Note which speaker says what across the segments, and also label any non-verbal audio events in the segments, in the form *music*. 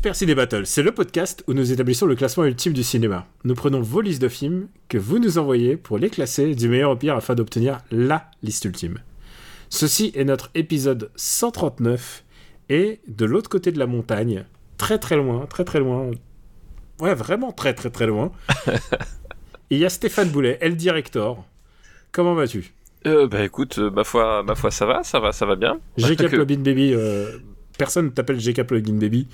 Speaker 1: Super Ciné Battle, c'est le podcast où nous établissons le classement ultime du cinéma. Nous prenons vos listes de films que vous nous envoyez pour les classer du meilleur au pire afin d'obtenir LA liste ultime. Ceci est notre épisode 139 et de l'autre côté de la montagne, très très loin, très très loin, ouais vraiment très très très loin, *laughs* il y a Stéphane Boulet, El Director. Comment vas-tu?
Speaker 2: Euh, bah écoute, euh, ma foi, ma foi, ça va, ça va, ça va bien.
Speaker 1: GK *laughs*
Speaker 2: Que-
Speaker 1: Baby, euh, personne ne t'appelle GK Plugin Baby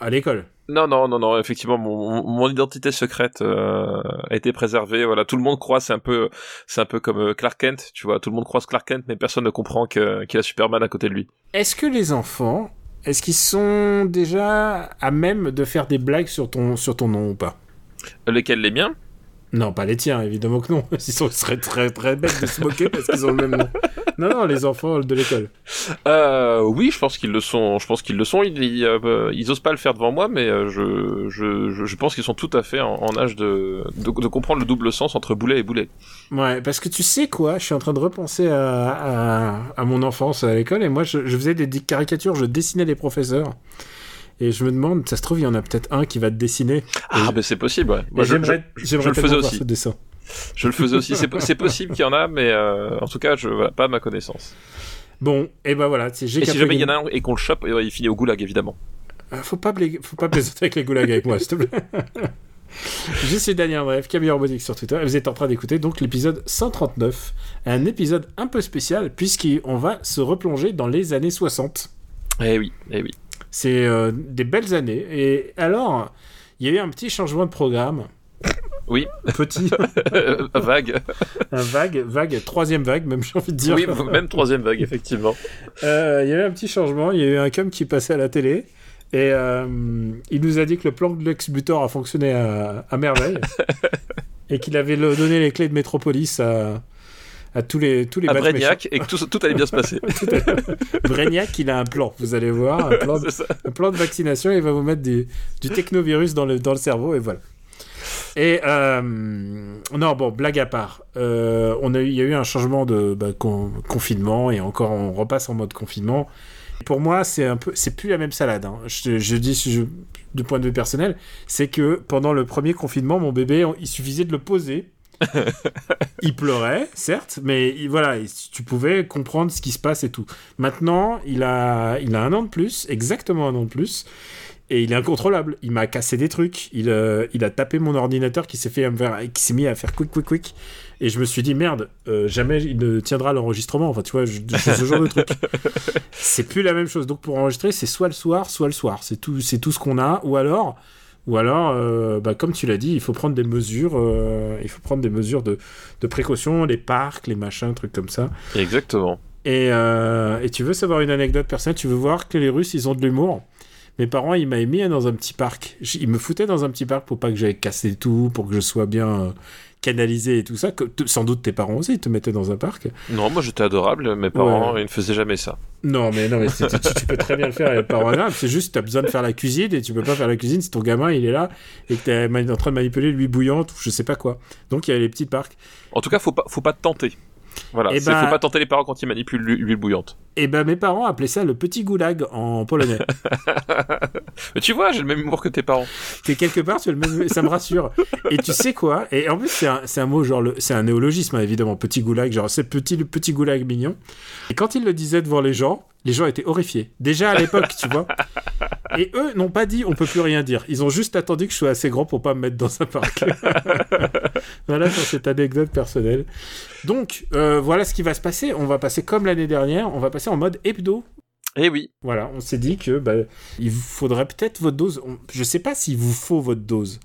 Speaker 1: à l'école.
Speaker 2: Non, non, non, non. Effectivement, mon, mon identité secrète euh, a été préservée. Voilà, tout le monde croit, c'est un peu, c'est un peu comme euh, Clark Kent, tu vois. Tout le monde croise Clark Kent, mais personne ne comprend que- qu'il a Superman à côté de lui.
Speaker 1: Est-ce que les enfants, est-ce qu'ils sont déjà à même de faire des blagues sur ton, sur ton nom ou pas?
Speaker 2: Lesquels les miens?
Speaker 1: Non, pas les tiens, évidemment que non. *laughs* Ils sont- seraient très très bêtes de se moquer parce qu'ils ont le même nom. Non, non, les enfants de l'école.
Speaker 2: euh, Oui, je pense qu'ils le sont. Je pense qu'ils le sont. Ils, ils, euh, ils osent pas le faire devant moi, mais euh, je, je, je, je pense qu'ils sont tout à fait en, en âge de, de, de comprendre le double sens entre boulet et boulet.
Speaker 1: Ouais, parce que tu sais quoi, je suis en train de repenser à, à, à mon enfance à l'école et moi je, je faisais des caricatures, je dessinais les professeurs. Et je me demande, ça se trouve, il y en a peut-être un qui va te dessiner.
Speaker 2: Ah, mais c'est possible. Ouais. Moi,
Speaker 1: j'aimerais
Speaker 2: je- le faisais aussi.
Speaker 1: ce dessin.
Speaker 2: Je le faisais aussi. C'est po- c'est possible qu'il y en a, mais euh, en tout cas, je, voilà, pas à ma connaissance.
Speaker 1: Bon, et ben voilà,
Speaker 2: Et si jamais il y en a un et qu'on le chope, euh, il finit au goulag, évidemment.
Speaker 1: Euh, Faut pas, faut pas plaisanter avec les goulags avec moi, s'il te plaît. *laughs* Je suis Daniel Bref, Camille Robotique sur Twitter, et vous êtes en train d'écouter donc l'épisode 139, un épisode un peu spécial, puisqu'on va se replonger dans les années 60.
Speaker 2: Eh oui, eh oui.
Speaker 1: C'est euh, des belles années. Et alors, il y a eu un petit changement de programme.
Speaker 2: Oui.
Speaker 1: Petit, *laughs*
Speaker 2: vague.
Speaker 1: un vague, vague, troisième vague, même j'ai envie de dire.
Speaker 2: Oui, même troisième vague, effectivement.
Speaker 1: Euh, Il y a eu un petit changement. Il y a eu un com qui passait à la télé. Et euh, il nous a dit que le plan de Lex Luthor a fonctionné à, à merveille. *laughs* et qu'il avait le- donné les clés de Métropolis à, à tous les, tous les
Speaker 2: À Brégnac, et que tout, tout allait bien se passer. *laughs*
Speaker 1: Brignac, il a un plan, vous allez voir, un *laughs* plan, de, un plan de vaccination, il va vous mettre du, du technovirus dans le, dans le cerveau, et voilà. Et euh, non, bon, blague à part, euh, on a il y a eu un changement de bah, con- confinement, et encore on repasse en mode confinement. Pour moi, c'est un peu, c'est plus la même salade. hein. Je, je dis je- du point de vue personnel, c'est que pendant le premier confinement, mon bébé, on- il suffisait de le poser. *laughs* il pleurait, certes, mais il- voilà, il- tu pouvais comprendre ce qui se passe et tout. Maintenant, il a, il a un an de plus, exactement un an de plus, et il est incontrôlable. Il m'a cassé des trucs. Il, euh, il a tapé mon ordinateur qui s'est fait faire- qui s'est mis à faire quick, quick, quick. Et je me suis dit merde, euh, jamais il ne tiendra l'enregistrement. Enfin, tu vois, je, je- ce genre de truc. *laughs* c'est plus la même chose. Donc pour enregistrer, c'est soit le soir, soit le soir. C'est tout, c'est tout ce qu'on a. Ou alors. Ou alors, euh, bah, comme tu l'as dit, il faut prendre des mesures, euh, il faut prendre des mesures de, de précaution, les parcs, les machins, trucs comme ça.
Speaker 2: Exactement.
Speaker 1: Et, euh, et tu veux savoir une anecdote personnelle? Tu veux voir que les Russes, ils ont de l'humour? Mes parents, ils m'avaient mis dans un petit parc. Ils me foutaient dans un petit parc pour pas que j'aille casser tout, pour que je sois bien canalisé et tout ça. Que, sans doute tes parents aussi, ils te mettaient dans un parc.
Speaker 2: Non, moi j'étais adorable, mes parents,
Speaker 1: Ouais.
Speaker 2: ils ne faisaient jamais ça.
Speaker 1: Non, mais non, mais tu, tu peux très bien le faire avec parents adaptables. C'est juste, tu as besoin de faire la cuisine et tu peux pas faire la cuisine si ton gamin il est là et que tu es en train de manipuler l'huile bouillante ou je sais pas quoi. Donc il y a les petits parcs.
Speaker 2: En tout cas, faut pas, faut pas tenter. Voilà,
Speaker 1: Eh
Speaker 2: c'est-
Speaker 1: ben-
Speaker 2: faut pas tenter les parents quand ils manipulent l'hu- l'huile bouillante.
Speaker 1: Et ben mes parents appelaient ça le petit goulag en polonais. *laughs*
Speaker 2: Mais tu vois, j'ai le même humour que tes parents.
Speaker 1: T'es quelque part, tu as le même- ça me rassure. Et tu sais quoi? Et en plus, c'est un, mot, genre, le- c'est un néologisme, hein, évidemment, petit goulag, genre, c'est petit, le petit goulag mignon. Et quand il le disait devant les gens, les gens étaient horrifiés. Déjà à l'époque, tu vois. Et eux n'ont pas dit, on peut plus rien dire. Ils ont juste attendu que je sois assez grand pour pas me mettre dans un parc. *laughs* voilà pour cette anecdote personnelle. Donc, euh, voilà ce qui va se passer. On va passer comme l'année dernière, on va passer en mode hebdo.
Speaker 2: Eh oui,
Speaker 1: Voilà, on s'est dit que bah, il vous faudrait peut-être votre dose. On- Je sais pas s'il vous faut votre dose.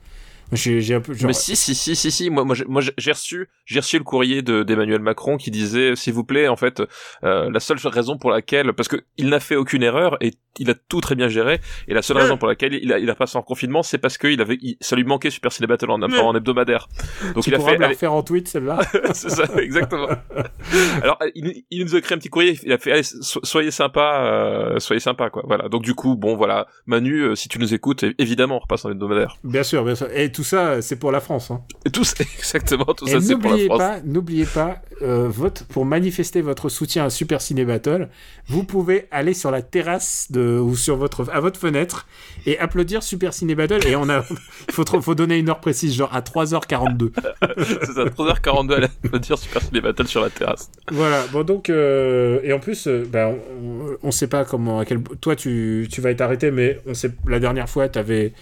Speaker 1: J'ai un peu genre
Speaker 2: Mais si, si, si, si, si. Moi, moi, j'ai reçu, j'ai reçu le courrier de d'Emmanuel Macron qui disait, s'il vous plaît, en fait, euh, la seule raison pour laquelle, parce que il n'a fait aucune erreur et il a tout très bien géré, et la seule raison pour laquelle il a, il a passé en confinement, c'est parce qu'il avait, il- ça lui manquait Super Ciné Battle en, en hebdomadaire. Donc
Speaker 1: tu
Speaker 2: il a fait,
Speaker 1: me la refaire en tweet celle-là. *laughs*
Speaker 2: c'est ça, exactement. *laughs* Alors, il, il nous a créé un petit courrier. Il a fait, allez, so- soyez sympa, euh, soyez sympa, quoi. Voilà. Donc du coup, bon, voilà, Manu, euh, si tu nous écoutes, évidemment, on repasse en hebdomadaire.
Speaker 1: bien sûr, bien sûr. Et tout ça, c'est pour la France. Hein.
Speaker 2: Et tout, ça- *laughs* exactement, tout
Speaker 1: Et
Speaker 2: ça, c'est pour la
Speaker 1: n'oubliez pas, n'oubliez pas, euh, vote pour manifester votre soutien à Super Ciné Battle. Vous pouvez aller sur la terrasse de ou sur votre à votre fenêtre et applaudir Super Ciné Battle. Et on a, il *laughs* faut faut donner une heure précise, genre à 3h42. *laughs*
Speaker 2: c'est ça, 3h42 à la dire Super Ciné Battle sur la terrasse.
Speaker 1: Voilà. Bon donc euh, et en plus, euh, bah, on, on sait pas comment. À quel, toi, tu, tu vas être arrêté, mais on sait la dernière fois, tu avais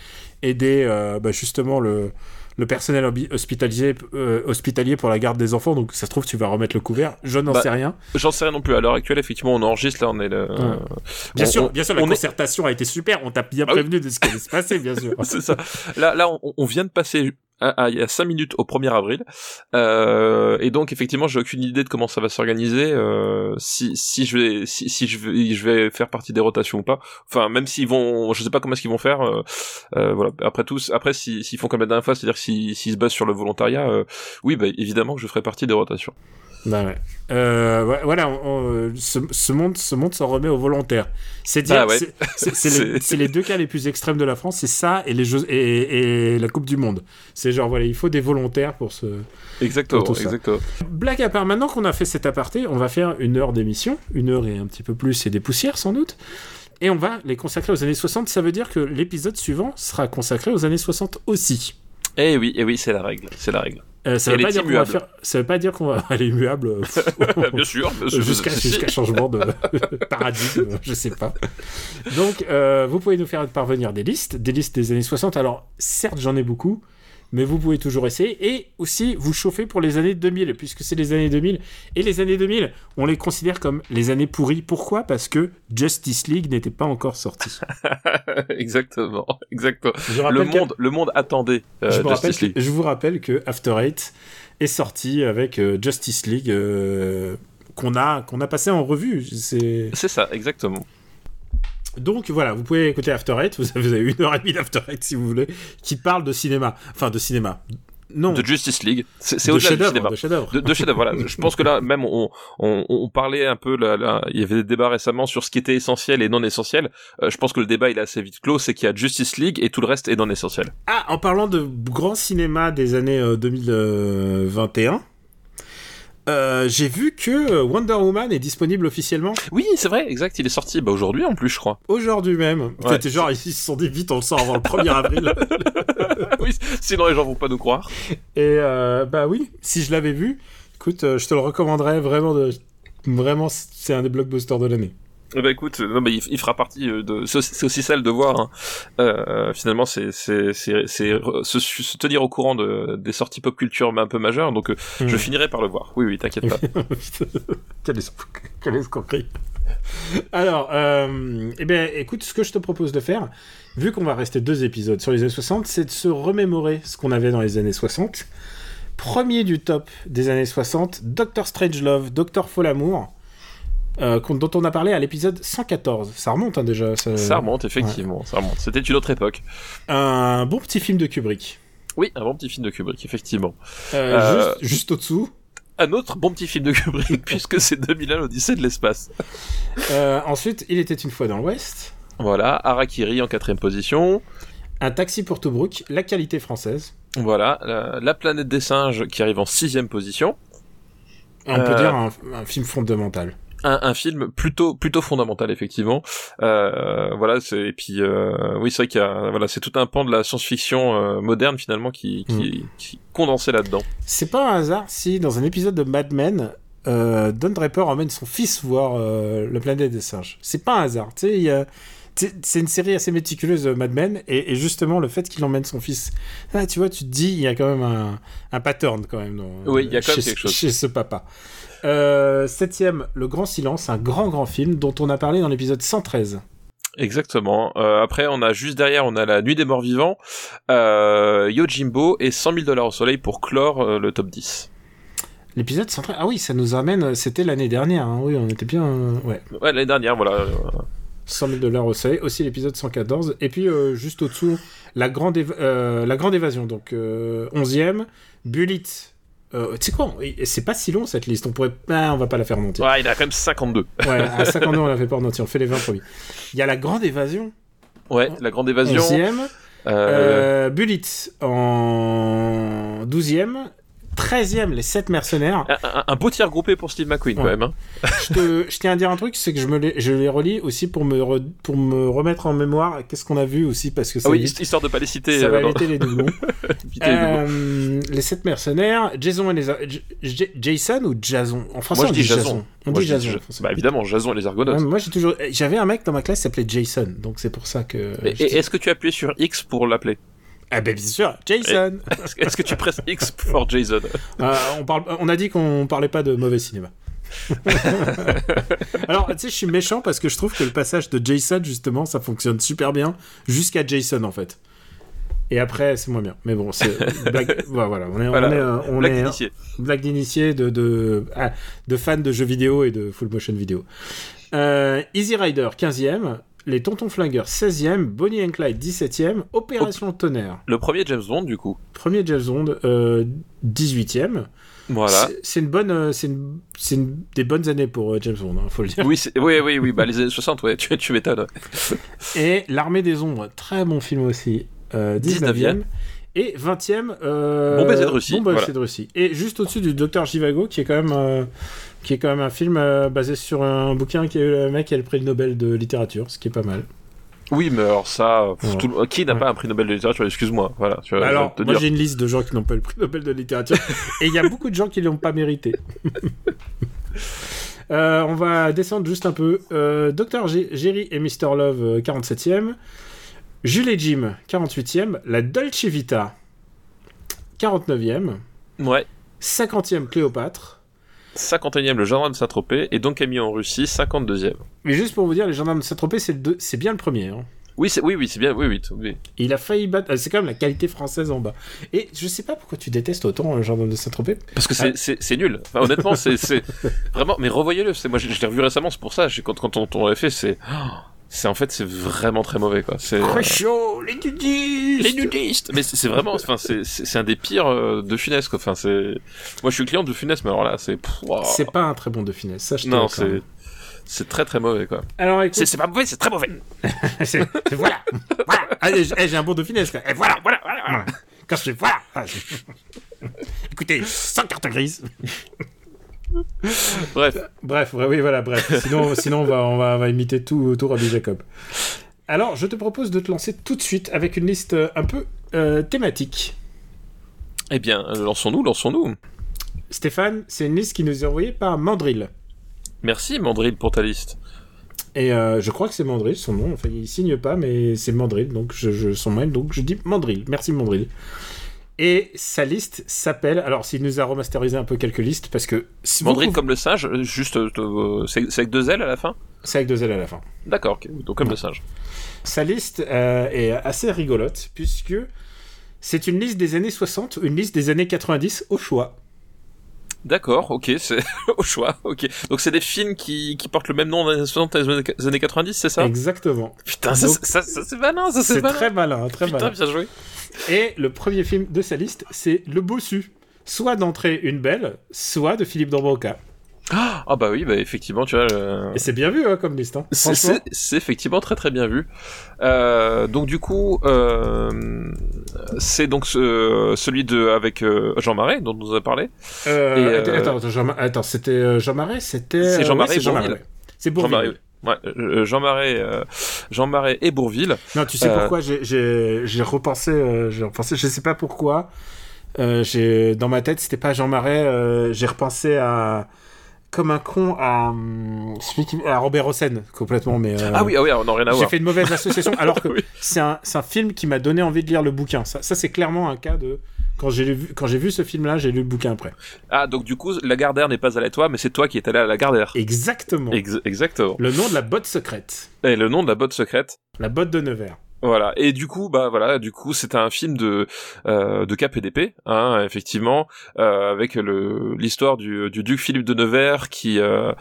Speaker 1: aidé euh, bah, justement le le personnel hospitalisé, euh, hospitalier pour la garde des enfants, donc ça se trouve tu vas remettre le couvert. Je n'en
Speaker 2: Bah,
Speaker 1: sais rien.
Speaker 2: J'en sais rien non plus. À l'heure actuelle, effectivement, on enregistre, là, on est le...
Speaker 1: Ouais. Bien
Speaker 2: on-
Speaker 1: sûr,
Speaker 2: on-
Speaker 1: bien sûr, la
Speaker 2: est-
Speaker 1: concertation a été super. On t'a bien
Speaker 2: Ah oui.
Speaker 1: prévenu de ce qui allait se passer, bien sûr. *laughs*
Speaker 2: c'est ça. Là, là, on, on vient de passer il y a 5 minutes au 1er avril. Euh, et donc, effectivement, j'ai aucune idée de comment ça va s'organiser, euh, si, si je vais, si, si je vais, faire partie des rotations ou pas. Enfin, même s'ils vont, je sais pas comment est-ce qu'ils vont faire, euh, euh, voilà. Après tout, après, si- s'ils font comme la dernière fois, c'est-à-dire s'ils se basent sur le volontariat, euh, oui, bah, évidemment que je ferai partie des rotations.
Speaker 1: Bah ouais. Euh, ouais, voilà, on- on- ce, ce monde, ce monde s'en remet aux volontaires. C'est dire,
Speaker 2: Ah ouais. *laughs*
Speaker 1: c'est- les, deux cas les plus extrêmes de la France. C'est ça et les jeux et, et la Coupe du Monde. C'est genre voilà, il faut des volontaires pour ce.
Speaker 2: Exactement,
Speaker 1: Pour tout ça.
Speaker 2: exactement.
Speaker 1: Blague à part, maintenant qu'on a fait cet aparté, on va faire une heure d'émission, une heure et un petit peu plus et des poussières sans doute. Et on va les consacrer aux années 60. Ça veut dire que l'épisode suivant sera consacré aux années 60 aussi.
Speaker 2: Eh oui, eh oui, c'est la règle, c'est la règle.
Speaker 1: Euh, ça,
Speaker 2: Elle
Speaker 1: veut pas dire qu'on va
Speaker 2: immuable.
Speaker 1: faire... ça veut pas dire qu'on va aller immuable. euh, *laughs*
Speaker 2: bien sûr, *laughs*
Speaker 1: jusqu'à changement de *laughs* paradigme, je sais pas. Donc, euh, vous pouvez nous faire parvenir des listes, des listes des années 60. Alors, certes, j'en ai beaucoup, mais vous pouvez toujours essayer. Et aussi, vous chauffer pour les années 2000, puisque c'est les années 2000. Et les années 2000, on les considère comme les années pourries. Pourquoi? Parce que Justice League n'était pas encore sorti. *laughs*
Speaker 2: exactement, exactement. Le monde, le monde attendait euh,
Speaker 1: je, vous rappelle
Speaker 2: Justice League.
Speaker 1: que- je vous rappelle que After Eight est sorti avec euh, Justice League euh, qu'on a, qu'on a passé en revue. C'est...
Speaker 2: C'est ça, exactement.
Speaker 1: Donc voilà, vous pouvez écouter After Eight, vous avez, une heure et demie d'After Eight si vous voulez, qui parle de cinéma. Enfin, de cinéma. Non,
Speaker 2: De Justice League. C'est c'est
Speaker 1: de
Speaker 2: au-delà du cinéma.
Speaker 1: De chef-d'œuvre.
Speaker 2: De, de voilà. Je pense que là, même, on, on, on parlait un peu, là, là, il y avait des débats récemment sur ce qui était essentiel et non essentiel. Euh, je pense que le débat, il est assez vite clos, c'est qu'il y a Justice League et tout le reste est non essentiel.
Speaker 1: Ah, en parlant de grand cinéma des années euh, 2021, euh, j'ai vu que Wonder Woman est disponible officiellement
Speaker 2: Oui, c'est vrai, exact, il est sorti, bah, aujourd'hui, en plus, je crois.
Speaker 1: aujourd'hui même.
Speaker 2: Ouais.
Speaker 1: C'était genre, ils se sont dit vite, on le sort avant le 1er *laughs* avril. *laughs*
Speaker 2: oui, sinon les gens vont pas nous croire.
Speaker 1: Et euh, bah oui, si je l'avais vu, écoute, euh, je te le recommanderais vraiment. De... Vraiment, c'est un des blockbusters de l'année.
Speaker 2: Eh ben écoute, non mais il, il fera partie euh, de. C'est aussi, c'est aussi celle de voir. hein. Euh, finalement, c'est se, se tenir au courant de des sorties pop culture un peu majeures. Donc euh,
Speaker 1: Hmm.
Speaker 2: je finirai par le voir. Oui oui, t'inquiète pas. *laughs*
Speaker 1: Quelle escroquerie. Quelle escroquerie. Alors, euh, eh bien, écoute, ce que je te propose de faire, vu qu'on va rester deux épisodes sur les années 60, c'est de se remémorer ce qu'on avait dans les années 60. Premier du top des années 60, Doctor Strangelove, Docteur Folamour, euh, dont on a parlé à l'épisode 114. Ça remonte hein, déjà. Ça,
Speaker 2: Ça remonte effectivement, ça remonte. C'était une autre époque.
Speaker 1: Un bon petit film de Kubrick.
Speaker 2: Oui, un bon petit film de Kubrick, effectivement.
Speaker 1: Euh,
Speaker 2: Euh,
Speaker 1: juste, juste au-dessous.
Speaker 2: Un autre bon petit film de Kubrick, *laughs* puisque c'est 2001 l'Odyssée de l'espace.
Speaker 1: Ensuite, Il était une fois dans l'Ouest.
Speaker 2: Voilà, Harakiri en quatrième position.
Speaker 1: Un taxi pour Tobruk, La qualité française.
Speaker 2: Voilà, la, La planète des singes qui arrive en sixième position.
Speaker 1: On peut dire un, un film fondamental.
Speaker 2: Un, un film plutôt plutôt fondamental effectivement euh, voilà c'est et puis euh, oui c'est vrai qu'il y a voilà c'est tout un pan de la science-fiction euh, moderne finalement qui qui, qui est condensé là-dedans
Speaker 1: C'est pas un hasard si, dans un épisode de Mad Men, Don Draper emmène son fils voir La planète des singes. C'est pas un hasard. Tu sais, c'est une série assez méticuleuse, Mad Men, et, et justement, le fait qu'il emmène son fils, ah, tu vois, tu te dis, il y a quand même un, un pattern quand même. Dans,
Speaker 2: Oui, il y a quand même
Speaker 1: chez,
Speaker 2: quelque chose.
Speaker 1: Chez ce papa. Euh, septième, Le Grand Silence, un grand, grand film dont on a parlé dans l'épisode 113.
Speaker 2: Exactement. Euh, après, on a juste derrière, on a la Nuit des Morts Vivants, euh, Yojimbo et 100 000 dollars au soleil pour clore euh, le top 10.
Speaker 1: L'épisode central. Ah oui, ça nous amène. C'était l'année dernière. hein. Oui, on était bien. euh, ouais.
Speaker 2: Ouais, l'année dernière, voilà. euh,
Speaker 1: 100 000 dollars au soleil. Aussi l'épisode 114. Et puis euh, juste au-dessous, la grande, euh, la grande évasion. Donc euh, 11e. Bullet. Euh, tu sais quoi C'est pas si long cette liste. On pourrait. Ah, on va pas la faire monter.
Speaker 2: Ouais, il a quand même 52.
Speaker 1: Ouais, à *laughs* 52, on la fait pas en entier. On fait les 20 premiers. Il y a la grande évasion.
Speaker 2: Ouais, la grande évasion.
Speaker 1: 11e.
Speaker 2: Euh,
Speaker 1: Euh, Bullet en 12e. 13e, les 7 mercenaires.
Speaker 2: un, un- un beau tir groupé pour Steve McQueen, quand même. hein.
Speaker 1: je, te- je tiens à dire un truc, c'est que je, me les, je les relis aussi pour me, re- pour me remettre en mémoire qu'est-ce qu'on a vu aussi, parce que ça,
Speaker 2: Ah oui,
Speaker 1: évite,
Speaker 2: histoire de pas les citer.
Speaker 1: ça va *laughs* éviter les doublons. Euh, les 7 mercenaires, Jason et les... Ar- J- J- Jason ou Jason? En français,
Speaker 2: Moi, je
Speaker 1: on
Speaker 2: dis
Speaker 1: Jason.
Speaker 2: Jason.
Speaker 1: On
Speaker 2: Moi,
Speaker 1: dit Jason.
Speaker 2: Bah évidemment, Jason et les Argonautes.
Speaker 1: Ouais, moi, j'ai toujours... J'avais un mec dans ma classe qui s'appelait Jason, donc c'est pour ça que...
Speaker 2: Et- est-ce que tu as appuyé sur X pour l'appeler?
Speaker 1: Ah ben bien sûr, Jason
Speaker 2: Est-ce que- tu presses X pour Jason
Speaker 1: Euh, on, parle, on a dit qu'on parlait pas de mauvais cinéma. *laughs* Alors, tu sais, je suis méchant parce que je trouve que le passage de Jason, justement, ça fonctionne super bien jusqu'à Jason, en fait. Et après, c'est moins bien. Mais bon, c'est blague. *laughs* voilà, on est,
Speaker 2: Voilà,
Speaker 1: on est, euh, on
Speaker 2: Blague
Speaker 1: est
Speaker 2: d'initié.
Speaker 1: blague d'initié de de, ah, de fans de jeux vidéo et de full motion vidéo. Euh, Easy Rider, 15e. Les Tontons Flingueurs, 16e. Bonnie and Clyde, 17e. Opération Tonnerre,
Speaker 2: Le premier James Bond, du coup.
Speaker 1: premier James Bond, euh, 18e.
Speaker 2: Voilà.
Speaker 1: C'est- une bonne, euh, c'est une, une des bonnes années pour euh, James Bond, hein, faut le dire.
Speaker 2: Oui, oui, oui, oui, bah les années 60, ouais, tu, tu m'étonnes. *laughs*
Speaker 1: Et L'Armée des Ombres, très bon film aussi, euh, 19e. Et 20e, euh,
Speaker 2: Bon baiser de Russie,
Speaker 1: Bon baiser
Speaker 2: voilà.
Speaker 1: de Russie. Et juste au-dessus du Docteur Jivago, qui est quand même, euh, qui est quand même un film euh, basé sur un bouquin qui a eu le mec qui a le prix Nobel de littérature, ce qui est pas mal.
Speaker 2: Oui, mais alors ça, pff,
Speaker 1: Ouais.
Speaker 2: tout le- qui n'a
Speaker 1: Ouais.
Speaker 2: pas un prix Nobel de littérature Excuse-moi, voilà. Je
Speaker 1: Alors, moi j'ai une liste de gens qui n'ont pas le prix Nobel de littérature, *laughs* et il y a beaucoup de gens qui l'ont pas mérité. *laughs* Euh, on va descendre juste un peu. Euh, Dr. G- Jerry et Mr. Love, euh, 47e. Jules et Jim, 48e. La Dolce Vita, 49e.
Speaker 2: Ouais.
Speaker 1: 50e Cléopâtre.
Speaker 2: 51e, le gendarme de Saint-Tropez, et donc Camille en Russie, 52e.
Speaker 1: Mais juste pour vous dire, les gendarmes de Saint-Tropez, c'est deux- bien le premier. hein.
Speaker 2: Oui, c'est oui, oui, c'est bien, oui, oui, oui.
Speaker 1: Il a failli battre. euh, C'est quand même la qualité française en bas. Et je sais pas pourquoi tu détestes autant le gendarme de Saint-Tropez.
Speaker 2: Parce que c'est
Speaker 1: Ah.
Speaker 2: nul. Enfin, honnêtement, c'est *laughs* vraiment. Mais revoyez-le. C'est moi, je, je l'ai revu récemment. C'est pour ça. Quand quand on, on l'avait fait, c'est c'est en fait c'est vraiment très mauvais quoi. C'est euh,
Speaker 1: Très chaud, les nudistes
Speaker 2: les nudistes. Mais c'est vraiment. Enfin, c'est un des pires euh, de Funès quoi. Enfin, c'est. Moi, je suis client de Funès, mais alors là, c'est.
Speaker 1: C'est pas un très bon de finesse, ça je
Speaker 2: Non, c'est c'est très très mauvais quoi.
Speaker 1: Alors écoute,
Speaker 2: C'est c'est pas mauvais, c'est très mauvais. *laughs*
Speaker 1: c'est- c'est- voilà, voilà. Allez, j'ai eh, j'ai un bon de finesse. quoi. Et voilà, voilà, voilà. voilà. Quand je fais voilà. *laughs* Écoutez, sans carte grise. *laughs*
Speaker 2: Bref.
Speaker 1: Bref, oui, voilà, bref. Sinon, *laughs* sinon on, va, on, va, on va imiter tout, tout Rabbi Jacob. Alors, je te propose de te lancer tout de suite avec une liste un peu euh, thématique.
Speaker 2: Eh bien, euh, lançons-nous, lançons-nous.
Speaker 1: Stéphane, c'est une liste qui nous est envoyée par Mandrill.
Speaker 2: Merci Mandrill pour ta liste.
Speaker 1: Et euh, je crois que c'est Mandrill, son nom. Enfin, il signe pas, mais c'est Mandrill, donc je, je, son mail, donc je dis Mandrill. Merci Mandrill. Et sa liste s'appelle. Alors, s'il nous a remasterisé un peu quelques listes, parce que. Si trouvez-
Speaker 2: comme le singe, euh, juste, euh, c'est c'est avec deux L à la fin
Speaker 1: C'est avec deux L à la fin.
Speaker 2: D'accord, ok. donc comme le singe.
Speaker 1: Sa liste euh, est assez rigolote, puisque c'est une liste des années 60 ou une liste des années 90 au choix.
Speaker 2: D'accord, ok, c'est *laughs* au choix, ok. Donc c'est des films qui, qui portent le même nom les années 60 et les années 90, c'est ça?
Speaker 1: Exactement.
Speaker 2: Putain, ça,
Speaker 1: Donc-
Speaker 2: c'est- ça, ça, c'est malin, ça c'est
Speaker 1: C'est
Speaker 2: malin.
Speaker 1: très malin, très
Speaker 2: Putain,
Speaker 1: malin.
Speaker 2: bien joué.
Speaker 1: Et le premier film de sa liste, c'est Le Bossu. Soit d'entrée une belle, soit de Philippe Dambroca.
Speaker 2: Ah bah oui, bah effectivement, tu vois.
Speaker 1: Et c'est bien vu hein, comme liste. Hein.
Speaker 2: C'est effectivement très très bien vu. Euh, donc du coup, euh, c'est donc ce- celui de avec euh, Jean Marais dont on nous a parlé. Et,
Speaker 1: attends, attends, attends, Jean, attends, c'était Jean Marais, c'était.
Speaker 2: C'est Jean Marais
Speaker 1: ouais, c'est Jean. Marais. C'est
Speaker 2: Jean. Marais, ouais, euh, Jean Marais, euh, Jean Marais et Bourville.
Speaker 1: Non, tu sais
Speaker 2: Euh,
Speaker 1: pourquoi j'ai- j'ai j'ai repensé, euh, j'ai repensé, je sais pas pourquoi. Euh, j'ai dans ma tête, c'était pas Jean Marais. euh, j'ai repensé à comme un con à, hum, à Robert Hossein complètement, mais. euh,
Speaker 2: Ah oui, ah oui, on n'a rien à
Speaker 1: J'ai
Speaker 2: voir.
Speaker 1: fait une mauvaise association, *laughs* alors que
Speaker 2: Oui.
Speaker 1: c'est un, un film qui m'a donné envie de lire le bouquin. Ça, ça c'est clairement un cas de quand j'ai vu, quand j'ai vu ce film-là, j'ai lu le bouquin après.
Speaker 2: Ah, donc du coup, Lagardère n'est pas allé à toi, mais c'est toi qui es allé à Lagardère.
Speaker 1: Exactement.
Speaker 2: Ex- exactement.
Speaker 1: Le nom de la botte secrète.
Speaker 2: Et le nom de la botte secrète.
Speaker 1: La botte de Nevers.
Speaker 2: Voilà. Et du coup, bah voilà, du coup, c'est un film de euh, de KPDP, hein, effectivement, euh, avec le l'histoire du, du duc Philippe de Nevers qui. Euh,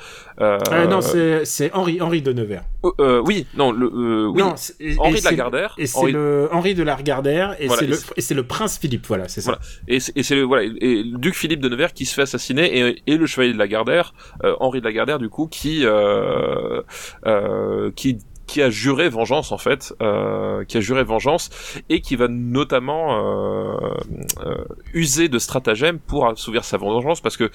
Speaker 2: euh,
Speaker 1: Ah non, c'est c'est Henri Henri de Nevers.
Speaker 2: euh, oui, non, le euh, oui,
Speaker 1: Non,
Speaker 2: Henri de Lagardère.
Speaker 1: Et c'est
Speaker 2: Henri-
Speaker 1: le Henri de Lagardère et
Speaker 2: Voilà,
Speaker 1: c'est le et c'est le prince Philippe. Voilà, c'est ça.
Speaker 2: Voilà. et c'est et c'est le voilà et le duc Philippe de Nevers qui se fait assassiner et, et le chevalier de Lagardère, euh, Henri de Lagardère du coup qui euh, euh, qui qui a juré vengeance en fait, euh, qui a juré vengeance et qui va notamment euh, euh, user de stratagèmes pour assouvir sa vengeance parce que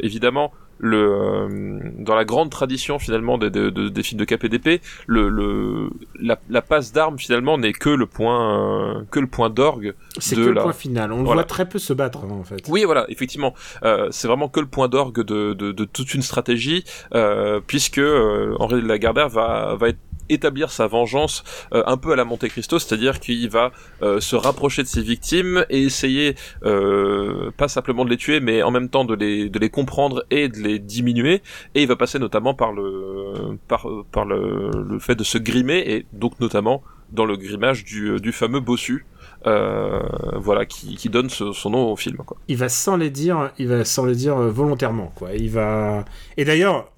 Speaker 2: évidemment le euh, dans la grande tradition finalement des, des, des- des films de KPDP le, le la, la passe d'armes finalement n'est que le point euh, que le point d'orgue
Speaker 1: C'est que le point final. On le
Speaker 2: Voilà.
Speaker 1: voit très peu se battre hein, en fait.
Speaker 2: oui, voilà, effectivement, euh, c'est vraiment que le point d'orgue de, de, de toute une stratégie, euh, puisque euh, Henri de Lagardère va, va être- établir sa vengeance euh, un peu à la Monte Cristo, c'est-à-dire qu'il va euh, se rapprocher de ses victimes et essayer euh, pas simplement de les tuer, mais en même temps de les, de les comprendre et de les diminuer. Et il va passer notamment par le par, par le, le fait de se grimer et donc notamment dans le grimage du, du fameux bossu, euh, voilà, qui, qui donne ce- son nom au film. Quoi.
Speaker 1: Il va sans les dire, il va sans les dire euh, volontairement quoi. Il va et d'ailleurs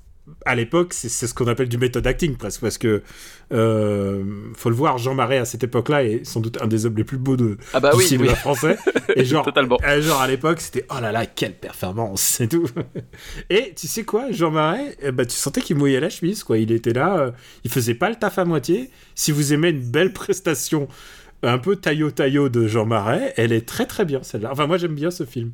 Speaker 1: à l'époque, c'est ce qu'on appelle du méthode acting presque, parce que euh, faut le voir, Jean Marais à cette époque-là est sans doute un des hommes les plus beaux de,
Speaker 2: Ah bah
Speaker 1: du
Speaker 2: oui,
Speaker 1: cinéma
Speaker 2: oui.
Speaker 1: français. Et *laughs* genre, euh, genre à l'époque, c'était oh là là, quelle performance, c'est tout. *laughs* Et tu sais quoi, Jean Marais, eh ben, tu sentais qu'il mouillait la chemise, quoi. Il était là, euh, il faisait pas le taf à moitié. Si vous aimez une belle prestation un peu taillot taillot de Jean Marais, elle est très très bien celle-là. Enfin, moi j'aime bien ce film.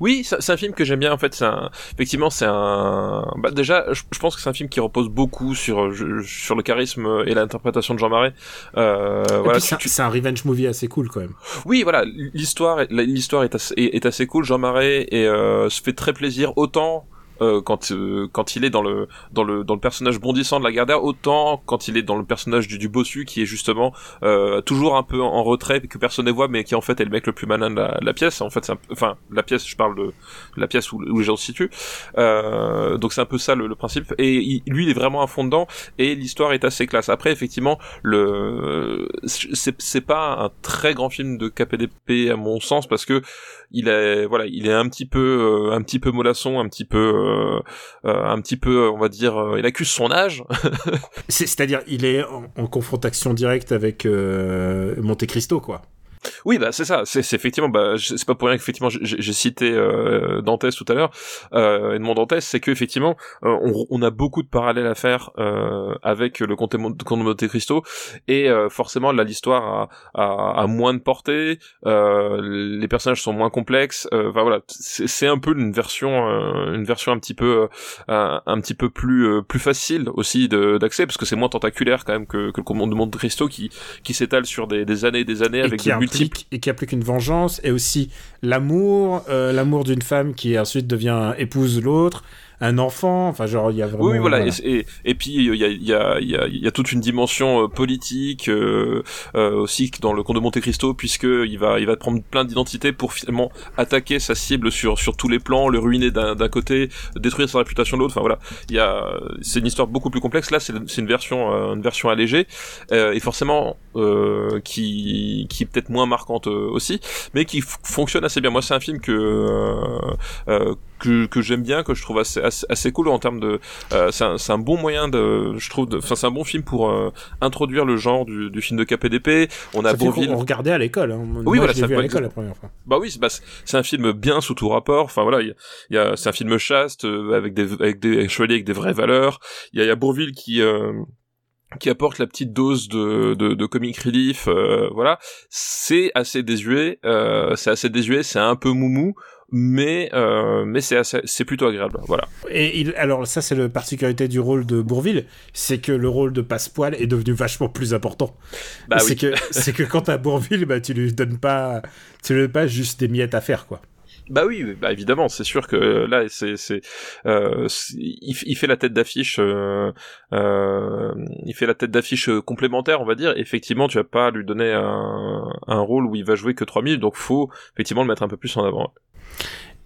Speaker 2: Oui, c'est un film que j'aime bien. En fait, c'est un... effectivement, c'est un. Bah, déjà, je, je pense que c'est un film qui repose beaucoup sur je- sur le charisme et l'interprétation de Jean Marais. Euh,
Speaker 1: Et
Speaker 2: voilà,
Speaker 1: c'est un-
Speaker 2: tu-
Speaker 1: c'est un revenge movie assez cool quand même.
Speaker 2: Oui, voilà, l'histoire, est- l'histoire est assez, est, est assez cool. Jean Marais et euh, se fait très plaisir autant. Euh, quand euh, quand il est dans le dans le dans le personnage bondissant de la Gardère autant quand il est dans le personnage du, du bossu qui est justement euh, toujours un peu en retrait que personne ne voit mais qui en fait est le mec le plus malin de la, de la pièce. En fait c'est enfin la pièce je parle de la pièce où, où les gens se situent. Euh, donc c'est un peu ça le, le principe. Et il- lui il est vraiment à fond dedans et l'histoire est assez classe. Après effectivement le c'est c'est pas un très grand film de KPDP à mon sens parce que il est voilà il est un petit peu euh, un petit peu mollasson un petit peu euh, euh, un petit peu on va dire euh, il accuse son âge *laughs*
Speaker 1: C'est- C'est-à-dire, il est en, en confrontation directe avec Monte Cristo, quoi.
Speaker 2: Oui, bah c'est ça. C'est effectivement, bah c'est pas pour rien qu'effectivement j'ai cité euh, Dantès tout à l'heure. Euh, Edmond Dantès, c'est que effectivement euh, on, on a beaucoup de parallèles à faire euh, avec le Comte de Monte Cristo et euh, forcément là l'histoire a, a, a moins de portée, euh, les personnages sont moins complexes. euh, Enfin voilà, c'est un peu une version, euh, une version un petit peu, euh, un, un petit peu plus euh, plus facile aussi d'accès parce que c'est moins tentaculaire quand même que, que le Comte de Monte Cristo qui qui s'étale sur des, des années et des années
Speaker 1: et
Speaker 2: avec
Speaker 1: qui
Speaker 2: de multiples
Speaker 1: et qui implique une vengeance et aussi l'amour, euh, l'amour d'une femme qui ensuite devient épouse l'autre, un enfant. Enfin, genre, il y a vraiment.
Speaker 2: Oui, voilà.
Speaker 1: voilà.
Speaker 2: Et, et, et puis il y a, y, a, y, a, y a toute une dimension euh, politique euh, euh, aussi dans le Comte de Monte Cristo, puisque il va, il va prendre plein d'identités pour finalement attaquer sa cible sur sur tous les plans, le ruiner d'un d'un côté, détruire sa réputation de l'autre. Enfin voilà, il y a, c'est une histoire beaucoup plus complexe. Là, c'est c'est une version, euh, une version allégée euh, et forcément euh, qui qui est peut-être moins marquante aussi, mais qui fonctionne assez bien. Moi, c'est un film que euh, euh, que, que j'aime bien, que je trouve assez, assez, assez cool en termes de. euh, c'est un, un bon moyen de, je trouve, enfin c'est un bon film pour euh, introduire le genre du, du film de KPDP. On a
Speaker 1: Ça
Speaker 2: Beauville.
Speaker 1: on regardait à l'école. Hein. Moi,
Speaker 2: Oui, voilà, ça
Speaker 1: vu à l'école la première fois.
Speaker 2: Bah oui, c'est bah, c'est- un film bien sous tout rapport. Enfin voilà, il y a, a- c'est un film chaste euh, avec des avec des chevaliers avec des vraies valeurs. Il y a, y a Bourville qui euh, qui apporte la petite dose de de, de comic relief. euh, voilà, c'est assez désuet. Euh, c'est assez désuet. C'est un peu moumou. Mais euh, mais c'est assez- c'est plutôt agréable. Voilà.
Speaker 1: Et il, alors, ça, c'est la particularité du rôle de Bourville, c'est que le rôle de Passepoil est devenu vachement plus important.
Speaker 2: Bah
Speaker 1: c'est
Speaker 2: oui.
Speaker 1: que *laughs* c'est que quand t'as Bourville, bah, tu lui donnes pas, tu lui donnes pas juste des miettes à faire, quoi.
Speaker 2: Bah oui, bah évidemment, c'est sûr que là, c'est, c'est, euh, il, il fait la tête d'affiche, euh, euh, il fait la tête d'affiche complémentaire, on va dire. Effectivement, tu vas pas lui donner un, un rôle où il va jouer que 3000, donc faut effectivement le mettre un peu plus en avant.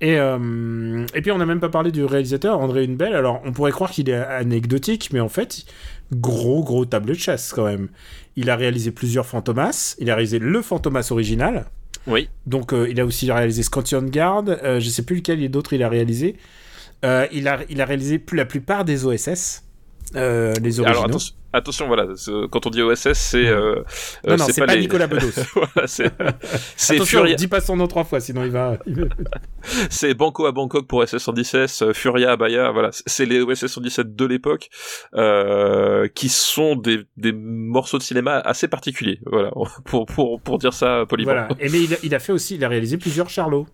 Speaker 1: Et, euh, et puis on n'a même pas parlé du réalisateur, André Hunebelle. Alors on pourrait croire qu'il est anecdotique, mais en fait, gros gros table de chasse quand même. Il a réalisé plusieurs Fantomas, il a réalisé le Fantomas original.
Speaker 2: Oui.
Speaker 1: Donc euh, il a aussi réalisé Scotland Guard, euh, je sais plus lequel et d'autres il a réalisé. Euh, il, a, il a réalisé plus, la plupart des OSS, les originaux.
Speaker 2: Alors attention, attention, voilà, quand on dit OSS, c'est euh,
Speaker 1: non,
Speaker 2: euh,
Speaker 1: non, c'est pas,
Speaker 2: les-
Speaker 1: Nicolas *laughs* Bedos.
Speaker 2: voilà, c'est *laughs* c'est Furia,
Speaker 1: dis pas son nom trois fois, sinon il va... *laughs*
Speaker 2: c'est Banco à Bangkok pour SS-117, euh, Furia à Bahia, voilà, c'est les OSS-117 de l'époque euh, qui sont des, des morceaux de cinéma assez particuliers, voilà, pour pour pour dire ça poliment.
Speaker 1: Voilà. Et mais il a, il a fait aussi, il a réalisé plusieurs Charlots.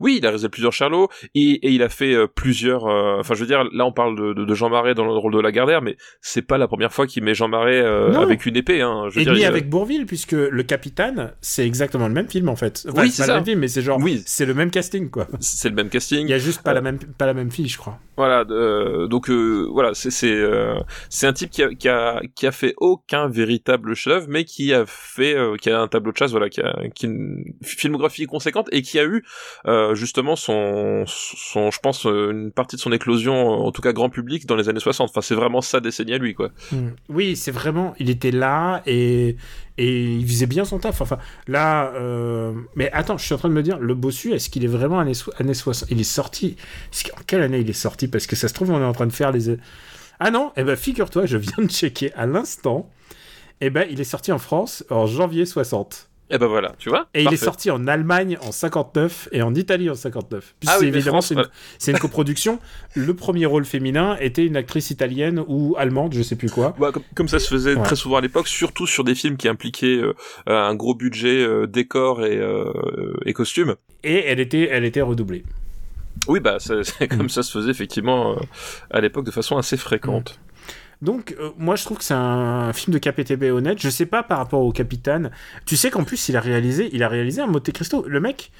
Speaker 2: Oui, il a réalisé plusieurs Charlots et, et il a fait euh, plusieurs. euh, Enfin, je veux dire, là, on parle de, de, de Jean Marais dans le rôle de Lagardère, mais c'est pas la première fois qu'il met Jean Marais euh, avec une épée. Hein. Je veux
Speaker 1: Et
Speaker 2: dire,
Speaker 1: lui
Speaker 2: il
Speaker 1: avec Bourville, puisque le capitaine, c'est exactement le même film en fait. Enfin,
Speaker 2: Oui,
Speaker 1: c'est le même film, mais c'est genre,
Speaker 2: Oui.
Speaker 1: c'est le même casting quoi.
Speaker 2: c'est le même casting.
Speaker 1: Il y a juste pas
Speaker 2: Euh,
Speaker 1: la même, pas la même fille, je crois.
Speaker 2: Voilà, euh, donc euh, voilà, c'est c'est euh, c'est un type qui a, qui a qui a fait aucun véritable chef mais qui a fait euh, qui a un tableau de chasse, voilà, qui a, qui a une filmographie conséquente et qui a eu euh, justement son son je pense euh, une partie de son éclosion en tout cas grand public dans les années 60. Enfin, c'est vraiment sa décennie à lui quoi.
Speaker 1: Oui, c'est vraiment, il était là et et il faisait bien son taf. Enfin, là, euh... mais attends, je suis en train de me dire, le bossu, est-ce qu'il est vraiment années, so- années 60 Il est sorti. En quelle année il est sorti? Parce que ça se trouve, on est en train de faire les. Ah non, eh ben figure-toi, je viens de checker à l'instant. Eh ben, il est sorti en France en janvier 60.
Speaker 2: Et ben voilà, tu vois.
Speaker 1: Et il est sorti en Allemagne en 59 et en Italie en 59. Puis
Speaker 2: Ah
Speaker 1: c'est
Speaker 2: oui,
Speaker 1: évidemment *laughs* c'est une, coproduction. Le premier rôle féminin était une actrice italienne ou allemande, je sais plus quoi.
Speaker 2: Ouais, comme, comme ça se faisait
Speaker 1: Ouais.
Speaker 2: très souvent à l'époque, surtout sur des films qui impliquaient euh, un gros budget euh, décor et, euh, et costumes.
Speaker 1: Et elle était, elle était redoublée.
Speaker 2: Oui, bah *laughs* c'est c'est
Speaker 1: Mm.
Speaker 2: comme ça se faisait effectivement euh, à l'époque de façon assez fréquente.
Speaker 1: Donc euh, moi je trouve que c'est un film de KPTB honnête. Je sais pas par rapport au Capitaine. Tu sais qu'en plus il a réalisé, il a réalisé un Monte Cristo. Le mec.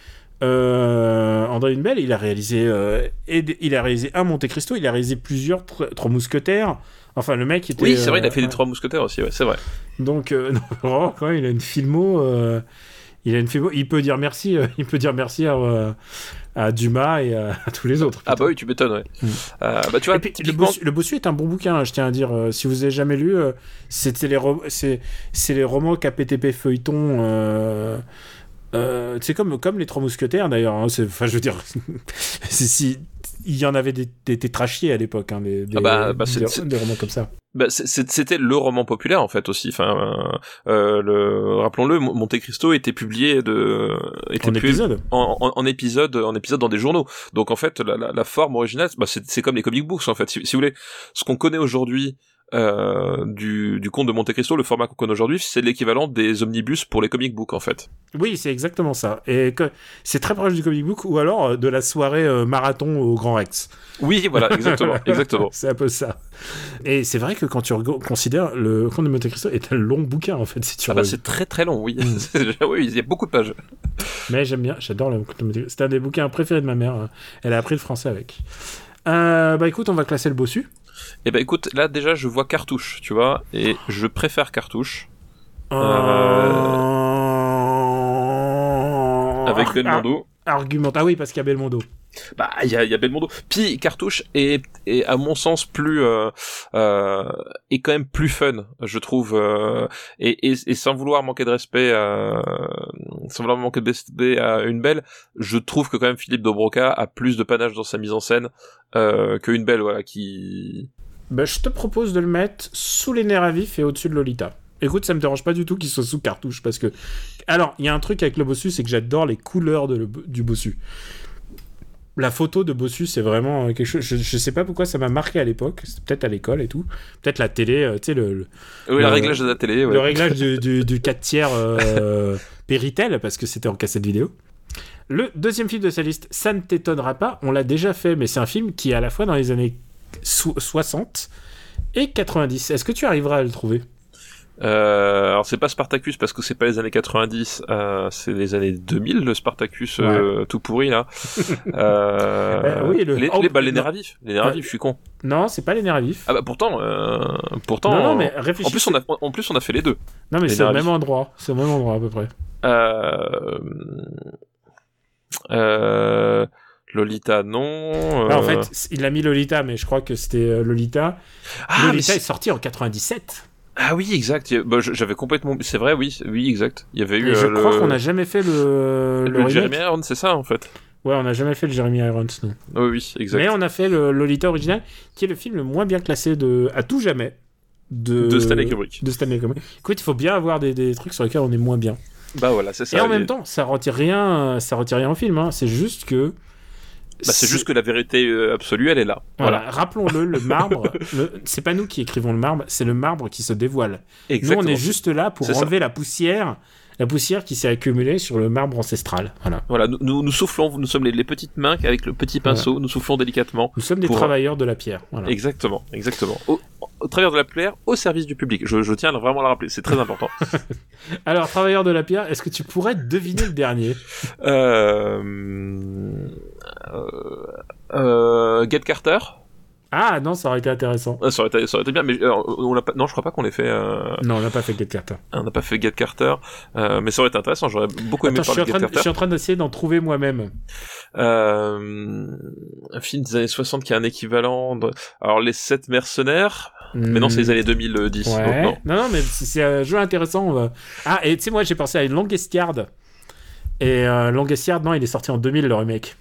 Speaker 1: Euh, André Hunebelle, il a réalisé, euh, il a réalisé un Monte Cristo, il a réalisé plusieurs tr- trois mousquetaires. Enfin, le mec était.
Speaker 2: Oui, c'est vrai, il a
Speaker 1: euh,
Speaker 2: fait
Speaker 1: ouais.
Speaker 2: trois mousquetaires aussi, ouais, c'est vrai.
Speaker 1: Donc, *laughs* non, vraiment, quand même, il a une filmo. il a une filmo. Il peut dire merci. *laughs* il peut dire merci à, à Dumas et à, *laughs* à tous les autres.
Speaker 2: Ah bah oui, tu m'étonnes, ouais.
Speaker 1: Mm.
Speaker 2: Euh, bah tu vois,
Speaker 1: le, bossu, le Bossu est un bon bouquin, hein, je tiens à dire. euh, si vous avez jamais lu, euh, c'était les c'est les romans KPTP feuilleton. C'est comme comme les Trois Mousquetaires d'ailleurs. hein, Enfin, je veux dire, c'est- *laughs* si il y en avait des, des à l'époque, hein, des,
Speaker 2: Ah bah, bah,
Speaker 1: des- romans comme ça.
Speaker 2: bah, c'était le roman populaire en fait aussi. Enfin, euh, le, rappelons-le, Mo- Monte Cristo était publié de, était
Speaker 1: En
Speaker 2: publié
Speaker 1: épisode.
Speaker 2: en, en, en épisode, en épisode dans des journaux. Donc en fait, la, la, la forme originale, bah, c'est c'est comme les comic books en fait. Si, si vous voulez, ce qu'on connaît aujourd'hui euh, du, du conte de Monte Cristo, le format qu'on connaît aujourd'hui, c'est l'équivalent des omnibus pour les comic books en fait.
Speaker 1: Oui, c'est exactement ça. Et que c'est très proche du comic book ou alors euh, de la soirée euh, marathon au Grand Rex.
Speaker 2: Oui, voilà, *laughs* exactement, exactement.
Speaker 1: c'est un peu ça. Et c'est vrai que quand tu considères le Conte de Monte Cristo est un long bouquin en fait si tu
Speaker 2: Ah bah, c'est très très long, oui.
Speaker 1: Mm. *laughs*
Speaker 2: Oui, il y a beaucoup de pages.
Speaker 1: Mais j'aime bien, j'adore le Conte de Monte Cristo. C'est un des bouquins préférés de ma mère. hein. Elle a appris le français avec. Euh, bah écoute, on va classer le bossu.
Speaker 2: Et ben écoute, là déjà je vois cartouche, tu vois, et je préfère cartouche
Speaker 1: Euh...
Speaker 2: avec
Speaker 1: Ah,
Speaker 2: Belmondo.
Speaker 1: Argumente. Ah oui, parce qu'il y a Belmondo.
Speaker 2: Bah il y a, y a Belmondo. Puis cartouche est, est à mon sens plus euh, euh, est quand même plus fun, je trouve, euh, et, et, et sans vouloir manquer de respect, à, sans vouloir manquer de respect à une belle, je trouve que quand même Philippe Dobroca a plus de panache dans sa mise en scène euh, que une belle, voilà, qui
Speaker 1: Bah, je te propose de le mettre sous les nerfs à vif et au-dessus de Lolita. Écoute, ça me dérange pas du tout qu'il soit sous cartouche parce que. Alors, il y a un truc avec le bossu, c'est que j'adore les couleurs de le- du bossu. La photo de bossu, c'est vraiment euh, quelque chose. Je, je sais pas pourquoi ça m'a marqué à l'époque. C'est peut-être à l'école et tout. Peut-être la télé, euh, tu sais, le, le,
Speaker 2: oui, le
Speaker 1: Le-
Speaker 2: réglage de la télé, ouais.
Speaker 1: le réglage du, du, du 4 tiers euh, *laughs* Péritel, parce que c'était en cassette vidéo. Le deuxième film de sa liste, ça ne t'étonnera pas, on l'a déjà fait, mais c'est un film qui est à la fois dans les années so- 60 et 90. Est-ce que tu arriveras à le trouver?
Speaker 2: Euh, alors c'est pas Spartacus parce que c'est pas les années 90, euh, c'est les années 2000 le Spartacus euh, tout pourri là. *laughs*
Speaker 1: Oui, le-
Speaker 2: les,
Speaker 1: oh,
Speaker 2: les, bah, les nerfs à vif, les nerfs à vif, je suis con.
Speaker 1: Non, c'est pas les nerfs vifs.
Speaker 2: Ah bah pourtant, pourtant.
Speaker 1: non, non, mais
Speaker 2: en
Speaker 1: réfléchis.
Speaker 2: plus on a, en plus on a fait les deux.
Speaker 1: Non, mais c'est au même endroit. C'est au même endroit à peu près.
Speaker 2: Euh, euh, Lolita non.
Speaker 1: Ah, en
Speaker 2: euh,
Speaker 1: fait, il a mis Lolita, mais je crois que c'était euh, Lolita.
Speaker 2: ah, mais
Speaker 1: Lolita est
Speaker 2: c'est-
Speaker 1: sorti en 97.
Speaker 2: ah oui exact. Bah, J'avais complètement. C'est vrai oui oui exact. Il y avait eu
Speaker 1: Et je
Speaker 2: euh,
Speaker 1: crois
Speaker 2: le,
Speaker 1: qu'on n'a jamais fait le, le,
Speaker 2: le. Jeremy Irons, c'est ça en fait.
Speaker 1: Ouais, on n'a jamais fait le Jeremy Irons, non.
Speaker 2: Oui oui exact.
Speaker 1: Mais on a fait le Lolita original, qui est le film le moins bien classé de à tout jamais de,
Speaker 2: De Stanley Kubrick.
Speaker 1: De Stanley Kubrick. Écoute, il faut bien avoir des, des trucs sur lesquels on est moins bien.
Speaker 2: Bah voilà c'est ça.
Speaker 1: Et en même temps, ça retire rien, ça retire rien au film. Hein. C'est juste que.
Speaker 2: Bah, c'est juste que la vérité euh, absolue, elle est là.
Speaker 1: Voilà,
Speaker 2: Voilà.
Speaker 1: rappelons-le, le marbre, *laughs* le- c'est pas nous qui écrivons le marbre, c'est le marbre qui se dévoile.
Speaker 2: Exactement.
Speaker 1: Nous, on est juste là pour
Speaker 2: ça.
Speaker 1: enlever la poussière, la poussière qui s'est accumulée sur le marbre ancestral. Voilà.
Speaker 2: Voilà, nous, nous, nous soufflons, nous sommes les, les petites mains avec le petit pinceau, nous soufflons délicatement.
Speaker 1: Nous sommes des
Speaker 2: Pour-
Speaker 1: travailleurs de la pierre. Voilà.
Speaker 2: Exactement, exactement. Au, au travers de la plaire, au service du public. Je, je tiens à vraiment à le rappeler, c'est très important. *laughs*
Speaker 1: Alors, travailleurs de la pierre, est-ce que tu pourrais deviner le dernier?
Speaker 2: Euh, euh, euh, Get Carter,
Speaker 1: Ah non, ça aurait été intéressant.
Speaker 2: Euh, ça, aurait été, ça aurait été bien, mais euh, on l'a pas, non, je crois pas qu'on l'ait fait. euh,
Speaker 1: Non, on n'a pas fait Get Carter.
Speaker 2: on n'a pas fait Get Carter, euh, mais ça aurait été intéressant. J'aurais beaucoup aimé
Speaker 1: Attends, je suis,
Speaker 2: parler de Get
Speaker 1: je suis en train d'essayer d'en trouver moi-même.
Speaker 2: Euh, un film des années 60 qui a un équivalent. De... Alors les sept mercenaires, mais non, c'est les années 2010. donc
Speaker 1: Ouais.
Speaker 2: non.
Speaker 1: Non, non, mais c'est un jeu intéressant. va- Ah, et tu sais, moi, j'ai pensé à Longest Yard. Et euh, Longest Yard, non, il est sorti en 2000, le remake.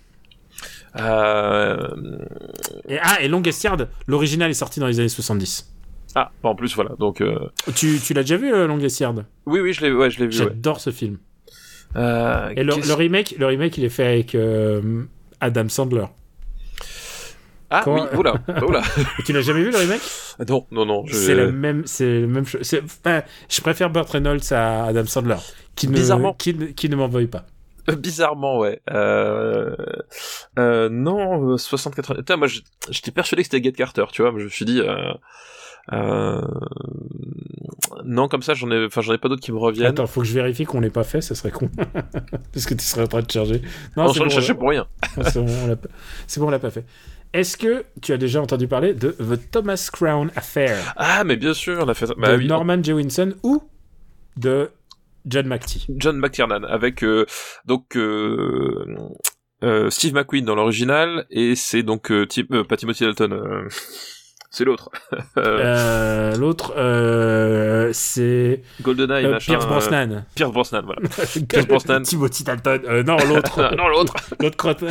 Speaker 2: Euh...
Speaker 1: Et, ah, et Longest Yard, l'original est sorti dans les années 70.
Speaker 2: Ah, en plus voilà. Donc euh,
Speaker 1: Tu, tu l'as déjà vu, euh, Longest Yard?
Speaker 2: Oui, oui, je l'ai, ouais, vu. Ouais.
Speaker 1: J'adore ce film. Et le, le remake, le remake, il est fait avec Adam Sandler.
Speaker 2: Ah
Speaker 1: Comment-
Speaker 2: oui, *laughs* oula, oula.
Speaker 1: Et tu l'as jamais vu, le remake?
Speaker 2: Non, non, non. Je...
Speaker 1: C'est la même, c'est le même chose. enfin, je préfère Burt Reynolds à Adam Sandler, qui ne,
Speaker 2: Bizarrement.
Speaker 1: qui, qui ne m'envoie pas.
Speaker 2: Bizarrement, ouais. Euh... Euh, non, euh, 60-80... Putain, moi, je- j'étais persuadé que c'était Get Carter, tu vois. mais Je me suis dit... Euh... Euh... Non, comme ça, j'en ai, enfin, j'en ai pas d'autres qui me reviennent.
Speaker 1: Attends, faut que je vérifie qu'on l'ait pas fait, ça serait con. *laughs* Parce que tu serais en train de charger.
Speaker 2: Non, je
Speaker 1: c'est bon,
Speaker 2: cherchais pour rien.
Speaker 1: c'est bon, on l'a pas- bon, on fait. Est-ce que tu as déjà entendu parler de The Thomas Crown Affair?
Speaker 2: Ah, mais bien sûr, on a fait ça. Bah
Speaker 1: de
Speaker 2: oui,
Speaker 1: Norman Jewinson ou de John McTee
Speaker 2: John McTiernan avec euh, donc euh, euh, Steve McQueen dans l'original et c'est donc pas Timothy Dalton, *laughs* c'est l'autre. *laughs*
Speaker 1: L'autre, c'est
Speaker 2: GoldenEye, machin.
Speaker 1: Pierce Brosnan.
Speaker 2: Pierce Brosnan, voilà. *laughs* Pierce Brosnan.
Speaker 1: Timothy Dalton. Non, l'autre.
Speaker 2: non, l'autre.
Speaker 1: L'autre crotte.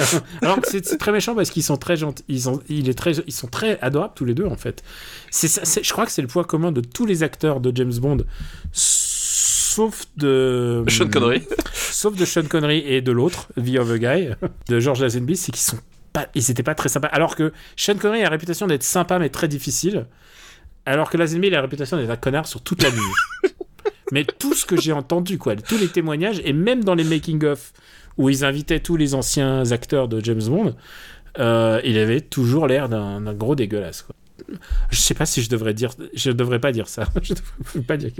Speaker 1: Alors c'est très méchant parce qu'ils sont très gentils, ils sont, il est très, ils sont très adorables tous les deux en fait. C'est, ça- c'est- je crois que c'est le point commun de tous les acteurs de James Bond, sauf de
Speaker 2: Sean Connery. *laughs*
Speaker 1: sauf de Sean Connery et de l'autre, The Other Guy, de George Lazenby, c'est qu'ils sont pas, ils étaient pas très sympas. Alors que Sean Connery a la réputation d'être sympa mais très difficile, alors que Lazenby a la réputation d'être un connard sur toute la ligne. *laughs* mais tout ce que j'ai entendu, quoi, tous les témoignages et même dans les making of où ils invitaient tous les anciens acteurs de James Bond, euh, il avait toujours l'air d'un d'un gros dégueulasse. Quoi. Je sais pas si je devrais dire, je devrais pas dire ça. *laughs* je devrais pas dire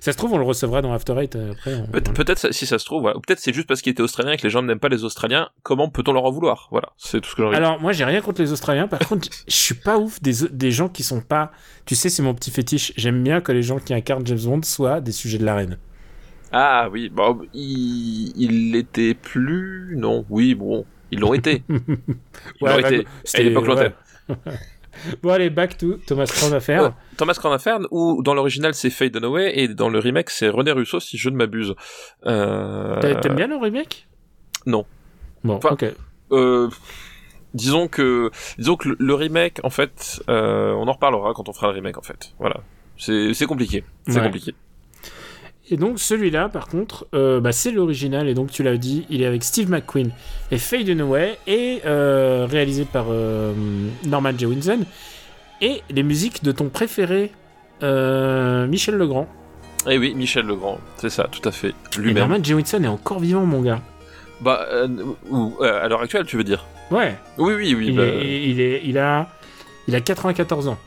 Speaker 1: ça se trouve on le recevra dans After Eight euh, après. on-
Speaker 2: Peut- Peut-être si ça se trouve, voilà. peut-être c'est juste parce qu'il était australien et que les gens n'aiment pas les Australiens. Comment peut-on leur en vouloir? Voilà, c'est tout ce que dire.
Speaker 1: Alors moi j'ai rien contre les Australiens. Par contre je suis pas ouf des, des gens qui sont pas. Tu sais c'est mon petit fétiche. J'aime bien que les gens qui incarnent James Bond soient des sujets de la reine.
Speaker 2: Ah oui, bon, il, plus, non, oui, bon, ils l'ont été. *laughs* Ils
Speaker 1: Ouais,
Speaker 2: l'ont
Speaker 1: bah,
Speaker 2: été.
Speaker 1: c'était-
Speaker 2: À l'époque lointaine.
Speaker 1: Bon allez back to Thomas Crown.
Speaker 2: Ouais. Thomas Crown où dans l'original c'est Faye Dunaway et dans le remake c'est René Russo si je ne m'abuse. Euh...
Speaker 1: T'a- T'aimes bien le remake?
Speaker 2: Non.
Speaker 1: Bon
Speaker 2: Enfin,
Speaker 1: ok.
Speaker 2: euh, disons que disons que le, remake en fait euh, on en reparlera quand on fera le remake en fait voilà c'est c'est compliqué c'est
Speaker 1: Ouais.
Speaker 2: compliqué
Speaker 1: Et donc celui-là, par contre, euh, bah, c'est l'original, et donc tu l'as dit, il est avec Steve McQueen et Faye Dunaway, et euh, réalisé par euh, Norman Jewinson, et les musiques de ton préféré, euh, Michel Legrand.
Speaker 2: Eh oui Michel Legrand. C'est ça tout à fait. Lui-même.
Speaker 1: Norman Jewinson est encore vivant, mon gars.
Speaker 2: bah ou, à l'heure actuelle tu veux dire.
Speaker 1: Ouais,
Speaker 2: oui oui oui
Speaker 1: il,
Speaker 2: bah,
Speaker 1: est, il, est, il, a, il a 94 ans.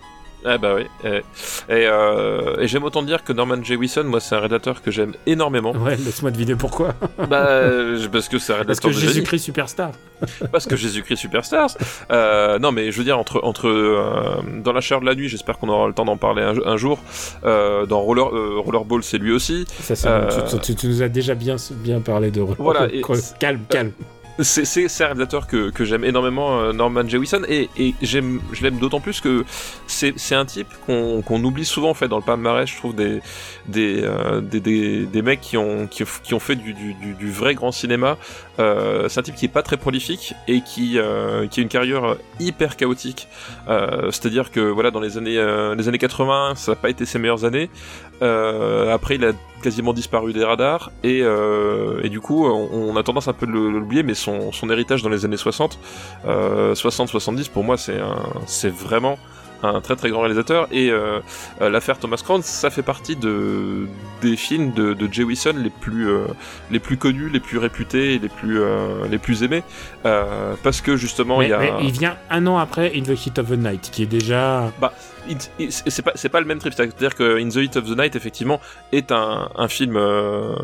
Speaker 2: Ah bah oui. Et, et, euh, et j'aime autant dire que Norman Jewison, moi c'est un réalisateur que j'aime énormément.
Speaker 1: Ouais, laisse-moi deviner pourquoi. *laughs*
Speaker 2: bah parce que c'est un
Speaker 1: Parce
Speaker 2: réalisateur
Speaker 1: que. Jésus-Christ Superstar. *laughs*
Speaker 2: Parce que Jésus-Christ Superstars. Euh, non, mais je veux dire, entre, entre euh, dans la chair de la nuit, j'espère qu'on aura le temps d'en parler un, un jour. Dans Roller, Rollerball, c'est lui aussi.
Speaker 1: Ça, tu, tu- tu nous as déjà bien, bien parlé de.
Speaker 2: Voilà, et-
Speaker 1: calme, calme.
Speaker 2: C'est un réalisateur que, que j'aime énormément, euh, Norman Jewison, et, je l'aime d'autant plus que c'est un type qu'on oublie souvent en fait dans le palmarès, je trouve des euh, mecs qui ont fait du, vrai grand cinéma. Euh, c'est un type qui est pas très prolifique et qui a une carrière hyper chaotique. C'est-à-dire que voilà dans les années les années 80, ça n'a pas été ses meilleures années. Après, il a quasiment disparu des radars et, euh, et du coup, on, on a tendance un peu de l'oublier, mais son, son héritage dans les années 60, euh, 60-70, pour moi, c'est vraiment un très très grand réalisateur et euh, l'affaire Thomas Crown ça fait partie de des films de, de Jay Wilson les plus euh, les plus connus les plus réputés et les plus euh, les plus aimés parce que justement
Speaker 1: Mais,
Speaker 2: il y a
Speaker 1: mais il vient un an après In the Heat of the Night, qui est déjà.
Speaker 2: It- c'est pas c'est pas le même trip c'est à dire que In the Heat of the Night effectivement est un, un film euh,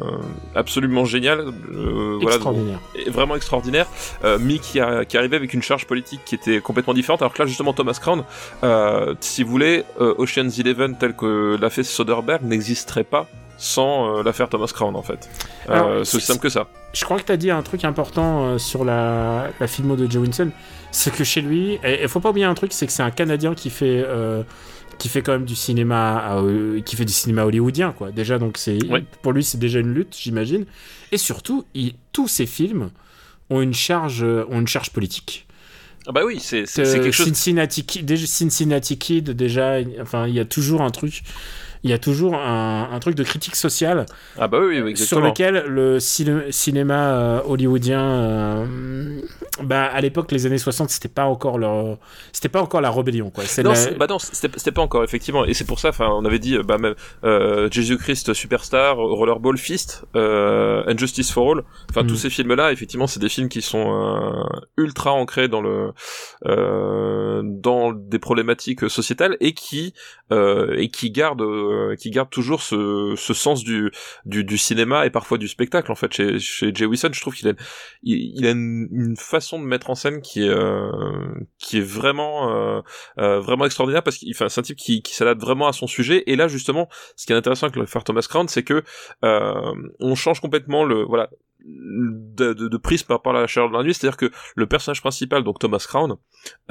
Speaker 2: absolument génial euh, voilà,
Speaker 1: extraordinaire.
Speaker 2: vraiment extraordinaire, euh, mais qui, a, qui arrivait avec une charge politique qui était complètement différente. Alors que là, justement, Thomas Crown, si vous voulez, Ocean's Eleven tel que l'a fait Soderbergh n'existerait pas sans l'affaire Thomas Crown, en fait. C'est aussi simple que ça.
Speaker 1: Je crois que tu as dit un truc important sur la, la filmo de Joe Winston, c'est que chez lui, et il faut pas oublier un truc, c'est que c'est un Canadien qui fait euh, qui fait quand même du cinéma euh, qui fait du cinéma hollywoodien quoi. Déjà donc c'est pour lui c'est déjà une lutte, j'imagine. Et surtout, il- tous ses films ont une charge euh, ont une charge politique.
Speaker 2: Ah bah oui, c'est
Speaker 1: Euh,
Speaker 2: quelque chose.
Speaker 1: Cincinnati, Kid, déjà, Cincinnati Kid, déjà, enfin, il y a toujours un truc, il y a toujours un, un truc de critique sociale
Speaker 2: Ah bah oui, oui,
Speaker 1: sur lequel le ciné- cinéma euh, hollywoodien, euh, bah, à l'époque, les années 60, c'était pas encore leur, c'était pas encore la rébellion, quoi.
Speaker 2: Non,
Speaker 1: la-
Speaker 2: bah non, c'était pas encore effectivement, et c'est pour ça. Enfin, on avait dit, bah même euh, Jésus-Christ Superstar, Rollerball Fist, euh, and Justice for All. Enfin,
Speaker 1: Mm.
Speaker 2: tous ces films-là, effectivement, c'est des films qui sont ultra ancrés dans le dans des problématiques sociétales et qui et qui gardent euh, qui gardent toujours ce, ce sens du, du du cinéma et parfois du spectacle. En fait, chez chez Jay Wilson, je trouve qu'il a il, a une, une façon de mettre en scène qui est euh, qui est vraiment euh, euh, vraiment extraordinaire parce qu'il c'est un type qui, qui s'adapte vraiment à son sujet et là justement ce qui est intéressant avec le faire Thomas Crown c'est que euh, on change complètement le voilà de, de, de prisme par rapport à la chaleur de la nuit c'est à dire que le personnage principal donc Thomas Crown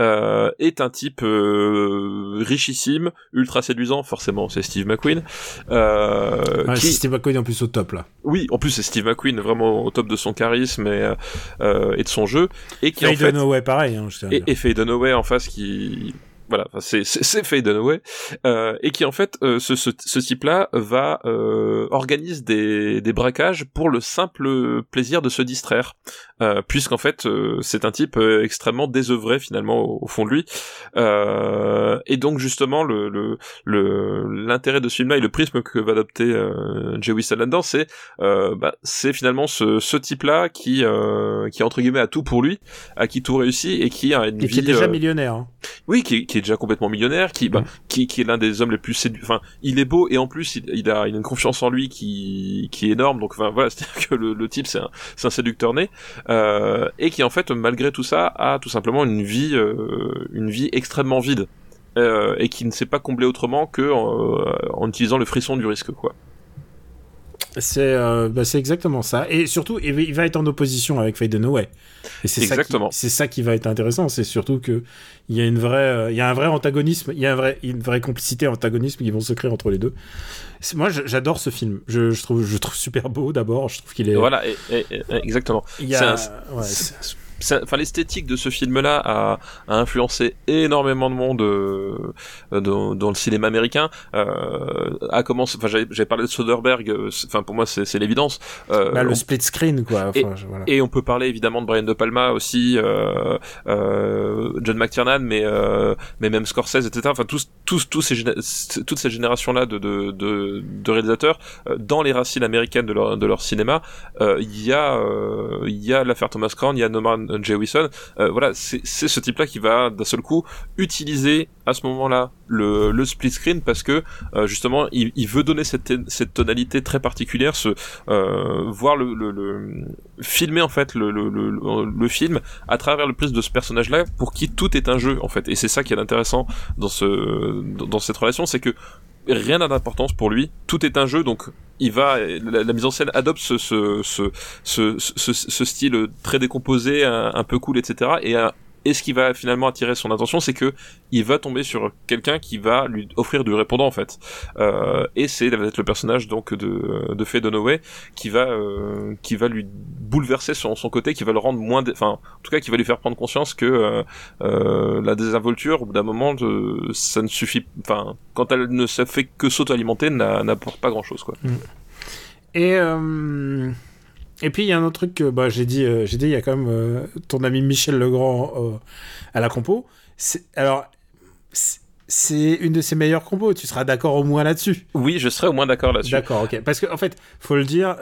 Speaker 2: euh, est un type euh, richissime ultra séduisant forcément c'est Steve McQueen euh,
Speaker 1: Ouais,
Speaker 2: qui
Speaker 1: Steve McQueen en plus au top là.
Speaker 2: oui en plus c'est Steve McQueen vraiment au top de son charisme et, euh, et de son jeu et qui en fait
Speaker 1: Dunaway, pareil. Hein, je
Speaker 2: et, et Faye Dunaway en face qui voilà c'est Faye Dunaway euh, et qui en fait euh, ce, ce, ce type là va euh, organise des des braquages pour le simple plaisir de se distraire euh, puisqu'en fait euh, c'est un type euh, extrêmement désœuvré finalement au, au fond de lui euh, et donc justement le le le l'intérêt de ce film là et le prisme que va adopter euh, Jay Wilson là-dedans c'est euh, bah, c'est finalement ce, ce type là qui euh, qui entre guillemets a tout pour lui à qui tout réussit et qui a une
Speaker 1: Et
Speaker 2: vie
Speaker 1: qui est déjà millionnaire. hein.
Speaker 2: oui, qui est, qui est déjà complètement millionnaire, qui, bah,
Speaker 1: Mm.
Speaker 2: qui, qui est l'un des hommes les plus séduits. Enfin, il est beau et en plus, il, il a, il a une confiance en lui qui, qui est énorme. Donc, enfin, voilà, *laughs* c'est-à-dire que le, le type, c'est un, un séducteur né, euh, et qui en fait, malgré tout ça, a tout simplement une vie, euh, une vie extrêmement vide. Euh, et qui ne s'est pas comblé autrement que en utilisant le frisson du risque, quoi.
Speaker 1: C'est euh, bah, exactement ça. Et surtout, il va- être en opposition avec Faye Dunaway. Et c'est
Speaker 2: Exactement.
Speaker 1: C'est ça qui va être intéressant. C'est surtout que il y a une vraie, euh, il y a un vrai antagonisme, il y a un vrai, une vraie complicité, antagonisme qui vont se créer entre les deux. Moi, j'adore ce film. Je, je trouve, je trouve super beau d'abord. Je trouve qu'il est.
Speaker 2: Voilà, et, et- et- exactement.
Speaker 1: Il y a,
Speaker 2: C'est
Speaker 1: ouais,
Speaker 2: enfin l'esthétique de ce film-là a, a influencé énormément de monde euh, dans, dans le cinéma américain. Euh, a commencé, enfin j'avais j'avais parlé de Soderbergh. euh, Enfin pour moi c'est l'évidence. Euh,
Speaker 1: bah, le
Speaker 2: on-
Speaker 1: split screen, quoi. Enfin, je- voilà.
Speaker 2: et on peut parler évidemment de Brian De Palma aussi, euh, euh, John McTiernan, mais euh, mais même Scorsese, etc. Enfin tous tous tous ces géné- toute cette génération là de de, de, de réalisateurs euh, dans les racines américaines de leur de leur cinéma, euh, il y a euh, il y a l'affaire Thomas Crown, il y a Norman euh, Jay Wilson, euh, voilà, c'est ce type-là qui va d'un seul coup utiliser à ce moment-là le, split screen parce que euh, justement il, veut donner cette, tonalité très particulière, euh, voir le, le, filmer en fait le, film à travers le prisme de ce personnage-là pour qui tout est un jeu en fait. Et c'est ça qui est intéressant dans cette relation, c'est que rien n'a d'importance pour lui, tout est un jeu donc il va la, mise en scène adopte ce ce, ce, ce, ce, style très décomposé, un, un peu cool, etc. Et, un- et ce qui va finalement attirer son attention, c'est que il va tomber sur quelqu'un qui va lui offrir du répondant en fait. Euh, et c'est va être le personnage donc de de Faye Dunaway qui va euh, qui va lui bouleverser son, son côté, qui va le rendre moins, enfin en tout cas qui va lui faire prendre conscience que euh, euh, la désinvolture au bout d'un moment ça ne suffit, enfin quand elle ne fait que s'auto-alimenter, n'a- n'apporte pas grand chose quoi.
Speaker 1: Et, euh, et puis il y a un autre truc que bah, j'ai dit, euh, j'ai dit, il y a quand même euh, ton ami Michel Legrand euh, à la compo. Alors, c'est- une de ses meilleures compos, tu seras d'accord au moins là-dessus.
Speaker 2: Oui, je serais au moins d'accord là-dessus.
Speaker 1: D'accord, ok. Parce qu'en en fait, faut le dire,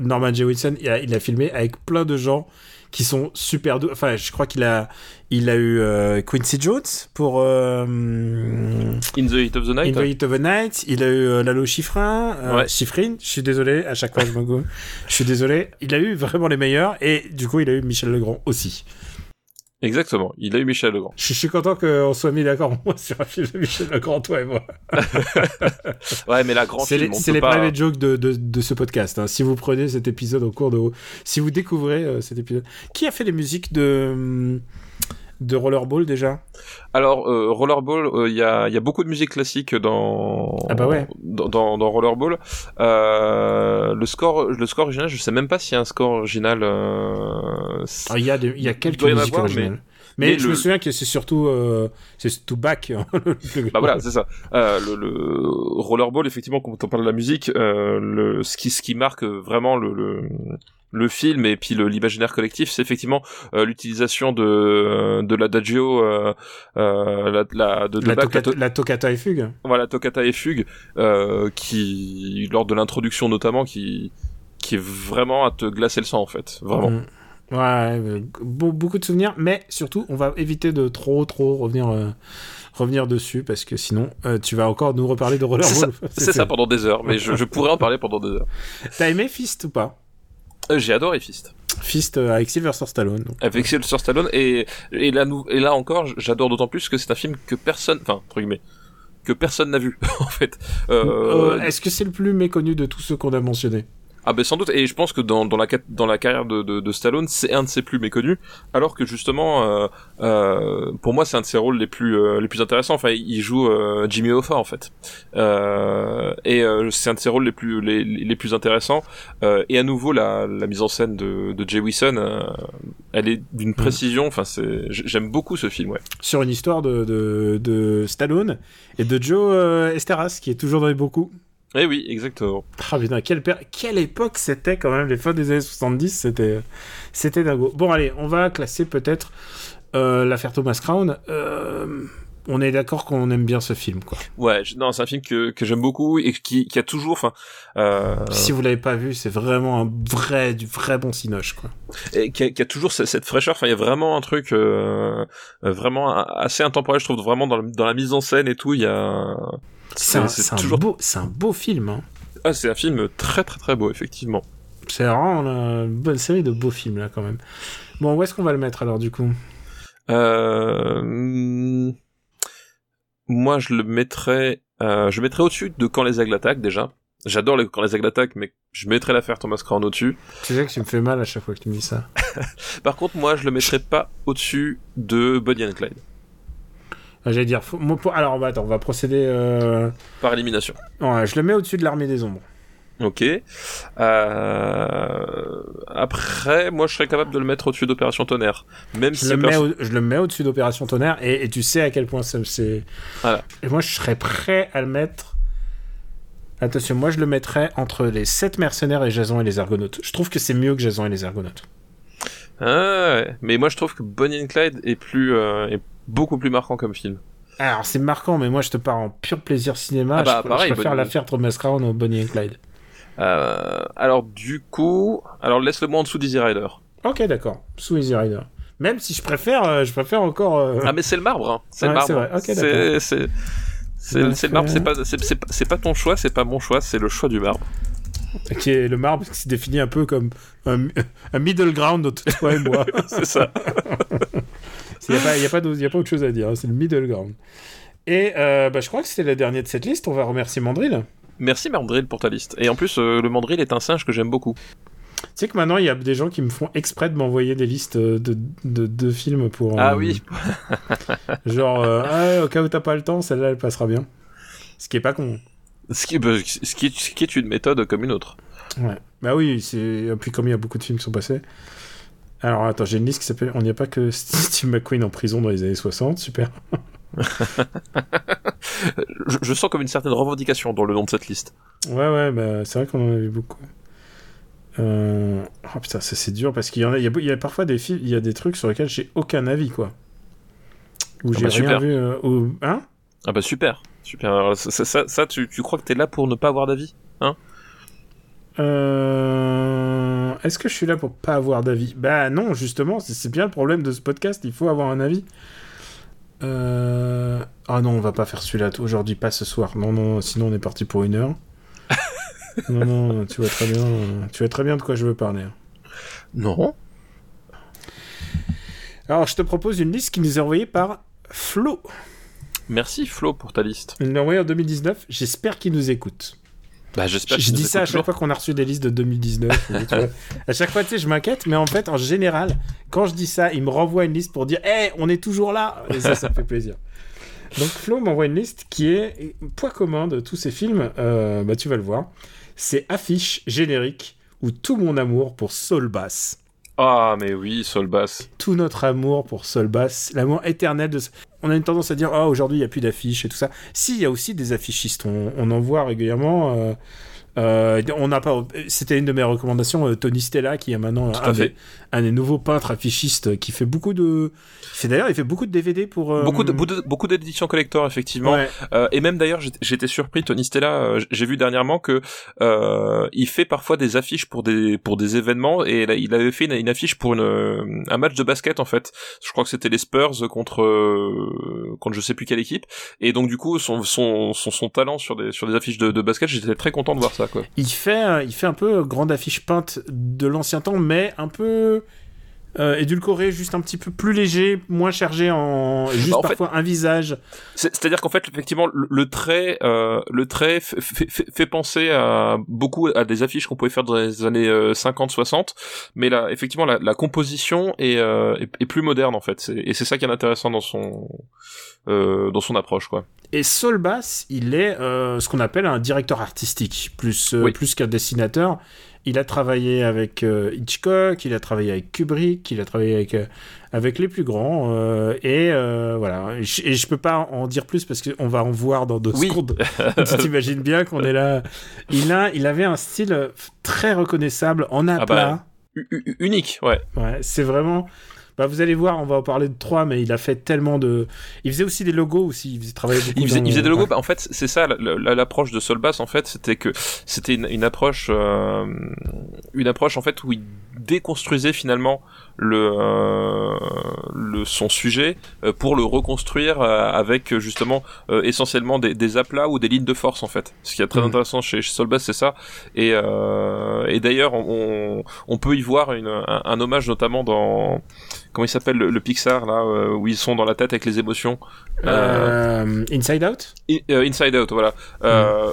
Speaker 1: Norman J. Wilson, il a, il a filmé avec plein de gens qui sont super doux. Enfin, je crois qu'il a, il a eu euh, Quincy Jones pour euh,
Speaker 2: In the Heat of the
Speaker 1: In
Speaker 2: Night.
Speaker 1: the Heat of the Night. Il a eu euh, Lalo Schifrin,
Speaker 2: Ouais.
Speaker 1: Schifrin. Je suis désolé, à chaque fois je me goûte. Je suis désolé. Il a eu vraiment les meilleurs et du coup, il a eu Michel Legrand aussi.
Speaker 2: Exactement. Il a eu Michel Legrand.
Speaker 1: Je, je suis content qu'on soit mis d'accord moi sur un film de Michel Legrand, toi et moi. *laughs*
Speaker 2: Ouais, mais la grande
Speaker 1: C'est
Speaker 2: film,
Speaker 1: les,
Speaker 2: on
Speaker 1: c'est
Speaker 2: peut
Speaker 1: les
Speaker 2: pas...
Speaker 1: private jokes de, de, de ce podcast. hein. Si vous prenez cet épisode au cours de... Si vous découvrez euh, cet épisode... Qui a fait les musiques de... De Rollerball déjà
Speaker 2: Alors, euh, Rollerball, euh, il y, a, il y a beaucoup de musique classique dans
Speaker 1: Ah bah ouais.
Speaker 2: dans, dans, dans Rollerball. Euh, le score, le score original, je sais même pas s'il y a un score original. Euh...
Speaker 1: Ah, Il y, a y a quelques musiques originales. Mais,
Speaker 2: mais
Speaker 1: je
Speaker 2: le-
Speaker 1: me souviens que c'est surtout... euh, c'est surtout Bach. hein, *laughs* le-
Speaker 2: Bah voilà, c'est ça. Euh, le, le Rollerball, effectivement, quand on parle de la musique, euh, le, ce qui ce qui marque vraiment le, le le film et puis l'imaginaire collectif, c'est effectivement euh, l'utilisation de de l'adagio, euh, euh, la, la, de, de
Speaker 1: la,
Speaker 2: Bach, la to-
Speaker 1: la toccata et fugue.
Speaker 2: voilà toccata et fugue euh, qui lors de l'introduction notamment qui qui est vraiment à te glacer le sang en fait vraiment
Speaker 1: Mm. Ouais, euh, be- beaucoup de souvenirs, mais surtout, on va éviter de trop, trop revenir, euh, revenir dessus, parce que sinon, euh, tu vas encore nous reparler de Rollerball. *laughs*
Speaker 2: c'est ça pendant des heures mais je, je pourrais en parler pendant des heures *laughs*
Speaker 1: T'as aimé Fist ou pas?
Speaker 2: Euh, j'ai adoré Fist
Speaker 1: Fist avec Sylvester Stallone. donc.
Speaker 2: avec Sylvester Stallone et et là nous et là encore j'adore d'autant plus que c'est un film que personne enfin entre guillemets que personne n'a vu *laughs* en fait
Speaker 1: Est-ce que c'est le plus méconnu de tous ceux qu'on a mentionnés?
Speaker 2: Ah ben sans doute, et je pense que dans, dans, la, dans la carrière de, de, de Stallone, c'est un de ses plus méconnus, alors que justement, euh, euh, pour moi, c'est un de ses rôles les plus, euh, les plus intéressants. Enfin, il joue euh, Jimmy Hoffa en fait, euh, et euh, c'est un de ses rôles les plus, les, les plus intéressants. Euh, et à nouveau, la, la mise en scène de, de Jay Wilson, elle est d'une précision. Enfin, c'est, j'aime beaucoup ce film, ouais.
Speaker 1: Sur une histoire de, de, de Stallone et de Joe Esteras, qui est toujours dans les beaux coups.
Speaker 2: Eh oui, exactement.
Speaker 1: Ah putain, quelle, per- quelle époque c'était quand même, les fins des années 70, c'était, c'était dingo. Bon, allez, on va classer peut-être euh, l'affaire Thomas Crown. Euh, on est d'accord qu'on aime bien ce film, quoi.
Speaker 2: Ouais, non, c'est un film que, que j'aime beaucoup et qui, qui a toujours, enfin, euh,
Speaker 1: Si vous l'avez pas vu, c'est vraiment un vrai, du vrai bon cinoche, quoi.
Speaker 2: et qui a, qui a toujours ce- cette fraîcheur. Enfin, il y a vraiment un truc euh, euh, vraiment assez intemporel, je trouve, vraiment dans, le- dans la mise en scène et tout. Il y a
Speaker 1: C'est un, beau, c'est un beau film, hein.
Speaker 2: ah, c'est un film très très très beau, effectivement.
Speaker 1: C'est vraiment une bonne série de beaux films, là, quand même. Bon, où est-ce qu'on va le mettre, alors, du coup?
Speaker 2: Euh, moi, je le mettrais, euh, je mettrais au-dessus de Quand les aigles attaquent déjà. J'adore les, Quand les aigles attaquent, mais je mettrais l'affaire Thomas Crown au-dessus.
Speaker 1: Tu sais que tu me fais mal à chaque fois que tu me dis ça. *laughs*
Speaker 2: Par contre, moi, je le mettrais pas au-dessus de Bonnie and Clyde
Speaker 1: J'allais dire, faut- moi, pour- alors, bah, attends, on va procéder... Euh...
Speaker 2: par élimination.
Speaker 1: ouais, je le mets au-dessus de l'Armée des Ombres.
Speaker 2: Ok. Euh... Après, moi, je serais capable de le mettre au-dessus d'Opération Tonnerre, même
Speaker 1: Je
Speaker 2: si
Speaker 1: le, mets au- je le mets au-dessus d'Opération Tonnerre et, et tu sais à quel point c'est.
Speaker 2: Voilà.
Speaker 1: Et moi, je serais prêt à le mettre. Attention, moi, je le mettrais entre les 7 mercenaires et Jason et les Argonautes. Je trouve que c'est mieux que Jason et les Argonautes.
Speaker 2: Ah, mais moi, je trouve que Bonnie and Clyde est plus, euh, est beaucoup plus marquant comme film.
Speaker 1: Alors, c'est marquant, mais moi, je te pars en pur plaisir cinéma.
Speaker 2: Ah bah,
Speaker 1: je,
Speaker 2: pareil,
Speaker 1: je préfère
Speaker 2: Bonnie-
Speaker 1: l'affaire Thomas Crown au Bonnie and Clyde.
Speaker 2: Euh, alors du coup, alors laisse-le moi en dessous d'Easy Rider.
Speaker 1: Ok, d'accord. Sous Easy Rider. Même si je préfère, euh, je préfère encore.
Speaker 2: Ah mais c'est le marbre, hein. c'est le
Speaker 1: Ouais, c'est
Speaker 2: marbre. c'est le marbre,
Speaker 1: c'est-
Speaker 2: pas pas ton choix, c'est pas mon choix, c'est le choix du marbre.
Speaker 1: Qui est le marbre qui se définit un peu comme un, un middle ground entre toi et moi. *laughs*
Speaker 2: c'est ça.
Speaker 1: Il n'y a, pas- y a, pas d'autre- y a pas autre chose à dire, hein, c'est le middle ground. Et euh, bah, je crois que c'était le dernier de cette liste. On va remercier Mandrill.
Speaker 2: Merci Mandrill pour ta liste. Et en plus, euh, le Mandrill est un singe que j'aime beaucoup.
Speaker 1: Tu sais que maintenant, il y a des gens qui me font exprès de m'envoyer des listes de, de, de films pour.
Speaker 2: Ah
Speaker 1: euh,
Speaker 2: oui, *laughs*
Speaker 1: Genre, euh, Ah, au cas où t'as pas le temps, celle-là, elle passera bien. Ce qui est pas con.
Speaker 2: Ce qui, ce qui est, ce qui est une méthode comme une autre.
Speaker 1: Ouais. Bah oui, c'est. Puis comme il y a beaucoup de films qui sont passés. Alors attends, j'ai une liste qui s'appelle. On n'y a pas que *laughs* Steve McQueen en prison dans les années 60, super. *laughs*
Speaker 2: Je, je sens comme une certaine revendication dans le nom de cette liste.
Speaker 1: Ouais, ouais, bah c'est vrai qu'on en a vu beaucoup. Euh... Oh putain, ça c'est dur parce qu'il y en a, il y a, il y a parfois des films, il y a des trucs sur lesquels j'ai aucun avis, quoi. Où
Speaker 2: Ah
Speaker 1: j'ai
Speaker 2: bah,
Speaker 1: rien
Speaker 2: super.
Speaker 1: vu. euh, où- Hein?
Speaker 2: Ah bah super, super. Alors, ça, ça, ça, ça, tu, tu crois que t'es là pour ne pas avoir d'avis
Speaker 1: Euh, Est-ce que je suis là pour pas avoir d'avis? Bah non, justement, c'est bien le problème de ce podcast, il faut avoir un avis. Euh... Ah non, on va pas faire celui-là aujourd'hui, pas ce soir. Non, non, sinon on est parti pour une heure. *laughs* non, non, tu vois très bien, tu vois très bien de quoi je veux parler.
Speaker 2: Non.
Speaker 1: Alors, je te propose une liste qui nous est envoyée par Flo.
Speaker 2: Merci Flo pour ta liste.
Speaker 1: Il l'a envoyée en 2019. J'espère qu'il nous écoute.
Speaker 2: Bah j'espère.
Speaker 1: Je dis ça à chaque
Speaker 2: toujours.
Speaker 1: fois qu'on a reçu des listes de 2019. ou, tu vois. *laughs* à chaque fois, tu sais, je m'inquiète, mais en fait, en général, quand je dis ça, il me renvoie une liste pour dire Hé, on est toujours là Et ça, ça me fait plaisir. Donc, Flo m'envoie une liste qui est point commun de tous ces films. euh, bah, tu vas le voir. C'est affiche générique ou tout mon amour pour Soul Bass.
Speaker 2: Ah mais oui, Sol Bass.
Speaker 1: tout notre amour pour Soul Bass, l'amour éternel de. On a une tendance à dire, oh, aujourd'hui, il n'y a plus d'affiches et tout ça. Si, il y a aussi des affichistes. On, on en voit régulièrement. euh, euh, on n'a pas. C'était une de mes recommandations, euh, Tony Stella, qui est maintenant un des, un des nouveaux peintres affichistes qui fait beaucoup de. fait D'ailleurs, il fait beaucoup de DVD pour. euh,
Speaker 2: Beaucoup de beaucoup d'éditions collector effectivement.
Speaker 1: Ouais.
Speaker 2: Euh, et même d'ailleurs, j'étais- surpris, Tony Stella, euh, j'ai vu dernièrement que euh, il fait parfois des affiches pour des pour des événements et là, il avait fait une, une affiche pour une, un match de basket en fait. Je crois que c'était les Spurs contre euh, contre je sais plus quelle équipe. Et donc du coup, son son son, son talent sur des sur des affiches de, de basket, j'étais très content de voir ça
Speaker 1: Il fait, euh, il fait un peu grande affiche peinte de l'ancien temps, mais un peu euh, édulcoré, juste un petit peu plus léger, moins chargé en. Juste
Speaker 2: Bah, en fait-
Speaker 1: parfois un visage.
Speaker 2: C'est- C'est-à-dire qu'en fait, effectivement, le, le trait, euh, le trait f- fait penser à beaucoup à des affiches qu'on pouvait faire dans les années 50-60, mais là, effectivement, la, la composition est, euh, est, est plus moderne en fait, et c'est ça qui est intéressant dans son euh, dans son approche, quoi.
Speaker 1: Et Saul Bass, il est euh, ce qu'on appelle un directeur artistique, plus, euh,
Speaker 2: Oui.
Speaker 1: plus qu'un dessinateur. Il a travaillé avec euh, Hitchcock, il a travaillé avec Kubrick, il a travaillé avec, euh, avec les plus grands. euh, et voilà. Et je, et je peux pas en dire plus parce qu'on va en voir dans deux
Speaker 2: Oui.
Speaker 1: secondes. *laughs* tu t'imagines bien qu'on est là. Il, a, il avait un style très reconnaissable en aplat.
Speaker 2: bah, u- unique, ouais.
Speaker 1: Ouais, c'est vraiment. Bah, vous allez voir, on va en parler de trois, mais il a fait tellement de. Il faisait aussi des logos aussi. Il faisait travailler beaucoup.
Speaker 2: Il faisait,
Speaker 1: dans-
Speaker 2: il faisait des logos.
Speaker 1: Ouais.
Speaker 2: Bah, en fait, c'est ça la- la- l'approche de Solbass. En fait, c'était que c'était une, une approche, euh, une approche en fait où il déconstruisait finalement le, euh, le son sujet euh, pour le reconstruire euh, avec justement euh, essentiellement des, des aplats ou des lignes de force en fait. Ce qui est très
Speaker 1: Mhm.
Speaker 2: intéressant chez, chez c'est ça. Et, euh, et d'ailleurs, on, on peut y voir une, un, un hommage notamment dans comment il s'appelle le, le Pixar là où ils sont dans la tête avec les émotions.
Speaker 1: Inside Out?
Speaker 2: I- euh, Inside Out, voilà.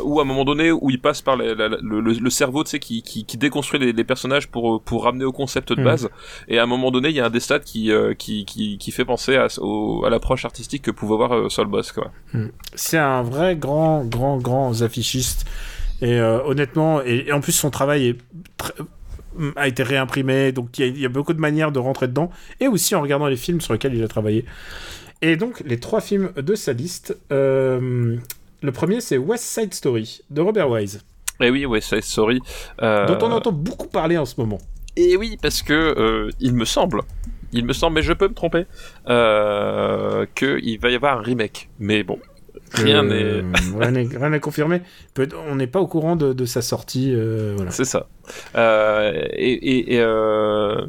Speaker 2: Ou à un moment donné où il passe par les- la- la- le, cerveau, tu sais, qui, qui, qui déconstruit les, les personnages pour pour ramener au concept de
Speaker 1: Mm.
Speaker 2: base. Et à moment donné, il y a un des stats qui euh, qui, qui qui fait penser à, au- à l'approche artistique que pouvait avoir euh, Sol Boss, quoi.
Speaker 1: C'est un vrai grand, grand, grand affichiste. Et euh, honnêtement, et, et en plus son travail est a été réimprimé, donc il y, y a beaucoup de manières de rentrer dedans, et aussi en regardant les films sur lesquels il a travaillé. Et donc, les trois films de sa liste, euh, le premier c'est West Side Story de Robert Wise,
Speaker 2: Et oui, c'est sorry. Euh,
Speaker 1: dont on entend beaucoup parler en ce moment.
Speaker 2: Et oui, parce que euh, il me semble, il me semble, mais je peux me tromper, euh, que il va y avoir un remake. Mais bon, rien n'est.
Speaker 1: Euh, *laughs* rien n'est rien n'est confirmé. On n'est pas au courant de, de sa sortie. euh, voilà.
Speaker 2: C'est ça. Euh, et et, et, euh,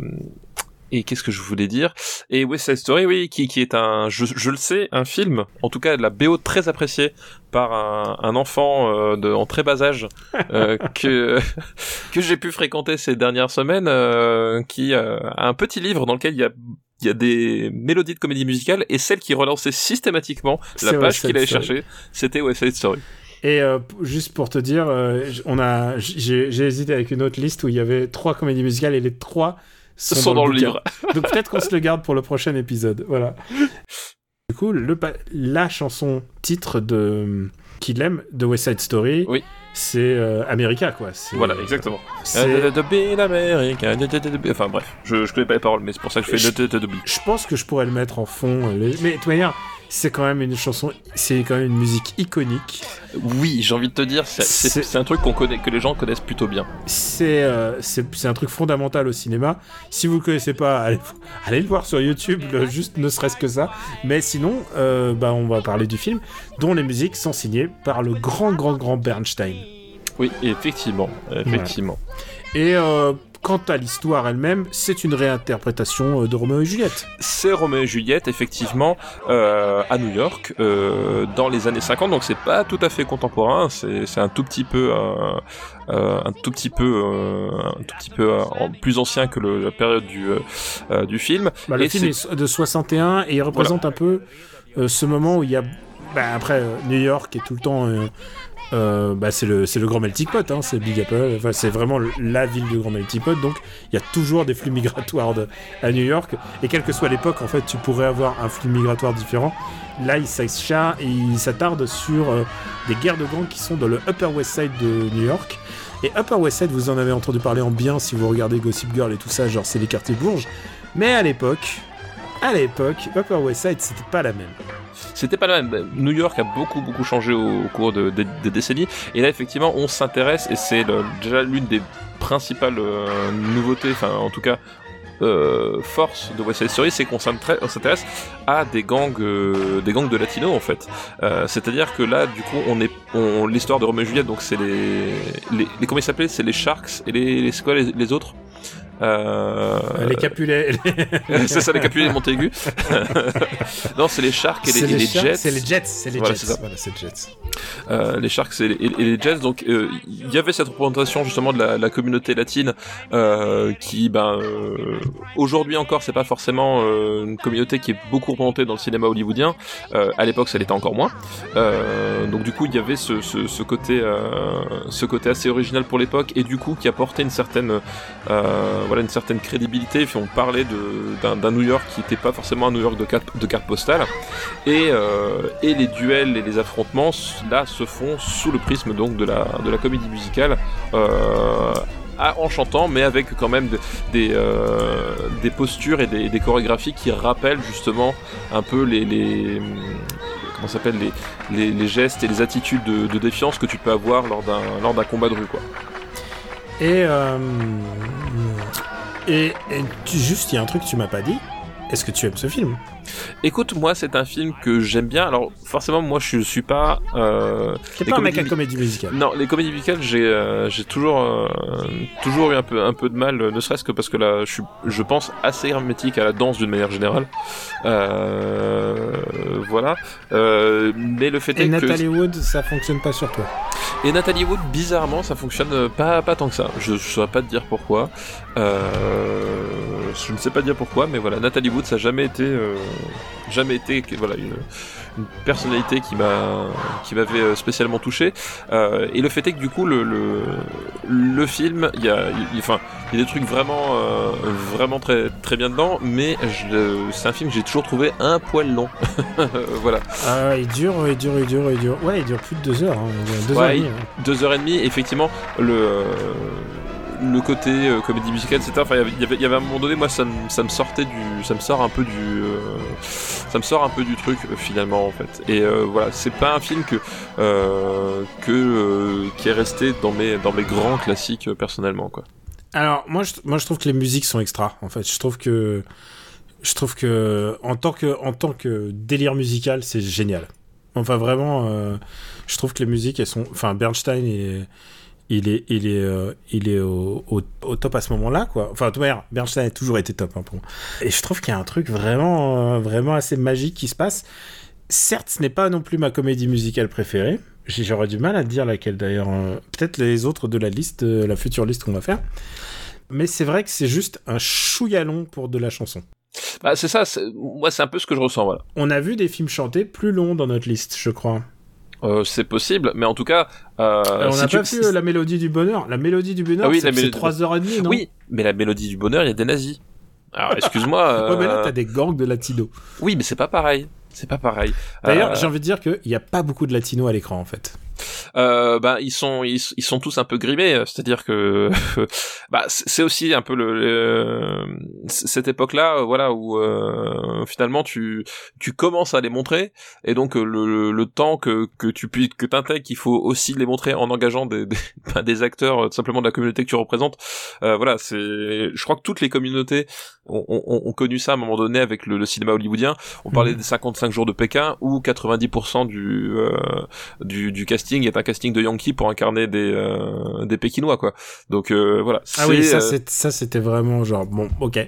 Speaker 2: et qu'est-ce que je voulais dire? Et West Side Story, oui, qui, qui est un, je, je le sais, un film, en tout cas la BO très appréciée par un, un enfant euh, de, en très bas âge *laughs* euh, que *laughs* que j'ai pu fréquenter ces dernières semaines, euh, qui euh, a un petit livre dans lequel il y a il y a des mélodies de comédie musicale et celle qui relançait systématiquement la page qu'il allait chercher, c'était West Side Story.
Speaker 1: Et euh, juste pour te dire, euh, on a, j'ai hésité avec une autre liste où il y avait trois comédies musicales et les trois sont,
Speaker 2: Sont dans le livre. *laughs*
Speaker 1: Donc peut-être qu'on se le garde pour le prochain épisode. Voilà. Du coup, le, la chanson titre de qu'il aime de West Side Story,
Speaker 2: Oui.
Speaker 1: c'est euh, America quoi.
Speaker 2: Voilà, exactement.
Speaker 1: c'est-
Speaker 2: Euh, America, Enfin bref, je, je connais pas les paroles, mais c'est pour ça que je fais
Speaker 1: Je- pense que je pourrais le mettre en fond. euh, Mais de toute manière, c'est quand même une chanson, c'est quand même une musique iconique.
Speaker 2: Oui, j'ai envie de te dire, c'est- un truc qu'on connaît, que les gens connaissent plutôt bien.
Speaker 1: C'est euh, un truc fondamental au cinéma. Si vous le connaissez pas, allez, *laughs* allez le voir sur YouTube, le- juste ne serait-ce que ça. Mais sinon, euh, bah, on va parler du film, dont les musiques sont signées par le grand, grand, grand Bernstein.
Speaker 2: Oui, effectivement, effectivement.
Speaker 1: Et euh, quant à l'histoire elle-même, c'est une réinterprétation euh, de Roméo et Juliette.
Speaker 2: C'est Roméo et Juliette, effectivement, euh, à New York, euh, dans les années 50, donc c'est pas tout à fait contemporain, c'est c'est un tout petit peu, euh, euh, un tout petit peu, euh, un tout petit peu plus ancien que le- la période du du film.
Speaker 1: Bah, le
Speaker 2: Et
Speaker 1: film est de 61 et il représente un peu euh, ce moment où il y a. Bah, après, euh, New York est tout le temps. euh, euh, bah, c'est le, grand melting pot, hein, c'est Big Apple, enfin, c'est vraiment la ville du grand melting pot, donc il y a toujours des flux migratoires à New York, et quelle que soit l'époque, en fait, tu pourrais avoir un flux migratoire différent. Là, il s'attarde sur euh, des guerres de gangs qui sont dans le Upper West Side de New York. Et Upper West Side, vous en avez entendu parler en bien si vous regardez Gossip Girl et tout ça, genre c'est les quartiers Bourges. Mais à l'époque, à l'époque, Upper West Side, c'était pas la même.
Speaker 2: C'était pas la même. New York a beaucoup beaucoup changé au, cours de- des- décennies. Et là, effectivement, on s'intéresse et c'est déjà l'une des principales euh, nouveautés, enfin en tout cas euh, force de West Side Story, c'est qu'on s'intér- on s'intéresse à des gangs, euh, des gangs de latinos en fait. Euh, C'est-à-dire que là, du coup, on est, l'histoire de Roméo et Juliette, donc c'est les, comment ils s'appelaient, c'est les Sharks et les, les quoi les autres? Euh...
Speaker 1: les Capulets. *laughs*
Speaker 2: c'est ça les Capulets de Montaigu. *laughs* non, c'est les Sharks et les, et les Jets.
Speaker 1: C'est les Jets. C'est les
Speaker 2: Voilà,
Speaker 1: Jets.
Speaker 2: c'est ça.
Speaker 1: Voilà, c'est Jets.
Speaker 2: Euh, les Sharks et les, et les Jets. Donc euh, il y avait cette représentation justement de la, la communauté latine qui, ben, aujourd'hui encore, c'est pas forcément une communauté qui est beaucoup représentée dans le cinéma hollywoodien. À l'époque, ça l'était encore moins. Donc du coup, il y avait ce, ce, ce côté, ce côté assez original pour l'époque et du coup qui apportait une certaine, voilà, une certaine crédibilité. Puis on parlait d'un New York qui n'était pas forcément un New York de carte, de carte postale. Et, euh, et les duels et les affrontements là se font sous le prisme donc de la, de la comédie musicale euh, en chantant mais avec quand même de- des, euh, des postures et des, des chorégraphies qui rappellent justement un peu les, comment s'appelle les, les, gestes et les attitudes de, défiance que tu peux avoir lors d'un lors d'un combat de rue quoi.
Speaker 1: Et, et, et tu- juste, il y a un truc que tu m'as pas dit. Est-ce que tu aimes ce film?
Speaker 2: Écoute, moi c'est un film que j'aime bien. Alors forcément moi je suis pas euh,
Speaker 1: T'es pas un mec à comédie musicale.
Speaker 2: Non, les comédies musicales, j'ai euh, j'ai toujours euh, toujours eu un peu un peu de mal, ne serait-ce que parce que là, je suis, je pense assez hermétique à la danse d'une manière générale. Euh, voilà. Mais le fait
Speaker 1: Et
Speaker 2: est
Speaker 1: Nathalie
Speaker 2: que
Speaker 1: Wood, ça fonctionne pas sur toi.
Speaker 2: et Nathalie Wood, bizarrement, ça fonctionne pas pas tant que ça. Je, je saurais pas te dire pourquoi. Euh, je ne sais pas dire pourquoi, mais voilà, Nathalie Wood, ça a jamais été euh, jamais été voilà une une personnalité qui m'a qui m'avait euh, spécialement touché Euh, et le fait est que du coup le le, le film il y a il- enfin il y a des trucs vraiment vraiment très très bien dedans mais c'est un film que j'ai toujours trouvé un poil long *laughs* voilà
Speaker 1: Ah, il dure, il dure, il dure, il dure. Ouais, il dure plus de deux heures. hein. Deux
Speaker 2: Ouais,
Speaker 1: heures et
Speaker 2: il-
Speaker 1: demie, hein.
Speaker 2: deux heures et demie effectivement le le côté euh, comédie musicale etc enfin il y avait- y avait à un moment donné moi ça me, ça sortait du ça me sort un peu du euh, ça me sort un peu du truc euh, finalement en fait et euh, voilà c'est pas un film que que qui est resté dans mes dans mes grands classiques personnellement quoi
Speaker 1: Alors, moi je, moi, je trouve que les musiques sont extra, en fait. Je trouve que. Je trouve que. En tant que, en tant que délire musical, c'est génial. Enfin, vraiment, je trouve que les musiques, elles sont. Enfin, Bernstein, est, il est, il est, euh, il est au, au, au top à ce moment-là, quoi. Enfin, de toute manière, Bernstein a toujours été top hein, pour moi. Et je trouve qu'il y a un truc vraiment, euh, vraiment assez magique qui se passe. Certes, ce n'est pas non plus ma comédie musicale préférée. J'aurais du mal à te dire laquelle d'ailleurs. euh, Peut-être les autres de la liste, euh, la future liste qu'on va faire. Mais c'est vrai que c'est juste un chouïa long pour de la chanson.
Speaker 2: Bah, c'est ça, moi c'est un peu ce que je ressens, voilà.
Speaker 1: On a vu des films chantés plus longs dans notre liste, je crois.
Speaker 2: Euh, c'est possible, mais en tout cas, euh,
Speaker 1: Euh, on
Speaker 2: si tu-
Speaker 1: pas vu la mélodie du bonheur. La mélodie du bonheur,
Speaker 2: Ah oui,
Speaker 1: c'est
Speaker 2: la mélodie-
Speaker 1: c'est 3h30, non?
Speaker 2: Oui, mais la mélodie du bonheur, il y a des nazis. Alors, excuse-moi. *laughs*
Speaker 1: Ouais, mais là, t'as des gangs de latinos.
Speaker 2: Oui, mais c'est pas pareil. C'est pas pareil.
Speaker 1: D'ailleurs, j'ai envie de dire qu'il n'y a pas beaucoup de latinos à l'écran, en fait.
Speaker 2: Euh, ben ils sont ils, ils sont tous un peu grimés, euh, c'est-à-dire que *laughs* bah c'est aussi un peu le, le- c- cette époque-là, euh, voilà où euh, finalement tu tu commences à les montrer et donc euh, le, le temps que que tu puisses que t'intègres qu'il faut aussi les montrer en engageant des des, *laughs* des acteurs euh, tout simplement de la communauté que tu représentes. Euh, voilà, c'est je crois que toutes les communautés ont, ont, ont connu ça à un moment donné avec le, le cinéma hollywoodien. On parlait
Speaker 1: Mhm.
Speaker 2: des 55 jours de Pékin où 90% du euh, du, du casting est un casting de Yankee pour incarner des euh, des Pékinois quoi. Donc euh, voilà.
Speaker 1: Ah oui, ça,
Speaker 2: euh,
Speaker 1: ça c'était vraiment genre bon, ok.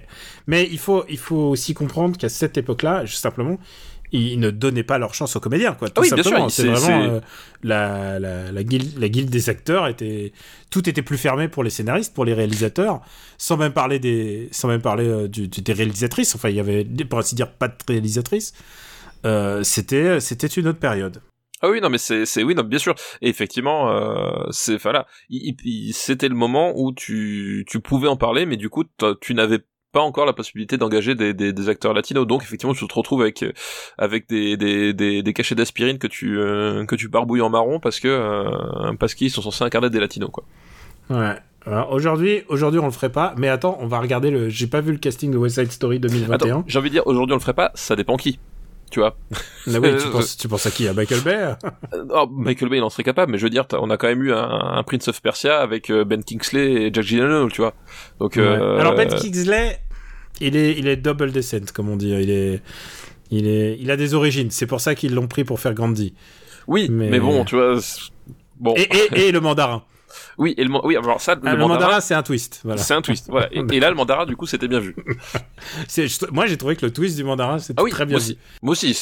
Speaker 1: Mais il faut, il faut aussi comprendre qu'à cette époque-là, juste simplement, ils ne donnaient pas leur chance aux comédiens, quoi. Tout
Speaker 2: Ah oui, bien
Speaker 1: simplement.
Speaker 2: sûr,
Speaker 1: c'est vraiment euh, la, la, la, guilde, la guilde des acteurs était tout était plus fermé pour les scénaristes, pour les réalisateurs, sans même parler des, sans même parler euh, du, du- des réalisatrices. Enfin, il y avait, pour ainsi dire, pas de réalisatrices. Euh, c'était, c'était une autre période.
Speaker 2: Ah oui non mais c'est c'est oui non bien sûr et effectivement euh, c'est enfin là il- il- c'était le moment où tu tu pouvais en parler mais du coup tu n'avais pas encore la possibilité d'engager des, des, des acteurs latinos donc effectivement tu te retrouves avec euh, avec des des, des, des cachets d'aspirine que tu euh, que tu barbouilles en marron parce que euh, parce qu'ils sont censés incarner des latinos quoi
Speaker 1: Ouais. Alors, aujourd'hui, aujourd'hui, on le ferait pas. Mais attends, on va regarder le. J'ai pas vu le casting de West Side Story 2021.
Speaker 2: attends j'ai envie de dire aujourd'hui on le ferait pas ça dépend qui tu vois
Speaker 1: Ah oui, tu penses, tu penses à qui? À Michael Bay? *laughs*
Speaker 2: Euh, oh, Michael Bay il en serait capable mais je veux dire on a quand même eu un, un Prince of Persia avec euh, Ben Kingsley et Jack Gyllenhaal tu vois donc
Speaker 1: Ouais.
Speaker 2: euh,
Speaker 1: Alors Ben Kingsley, il est, il est double descent, comme on dit. Il est, il est, il a des origines. C'est pour ça qu'ils l'ont pris pour faire Gandhi.
Speaker 2: oui
Speaker 1: mais-
Speaker 2: mais, bon tu vois bon
Speaker 1: Et, et, et le mandarin. *laughs*
Speaker 2: oui et le oui alors ça
Speaker 1: Ah,
Speaker 2: le,
Speaker 1: le
Speaker 2: mandarin,
Speaker 1: mandarin, c'est un twist. Voilà.
Speaker 2: c'est un twist voilà *laughs* et, et là le mandarin du coup c'était bien vu *laughs*
Speaker 1: moi, j'ai trouvé que le twist du mandarin, c'était
Speaker 2: ah oui
Speaker 1: très bien.
Speaker 2: moi
Speaker 1: vu.
Speaker 2: aussi moi aussi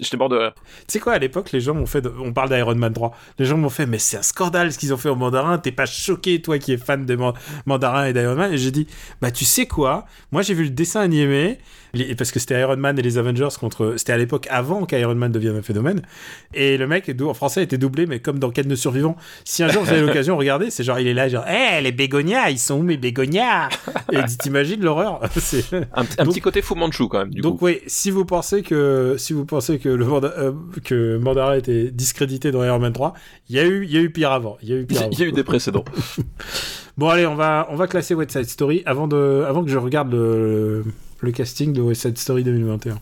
Speaker 2: j'étais mort de rire
Speaker 1: Tu sais quoi, à l'époque, les gens m'ont fait. de- On parle d'Iron Man 3. Les gens m'ont fait, mais c'est un scandale ce qu'ils ont fait au mandarin. T'es pas choqué, toi qui es fan de Man- mandarin et d'Iron Man. Et j'ai dit, bah tu sais quoi? Moi, j'ai vu le dessin animé. Parce que c'était Iron Man et les Avengers contre. C'était à l'époque avant qu'Iron Man devienne un phénomène. Et le mec, en français, était doublé, mais comme dans Quête de survivants. Si un jour vous avez *laughs* l'occasion, regardez, c'est genre, il est là, genre, hé, les bégonias, ils sont où mes bégonias *laughs* Et t'imagines l'horreur *laughs*
Speaker 2: un, un
Speaker 1: Donc-
Speaker 2: petit côté Fu Manchu quand même du
Speaker 1: donc
Speaker 2: coup
Speaker 1: oui, si vous pensez que si vous pensez que le Manda- euh, que Mandarin était discrédité dans Iron Man 3, il y a eu il y a eu pire avant, il y a eu pire avant.
Speaker 2: il y a eu des précédents *laughs*
Speaker 1: Bon allez, on va on va classer West Side Story avant de avant que je regarde le, le casting de West Side Story 2021.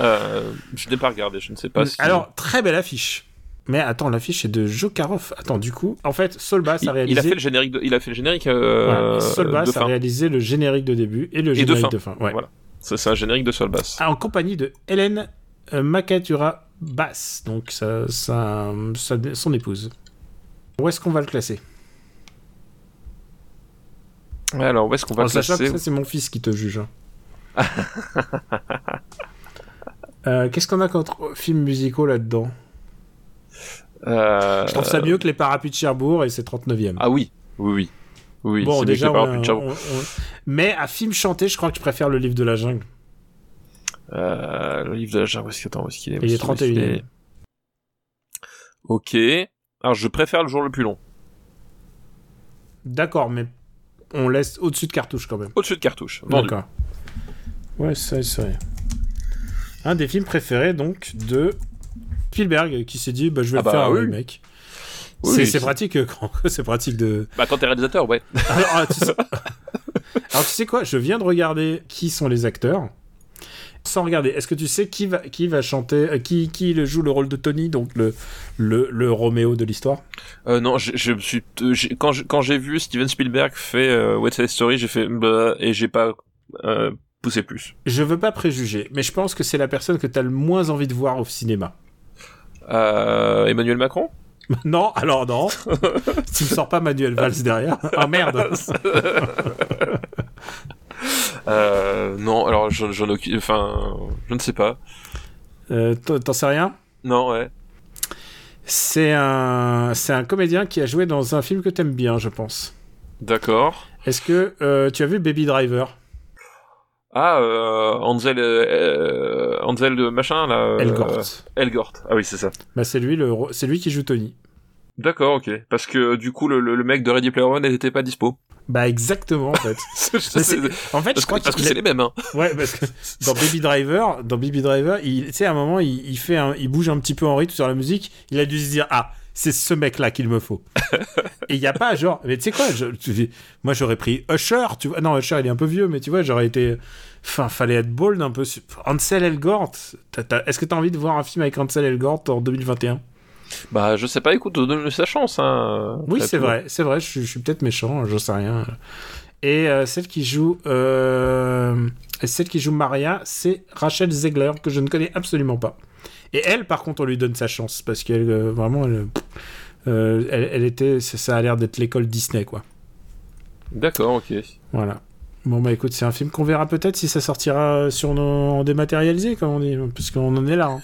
Speaker 2: euh, je n'ai pas regardé je ne sais pas si
Speaker 1: Alors, très belle affiche. Mais attends, l'affiche est de Jokarov. Attends, du coup, en fait, Solbass
Speaker 2: il,
Speaker 1: a
Speaker 2: il
Speaker 1: réalisé
Speaker 2: a fait le générique de, il a fait le générique euh,
Speaker 1: Ouais, Solbass
Speaker 2: de
Speaker 1: a réalisé le générique de début et le
Speaker 2: Et de
Speaker 1: générique
Speaker 2: fin.
Speaker 1: de fin. Ouais.
Speaker 2: Voilà. c'est un générique de Solbass
Speaker 1: Ah, en compagnie de Hélène euh, Makatura Bass, donc ça, ça, ça- son épouse. Où est-ce qu'on va le classer?
Speaker 2: Ouais, alors où est-ce qu'on va
Speaker 1: En
Speaker 2: le classer
Speaker 1: ça, c'est mon fils qui te juge. hein. *laughs* Euh, Qu'est-ce qu'on a contre films musicaux là-dedans?
Speaker 2: Euh,
Speaker 1: Je trouve ça mieux que les parapluies de Cherbourg et c'est 39e.
Speaker 2: Ah oui, oui, oui. Oui,
Speaker 1: bon, déjà, on-
Speaker 2: de Cherbourg.
Speaker 1: on- on- mais à film chanté, je crois que je préfère le livre de la jungle.
Speaker 2: Euh, le livre de la jungle, où est-ce qu'il attends, où est-ce qu'il est
Speaker 1: Il est
Speaker 2: est-ce qu'il
Speaker 1: 31e.
Speaker 2: est Ok. Alors, je préfère le jour le plus long.
Speaker 1: D'accord, mais on laisse au-dessus de cartouche quand même.
Speaker 2: Au-dessus de cartouche.
Speaker 1: D'accord. Ouais, c'est c'est. Un des films préférés donc de Spielberg qui s'est dit bah, je vais
Speaker 2: Ah
Speaker 1: le
Speaker 2: bah
Speaker 1: faire un
Speaker 2: oui.
Speaker 1: remake.
Speaker 2: Oui,
Speaker 1: c'est pratique euh, quand *laughs* c'est pratique de.
Speaker 2: Bah, quand t'es réalisateur, ouais. *laughs*
Speaker 1: Alors, ah, tu sais... Alors, tu sais quoi? Je viens de regarder qui sont les acteurs. Sans regarder, est-ce que tu sais qui va qui va chanter, euh, qui qui le joue le rôle de Tony, donc le le, le Roméo de l'histoire?
Speaker 2: Euh, non, je, je me suis, euh, j'ai- quand je- quand j'ai vu Steven Spielberg fait euh, West Side Story, j'ai fait bah, et j'ai pas euh, poussé plus.
Speaker 1: Je veux pas préjuger, mais je pense que c'est la personne que tu as le moins envie de voir au cinéma.
Speaker 2: Euh, Emmanuel Macron *laughs*
Speaker 1: Non, alors non. tu me sors pas Manuel Valls derrière. *laughs* Ah merde. *laughs*
Speaker 2: Euh, non, alors j'en Enfin, je ne sais pas.
Speaker 1: Euh, t'en t'en sais rien?
Speaker 2: Non, ouais.
Speaker 1: C'est un, c'est un comédien qui a joué dans un film que t'aimes bien, je pense.
Speaker 2: D'accord.
Speaker 1: Est-ce que euh, tu as vu Baby Driver?
Speaker 2: Ah, euh, Ansel, euh, Ansel de machin, là. euh,
Speaker 1: Elgort.
Speaker 2: Elgort. Ah oui, c'est ça.
Speaker 1: Bah c'est lui le, c'est lui qui joue Tony.
Speaker 2: D'accord, ok. Parce que du coup, le, le, le mec de Ready Player One n'était pas dispo.
Speaker 1: Bah exactement en fait. *laughs* En fait, je crois
Speaker 2: que, parce que c'est les mêmes, hein.
Speaker 1: Ouais, parce que dans Baby Driver, dans Baby Driver, il, tu sais, à un moment, il, il fait, un- il bouge un petit peu en rythme sur la musique. Il a dû se dire, ah, c'est ce mec-là qu'il me faut. *laughs* Et il y a pas genre, mais tu sais quoi, je- tu- moi j'aurais pris Usher, tu vois. Non, Usher, il est un peu vieux, mais tu vois, j'aurais été, enfin, fallait être bold un peu. Ansel Elgort. Est-ce que t'as envie de voir un film avec Ansel Elgort en 2021
Speaker 2: Bah, je sais pas, écoute, donne-lui sa chance, hein.
Speaker 1: Oui, c'est vrai, c'est vrai. Je, suis- je suis peut-être méchant, je sais rien. Et euh, celle qui joue, euh, celle qui joue Maria, c'est Rachel Zegler que je ne connais absolument pas. Et elle, par contre, on lui donne sa chance parce qu'elle euh, vraiment, elle, euh, elle, elle était, ça, ça a l'air d'être l'école Disney, quoi.
Speaker 2: D'accord, ok.
Speaker 1: Voilà. Bon bah écoute, c'est un film qu'on verra peut-être si ça sortira sur nos en dématérialisé, comme on dit, parce qu'on en est là. hein.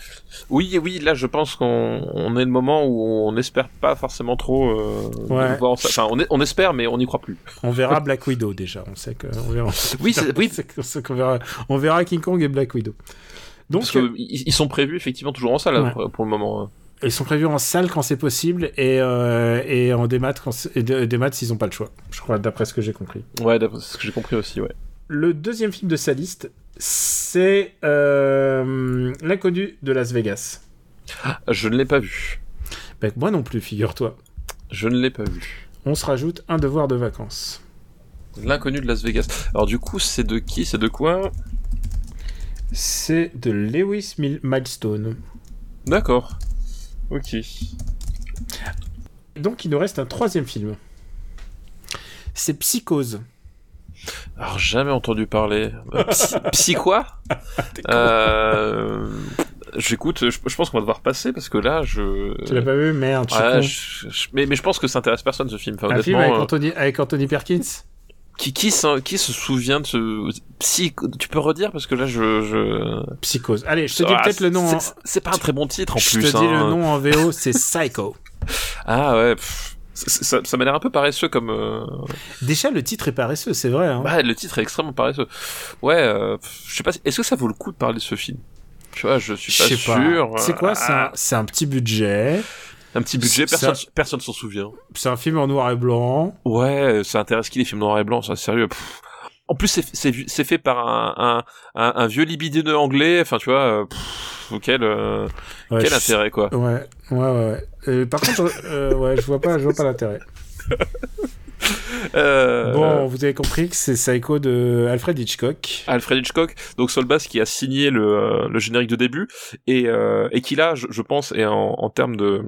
Speaker 2: Oui, oui, là, je pense qu'on on est le moment où on n'espère pas forcément trop euh,
Speaker 1: Ouais.
Speaker 2: de voir ça. Enfin, on, est- on espère, mais on n'y croit plus.
Speaker 1: On verra Black Widow déjà. On sait que on verra.
Speaker 2: Oui, c'est- oui. *laughs*
Speaker 1: Qu'on qu'on verra. On verra King Kong et Black Widow. Donc
Speaker 2: Parce que ils sont prévus effectivement toujours en salle
Speaker 1: Ouais.
Speaker 2: hein, pour, pour le moment. hein.
Speaker 1: Ils sont prévus en salle quand c'est possible et, euh, et en démat quand et démat s'ils n'ont pas le choix. Je crois, d'après ce que j'ai compris.
Speaker 2: Ouais, d'après ce que j'ai compris aussi, ouais.
Speaker 1: Le deuxième film de sa liste, c'est euh, L'inconnu de Las Vegas.
Speaker 2: Je ne l'ai pas vu.
Speaker 1: Ben, moi non plus, figure-toi.
Speaker 2: Je ne l'ai pas vu.
Speaker 1: On se rajoute un devoir de vacances.
Speaker 2: L'inconnu de Las Vegas. Alors du coup, c'est de qui? C'est de quoi?
Speaker 1: C'est de Lewis Mil- Milestone.
Speaker 2: D'accord. Ok.
Speaker 1: Donc il nous reste un troisième film. C'est Psychose.
Speaker 2: Alors jamais entendu parler. Euh, Psy, *laughs* psy quoi? Euh... J'écoute. Je, je pense qu'on va devoir passer parce que là, je.
Speaker 1: Tu l'as pas vu Merde, je-
Speaker 2: je- mais, mais je pense que ça intéresse personne ce film. Enfin,
Speaker 1: Un film avec
Speaker 2: euh,
Speaker 1: Anthony, avec Anthony Perkins?
Speaker 2: Qui, qui, qui se souvient de ce psy Tu peux redire parce que là, je. je...
Speaker 1: Psychose. Allez, je te dis
Speaker 2: Ah,
Speaker 1: peut-être le nom. en-
Speaker 2: c'est- C'est pas un très bon titre en
Speaker 1: Je
Speaker 2: plus.
Speaker 1: te dis le
Speaker 2: hein.
Speaker 1: nom en VO, c'est Psycho. *laughs*
Speaker 2: Ah ouais. pff, ça ça m'a l'air un peu paresseux comme. euh,
Speaker 1: Déjà, le titre est paresseux, c'est vrai. Hein.
Speaker 2: Bah, le titre est extrêmement paresseux. Ouais, euh, je sais pas. Est-ce que ça vaut le coup de parler de ce film? Tu vois, je suis
Speaker 1: Je
Speaker 2: pas
Speaker 1: sais
Speaker 2: sûr.
Speaker 1: C'est quoi C'est un,
Speaker 2: Ah,
Speaker 1: c'est un petit budget.
Speaker 2: Un petit budget, personne, personne s'en souvient.
Speaker 1: C'est un film en noir et blanc.
Speaker 2: Ouais, ça intéresse qui les films noir et blanc, ça, sérieux. pff. En plus, c'est- fait par un, un, un, un vieux libidineux anglais. Enfin, tu vois, euh, pff, quel, euh,
Speaker 1: Ouais,
Speaker 2: quel intérêt, quoi.
Speaker 1: Ouais, ouais, ouais. Euh, par contre, euh, ouais, je vois pas, je vois pas l'intérêt.
Speaker 2: Euh,
Speaker 1: Bon, vous avez compris que c'est Psycho de Alfred Hitchcock.
Speaker 2: Alfred Hitchcock, donc Solbass qui a signé le, euh, le générique de début et, euh, et qui là, je, je pense, est en, en termes de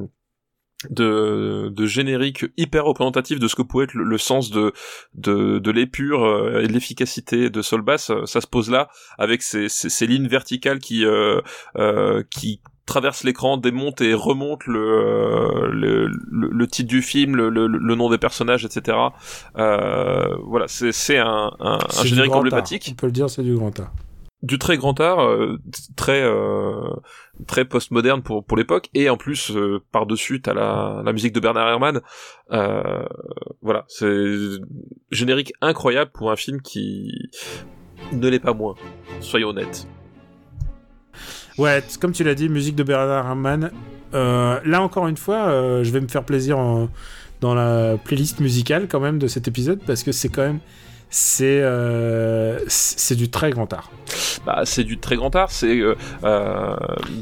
Speaker 2: de, de générique hyper représentatif de ce que pouvait être le, le sens de de, de l'épure euh, et de l'efficacité de Solbass, euh, ça se pose là avec ces, ces, ces lignes verticales qui euh, euh, qui traversent l'écran, démontent et remontent le, euh, le, le, le titre du film, le, le, le nom des personnages, etc. Euh, voilà, c'est c'est un, un, un générique emblématique
Speaker 1: On peut le dire, c'est du grand art.
Speaker 2: Du très grand art, euh, très euh, très postmoderne pour pour l'époque, et en plus euh, par dessus t'as la musique de Bernard Herrmann. Voilà, c'est générique incroyable pour un film qui ne l'est pas moins. Soyons honnêtes.
Speaker 1: Ouais, comme tu l'as dit, musique de Bernard Herrmann. Là encore une fois, je vais me faire plaisir dans la playlist musicale quand même de cet épisode parce que c'est quand même c'est euh, c'est du très grand art.
Speaker 2: Bah, c'est du très grand art. C'est euh, euh,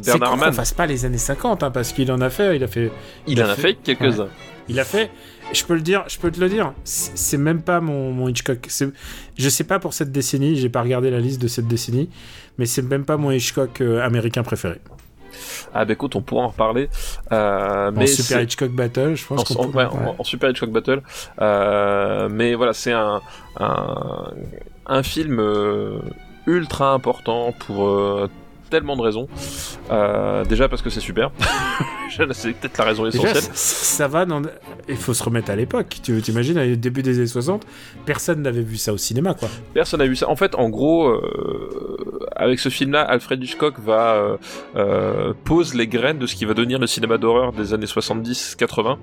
Speaker 2: Bernard Herrmann.
Speaker 1: fasse pas les années 50 hein, parce qu'il en a fait, il a fait
Speaker 2: Il en a fait quelques-uns.
Speaker 1: Il a fait, je peux le dire, je peux te le dire, c'est même pas mon, mon Hitchcock. Je sais pas pour cette décennie, j'ai pas regardé la liste de cette décennie, mais c'est même pas mon Hitchcock euh, américain préféré.
Speaker 2: Ah bah écoute, on pourra en reparler. Euh,
Speaker 1: En
Speaker 2: mais
Speaker 1: Super Hitchcock Battle, je pense
Speaker 2: en, en-
Speaker 1: peut-
Speaker 2: ouais,
Speaker 1: ouais.
Speaker 2: en- en Super Hitchcock Battle. Euh, mais voilà, c'est un, un, un film euh, ultra important pour, tellement de raisons. Euh, déjà parce que c'est super. *laughs* c'est peut-être la raison essentielle.
Speaker 1: Déjà, ça va dans. Il faut se remettre à l'époque. Tu t'imagines, au début des années 60, personne n'avait vu ça au cinéma, quoi.
Speaker 2: Personne n'a vu ça. En fait, en gros, euh, avec ce film-là, Alfred Hitchcock va euh, euh, pose les graines de ce qui va devenir le cinéma d'horreur des années 70-80.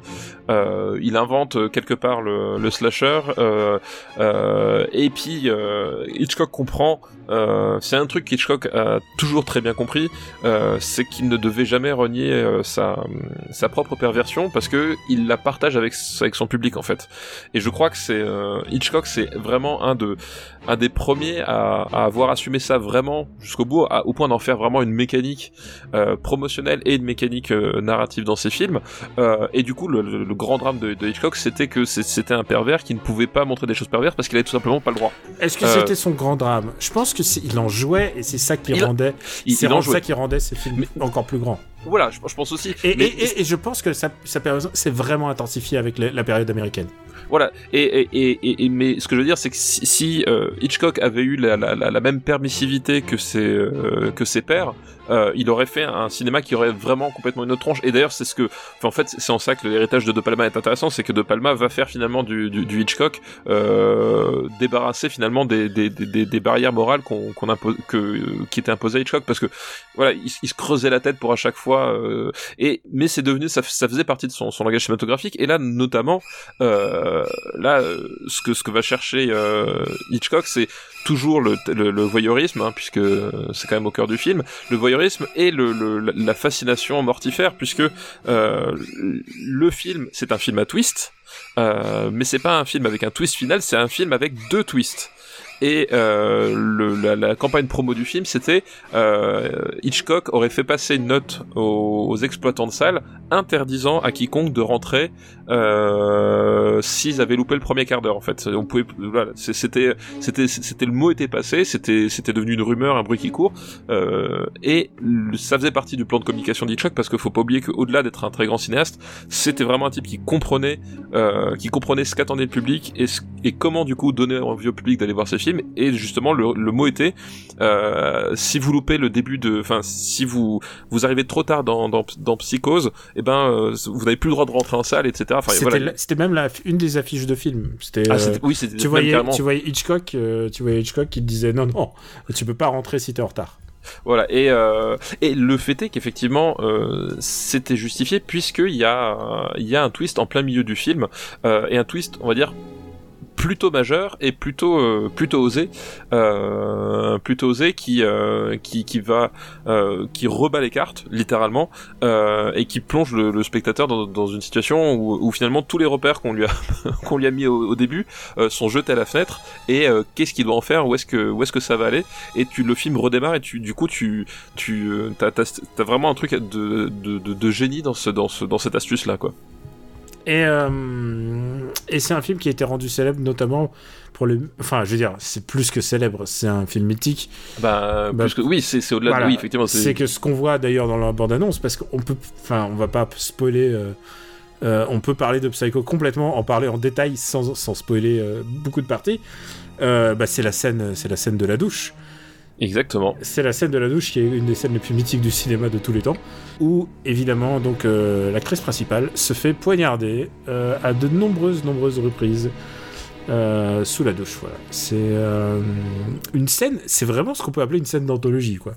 Speaker 2: Euh, il invente quelque part le, le slasher, et puis Hitchcock comprend. c'est un truc qu'Hitchcock a toujours très bien compris, c'est qu'il ne devait jamais renier sa, sa propre perversion parce que il la partage avec, avec son public en fait. Et je crois que c'est euh, Hitchcock, c'est vraiment un de un des premiers à, à avoir assumé ça vraiment jusqu'au bout, à- au point d'en faire vraiment une mécanique euh, promotionnelle et une mécanique euh, narrative dans ses films. Euh, et du coup, le, le- le grand drame de, de Hitchcock, c'était que c'était un pervers qui ne pouvait pas montrer des choses perverses parce qu'il avait tout simplement pas le droit.
Speaker 1: Est-ce que c'était son grand drame? Je pense que il en jouait et c'est ça qui
Speaker 2: Il-
Speaker 1: rendait.
Speaker 2: Il,
Speaker 1: C'est
Speaker 2: il en
Speaker 1: ça qui rendait ses films encore plus grands.
Speaker 2: Voilà, je, je pense aussi.
Speaker 1: Et,
Speaker 2: Mais-
Speaker 1: et- et- et je pense que sa, sa période s'est vraiment intensifiée avec la, la période américaine.
Speaker 2: Voilà. Et, et, et, et- mais ce que je veux dire, c'est que si, si, euh, Hitchcock avait eu la, la, la, la même permissivité que ses euh, que ses pairs, euh, il aurait fait un cinéma qui aurait vraiment complètement une autre tronche. Et d'ailleurs, c'est ce que, en fait, c'est en ça que l'héritage de De Palma est intéressant, c'est que De Palma va faire finalement du, du, du Hitchcock euh, débarrasser finalement des, des, des, des- barrières morales qu'on qu'on impose, que qui étaient imposées à Hitchcock, parce que voilà, il, se creusait la tête pour à chaque fois. euh, et mais c'est devenu, ça, ça faisait partie de son, son langage cinématographique. Et là, notamment, euh, là, euh, ce que ce que va chercher euh, Hitchcock, c'est toujours le, le, le voyeurisme, hein, puisque c'est quand même au cœur du film, le voyeurisme et le, la fascination mortifère, puisque euh, le film, c'est un film à twist, euh, mais c'est pas un film avec un twist final, c'est un film avec deux twists. Et euh, le, la, la campagne promo du film, c'était euh, Hitchcock aurait fait passer une note aux, aux exploitants de salles interdisant à quiconque de rentrer euh, s'ils avaient loupé le premier quart d'heure. En fait, on pouvait, voilà, c'était, c'était, c'était le mot était passé, c'était, c'était devenu une rumeur, un bruit qui court, euh, et ça faisait partie du plan de communication d'Hitchcock parce qu'il faut pas oublier qu'au-delà d'être un très grand cinéaste, c'était vraiment un type qui comprenait, euh, qui comprenait ce qu'attendait le public et, et comment du coup donner envie au public d'aller voir ses films. Et justement, le, le mot était, euh, si vous loupez le début de, enfin, si vous vous arrivez trop tard dans dans, dans Psychose, et ben euh, vous n'avez plus le droit de rentrer en salle, etc. Enfin,
Speaker 1: C'était
Speaker 2: voilà.
Speaker 1: même la, une des affiches de film. C'était.
Speaker 2: Ah,
Speaker 1: euh,
Speaker 2: oui, c'était
Speaker 1: tu voyais,
Speaker 2: carrément-
Speaker 1: tu voyais Hitchcock, tu voyais Hitchcock qui disait non non, tu peux pas rentrer si t'es en retard.
Speaker 2: Voilà, et, euh, et le fait est qu'effectivement, euh, c'était justifié puisqu'il y, a, il y a un twist en plein milieu du film, euh, et un twist, on va dire, plutôt majeur et plutôt euh, plutôt osé euh, plutôt osé qui euh, qui qui va euh, qui rebat les cartes littéralement euh, et qui plonge le, le spectateur dans, dans une situation où, où finalement tous les repères qu'on lui a *laughs* qu'on lui a mis au, au début euh, sont jetés à la fenêtre et qu'est-ce qu'il doit en faire où est-ce que où est-ce que ça va aller et tu le film redémarre et tu du coup tu tu t'as, t'as, t'as vraiment un truc de, de, de, de génie dans ce dans ce dans cette astuce là quoi
Speaker 1: Et, euh, et c'est un film qui a été rendu célèbre notamment pour le. Enfin, je veux dire, c'est plus que célèbre, c'est un film mythique.
Speaker 2: bah,
Speaker 1: Bah,
Speaker 2: plus que oui c'est, au-delà
Speaker 1: Voilà.
Speaker 2: de oui effectivement
Speaker 1: C'est que ce qu'on voit d'ailleurs dans la bande-annonce, parce qu'on peut. Enfin, on va pas spoiler. euh, euh, on peut parler de Psycho complètement, en parler en détail sans, sans spoiler euh, beaucoup de parties. Euh, bah, c'est la scène, c'est la scène de la douche.
Speaker 2: Exactement.
Speaker 1: C'est la scène de la douche qui est une des scènes les plus mythiques du cinéma de tous les temps, où évidemment donc euh, l'actrice principale se fait poignarder euh, à de nombreuses nombreuses reprises euh, sous la douche. Voilà, c'est euh, une scène, c'est vraiment ce qu'on peut appeler une scène d'anthologie, quoi.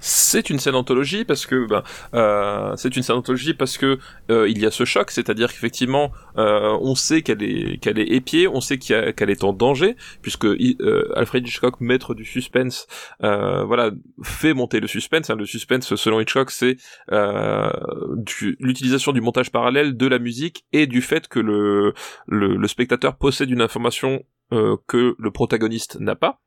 Speaker 2: C'est une scène anthologie parce que ben, euh, c'est une scène anthologie parce que euh, il y a ce choc, c'est-à-dire qu'effectivement euh, on sait qu'elle est qu'elle est épiée, on sait qu'elle est en danger puisque Alfred Hitchcock, maître du suspense, voilà fait monter le suspense. hein. Le suspense selon Hitchcock c'est l'utilisation du montage parallèle de la musique et du fait que le le, le spectateur possède une information euh, que le protagoniste n'a pas.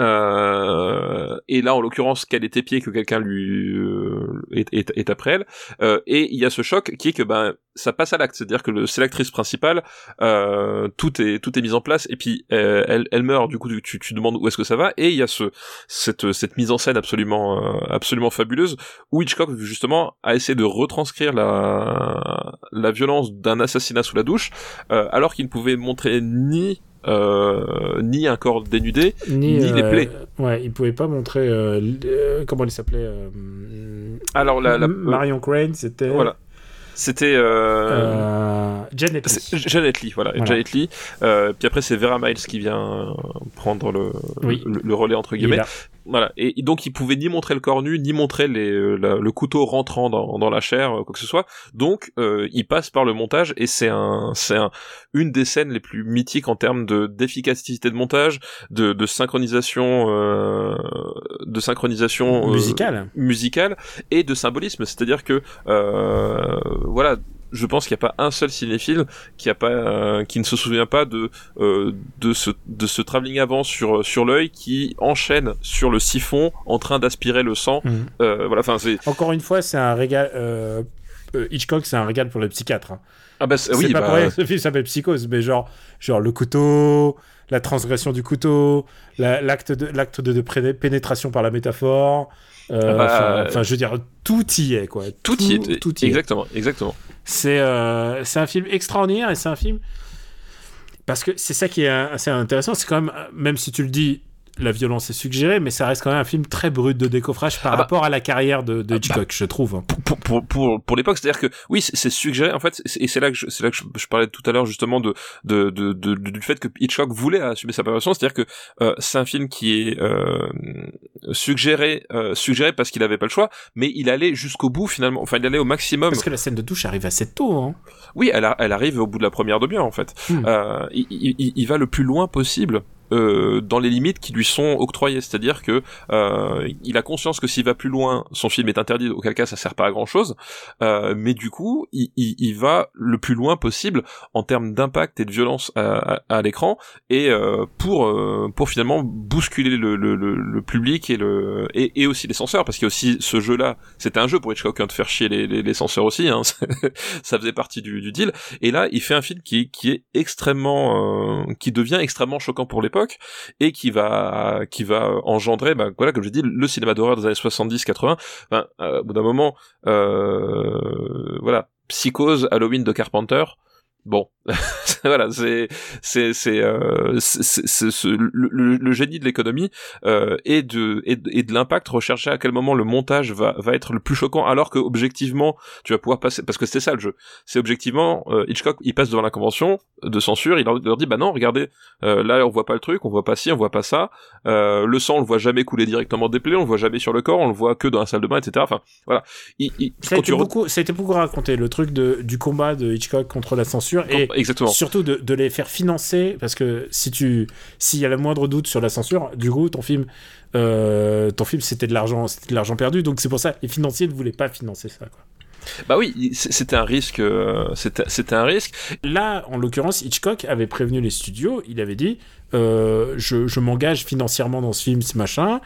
Speaker 2: Euh, et là, en l'occurrence, qu'elle est épiée, que quelqu'un lui euh, est, est, est après elle. Euh, et il y a ce choc qui est que ben ça passe à l'acte, c'est-à-dire que c'est l'actrice principale, euh, tout est tout est mis en place et puis euh, elle elle meurt. Du coup, tu tu demandes où est-ce que ça va et il y a ce cette cette mise en scène absolument euh, absolument fabuleuse où Hitchcock justement a essayé de retranscrire la la violence d'un assassinat sous la douche, alors qu'il ne pouvait montrer ni euh, ni un corps dénudé, ni, les
Speaker 1: euh,
Speaker 2: plaies.
Speaker 1: Ouais, il pouvait pas montrer euh, euh, comment il s'appelait. euh,
Speaker 2: Alors la, la-
Speaker 1: Marion Crane, c'était.
Speaker 2: voilà, c'était
Speaker 1: Janet
Speaker 2: c'est Janet Lee, voilà,
Speaker 1: Voilà.
Speaker 2: Janet Lee. Euh, puis après c'est Vera Miles qui vient prendre le,
Speaker 1: Oui.
Speaker 2: le, le relais entre guillemets.
Speaker 1: Là.
Speaker 2: Voilà. Et donc il pouvait ni montrer le corps nu, ni montrer les, euh, la- le couteau rentrant dans, dans la chair, euh, quoi que ce soit. Donc euh, il passe par le montage et c'est un, c'est un, une des scènes les plus mythiques en termes de d'efficacité de montage, de, de synchronisation, euh, de synchronisation euh,
Speaker 1: Musical.
Speaker 2: musicale et de symbolisme. C'est-à-dire que euh, voilà. Je pense qu'il n'y a pas un seul cinéphile qui a pas, euh, qui ne se souvient pas de euh, de ce de ce travelling avant sur sur l'œil qui enchaîne sur le siphon en train d'aspirer le sang.
Speaker 1: Mhm.
Speaker 2: Euh, voilà, enfin c'est
Speaker 1: Encore une fois, c'est un régal. euh, euh, Hitchcock, c'est un régal pour le psychiatre. hein.
Speaker 2: ah bah c'est-
Speaker 1: c'est
Speaker 2: oui
Speaker 1: pas
Speaker 2: bah,
Speaker 1: pour rien que ce film s'appelle Psychose, mais genre, genre le couteau, la transgression du couteau, la- l'acte de, l'acte de, de pénétration par la métaphore. euh,
Speaker 2: Ah bah,
Speaker 1: enfin,
Speaker 2: euh,
Speaker 1: je veux dire, tout y est, quoi.
Speaker 2: tout y est
Speaker 1: Tout y est.
Speaker 2: exactement exactement.
Speaker 1: C'est euh, c'est un film extraordinaire et c'est un film. Parce que c'est ça qui est assez intéressant, c'est quand même, même si tu le dis, la violence est suggérée, mais ça reste quand même un film très brut de décoffrage par
Speaker 2: Ah bah-
Speaker 1: rapport à la carrière de, de
Speaker 2: Ah
Speaker 1: Hitchcock, je trouve.
Speaker 2: pour pour pour, pour l'époque c'est à dire que oui c'est suggéré en fait et c'est là que je, c'est là que je, je parlais tout à l'heure justement de, de, de, de- du fait que Hitchcock voulait assumer sa perversion c'est à dire que euh, c'est un film qui est euh, suggéré euh, suggéré parce qu'il avait pas le choix mais il allait jusqu'au bout finalement enfin il allait au maximum
Speaker 1: Parce que la scène de douche arrive assez tôt. Hein.
Speaker 2: oui elle a- elle arrive au bout de la première demi-heure en fait
Speaker 1: Hmm.
Speaker 2: il- il va le plus loin possible euh, dans les limites qui lui sont octroyées, c'est-à-dire que euh, il a conscience que s'il va plus loin, son film est interdit, auquel cas ça sert pas à grand chose. Euh, mais du coup, il, il- il va le plus loin possible en termes d'impact et de violence à, à- à l'écran et euh, pour euh, pour finalement bousculer le, le, le, public et le et, et aussi les censeurs, parce qu'il y a aussi ce jeu-là. C'était un jeu pour Hitchcock hein, de faire chier les, les, les censeurs aussi, hein, *laughs* ça faisait partie du, du deal. Et là, il fait un film qui, qui est extrêmement, euh, qui devient extrêmement choquant pour et qui va, qui va engendrer, bah, voilà, comme je dis, le cinéma d'horreur des années 70-80. Enfin, euh, au bout d'un moment, euh, voilà, Psychose, Halloween de Carpenter. Bon, *laughs* voilà, c'est c'est c'est euh, le, le- le génie de l'économie euh, et de et de, de l'impact recherché à quel moment le montage va va être le plus choquant alors que objectivement tu vas pouvoir passer parce que c'est ça le jeu. C'est objectivement euh, Hitchcock il passe devant la convention de censure il leur, il leur dit bah non regardez euh, là on voit pas le truc on voit pas ci on voit pas ça. Euh, le sang on le voit jamais couler directement des plaies on le voit jamais sur le corps on le voit que dans la salle de bain etc enfin voilà. Il, il-
Speaker 1: Ça a, été beaucoup, ça a été beaucoup raconté, le truc de, du combat de Hitchcock contre la censure. Et
Speaker 2: exactement
Speaker 1: surtout de, de les faire financer, parce que si tu s'il y a le moindre doute sur la censure, du coup, ton film, euh, ton film c'était de l'argent c'était de l'argent perdu. Donc c'est pour ça les financiers ne voulaient pas financer ça. Quoi.
Speaker 2: bah oui c'était un risque euh, c'était c'était un risque
Speaker 1: Là, en l'occurrence, Hitchcock avait prévenu les studios. Il avait dit euh, je, je m'engage financièrement dans ce film, ce machin.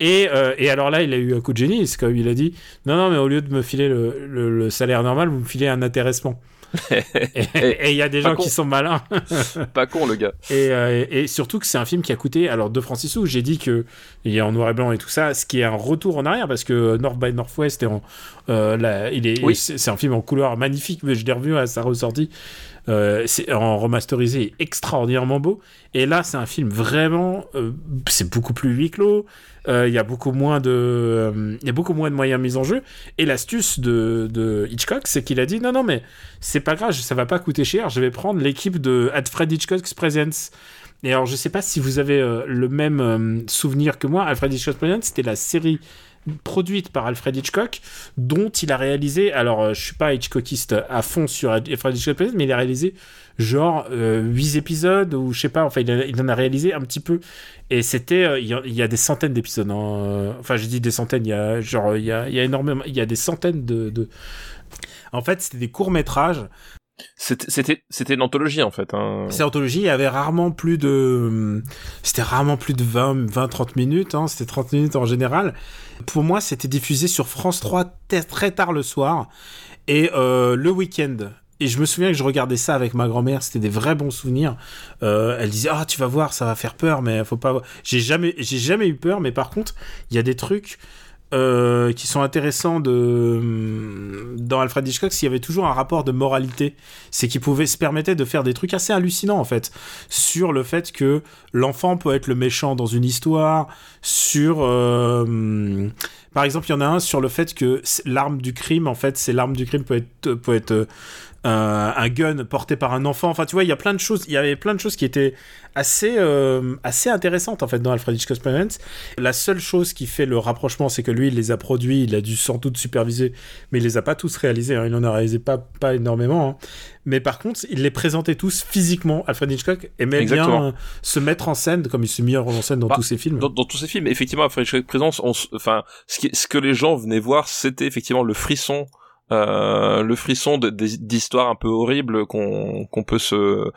Speaker 1: Et, euh, et alors là, il a eu un coup de génie. C'est comme il a dit non, non, mais au lieu de me filer le, le- le salaire normal, vous me filez un intéressement. *laughs* et il y a des gens
Speaker 2: con.
Speaker 1: qui sont malins. *laughs*
Speaker 2: pas con le gars
Speaker 1: Et, euh, et surtout que c'est un film qui a coûté, alors de francs 6 sous, j'ai dit que il est en noir et blanc et tout ça, ce qui est un retour en arrière parce que North by Northwest est en, euh, là, il est,
Speaker 2: Oui.
Speaker 1: c'est c'est un film en couleur magnifique, mais je l'ai revu à sa ressortie, euh, en remasterisé, extraordinairement beau. Et là, c'est un film vraiment, euh, c'est beaucoup plus huis clos. euh, Il y a beaucoup moins de, il y a beaucoup moins de moyens mis en jeu. Et l'astuce de, Hitchcock, c'est qu'il a dit non, non, mais c'est pas grave, ça va pas coûter cher. Je vais prendre l'équipe de Alfred Hitchcock's Presents. Et alors, je sais pas si vous avez le même souvenir que moi. Alfred Hitchcock's Presents, c'était la série produite par Alfred Hitchcock, dont il a réalisé. Alors, euh, je suis pas Hitchcockiste à fond sur Alfred Hitchcock's Presents, mais il a réalisé genre euh, 8 épisodes ou je sais pas. Enfin, il, en a réalisé un petit peu. Et c'était, euh, il y, a- des centaines d'épisodes. hein. Enfin, je dis des centaines. Il y a genre, il y a, il y a énormément, il y a des centaines de. de... En fait, c'était des courts métrages
Speaker 2: c'était c'était une anthologie en fait hein.
Speaker 1: Ces anthologies, il y avait rarement plus de. C'était rarement plus de 20, 20 30 minutes, hein, c'était 30 minutes en général. Pour moi, c'était diffusé sur France 3 t- très tard le soir et euh, le week-end. Et je me souviens que je regardais ça avec ma grand-mère, c'était des vrais bons souvenirs. Euh, elle disait Ah, tu vas voir, ça va faire peur, mais faut pas. J'ai jamais, j'ai jamais eu peur, mais par contre, il y a des trucs. Euh, qui sont intéressants de dans Alfred Hitchcock, s'il y avait toujours un rapport de moralité, c'est qu'il pouvait se permettre de faire des trucs assez hallucinants en fait sur le fait que l'enfant peut être le méchant dans une histoire, sur euh, par exemple, il y en a un sur le fait que l'arme du crime, en fait, c'est l'arme du crime peut peut être euh, un gun porté par un enfant. Enfin, tu vois, il y a plein de choses. Il y avait plein de choses qui étaient assez euh, assez intéressantes en fait dans Alfred Hitchcock Presents. La seule chose qui fait le rapprochement, c'est que lui, il les a produits, il a dû sans doute superviser, mais il les a pas tous réalisés. Hein. Il en a réalisé pas pas énormément. Hein. Mais par contre, il les présentait tous physiquement. Alfred Hitchcock aimait bien se mettre en scène, comme il se met en scène dans bah, tous ses films.
Speaker 2: Dans, tous ses films, effectivement, Alfred Hitchcock Presents, enfin, ce, ce que les gens venaient voir, c'était effectivement le frisson euh, le frisson d'histoires un peu horribles qu'on qu'on peut se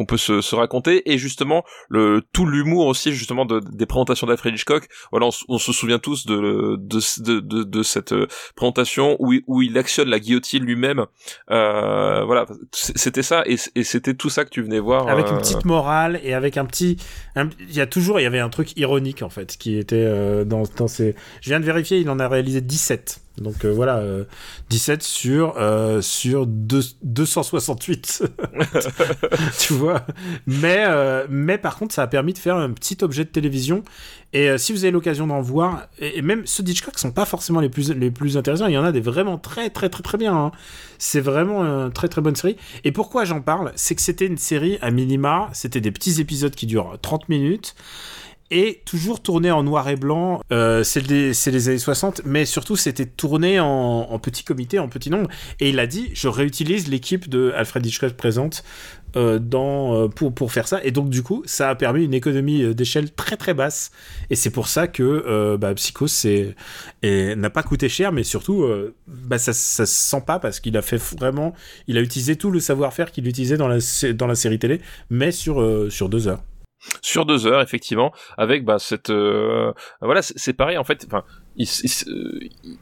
Speaker 2: qu'on peut se, se, raconter et justement le tout l'humour aussi justement de, des présentations d'Alfred Hitchcock voilà on, se souvient tous de de, de, de, cette euh, présentation où, où il actionne la guillotine lui-même euh, voilà c'était ça et, et c'était tout ça que tu venais voir
Speaker 1: avec une
Speaker 2: euh,
Speaker 1: petite morale et avec un petit il y a toujours il y avait un truc ironique en fait qui était euh, dans, dans ces je viens de vérifier il en a réalisé 17 donc voilà, 17 sur sur 268. *laughs* tu vois. Mais, euh, mais par contre, ça a permis de faire un petit objet de télévision. Et euh, si vous avez l'occasion d'en voir, et, même ceux d'Hitchcock sont pas forcément les plus, les plus intéressants, il y en a des vraiment très très très très bien. Hein. C'est vraiment une très très bonne série. Et pourquoi j'en parle? C'est que c'était une série à minima, c'était des petits épisodes qui durent 30 minutes et toujours tourné en noir et blanc. Euh, c'est les années 60, mais surtout c'était tourné en, en, petit comité, en petit nombre. Et il a dit, je réutilise l'équipe de Alfred Hitchcock présente dans, euh, pour, pour faire ça. Et donc du coup, ça a permis une économie euh, d'échelle très très basse. Et c'est pour ça que euh, bah, Psychos n'a pas coûté cher, mais surtout, euh, bah, ça, ça se sent pas parce qu'il a fait vraiment, il a utilisé tout le savoir-faire qu'il utilisait dans la, dans la série télé, mais sur, sur deux heures
Speaker 2: sur deux heures effectivement avec bah cette euh, voilà c'est pareil en fait enfin il,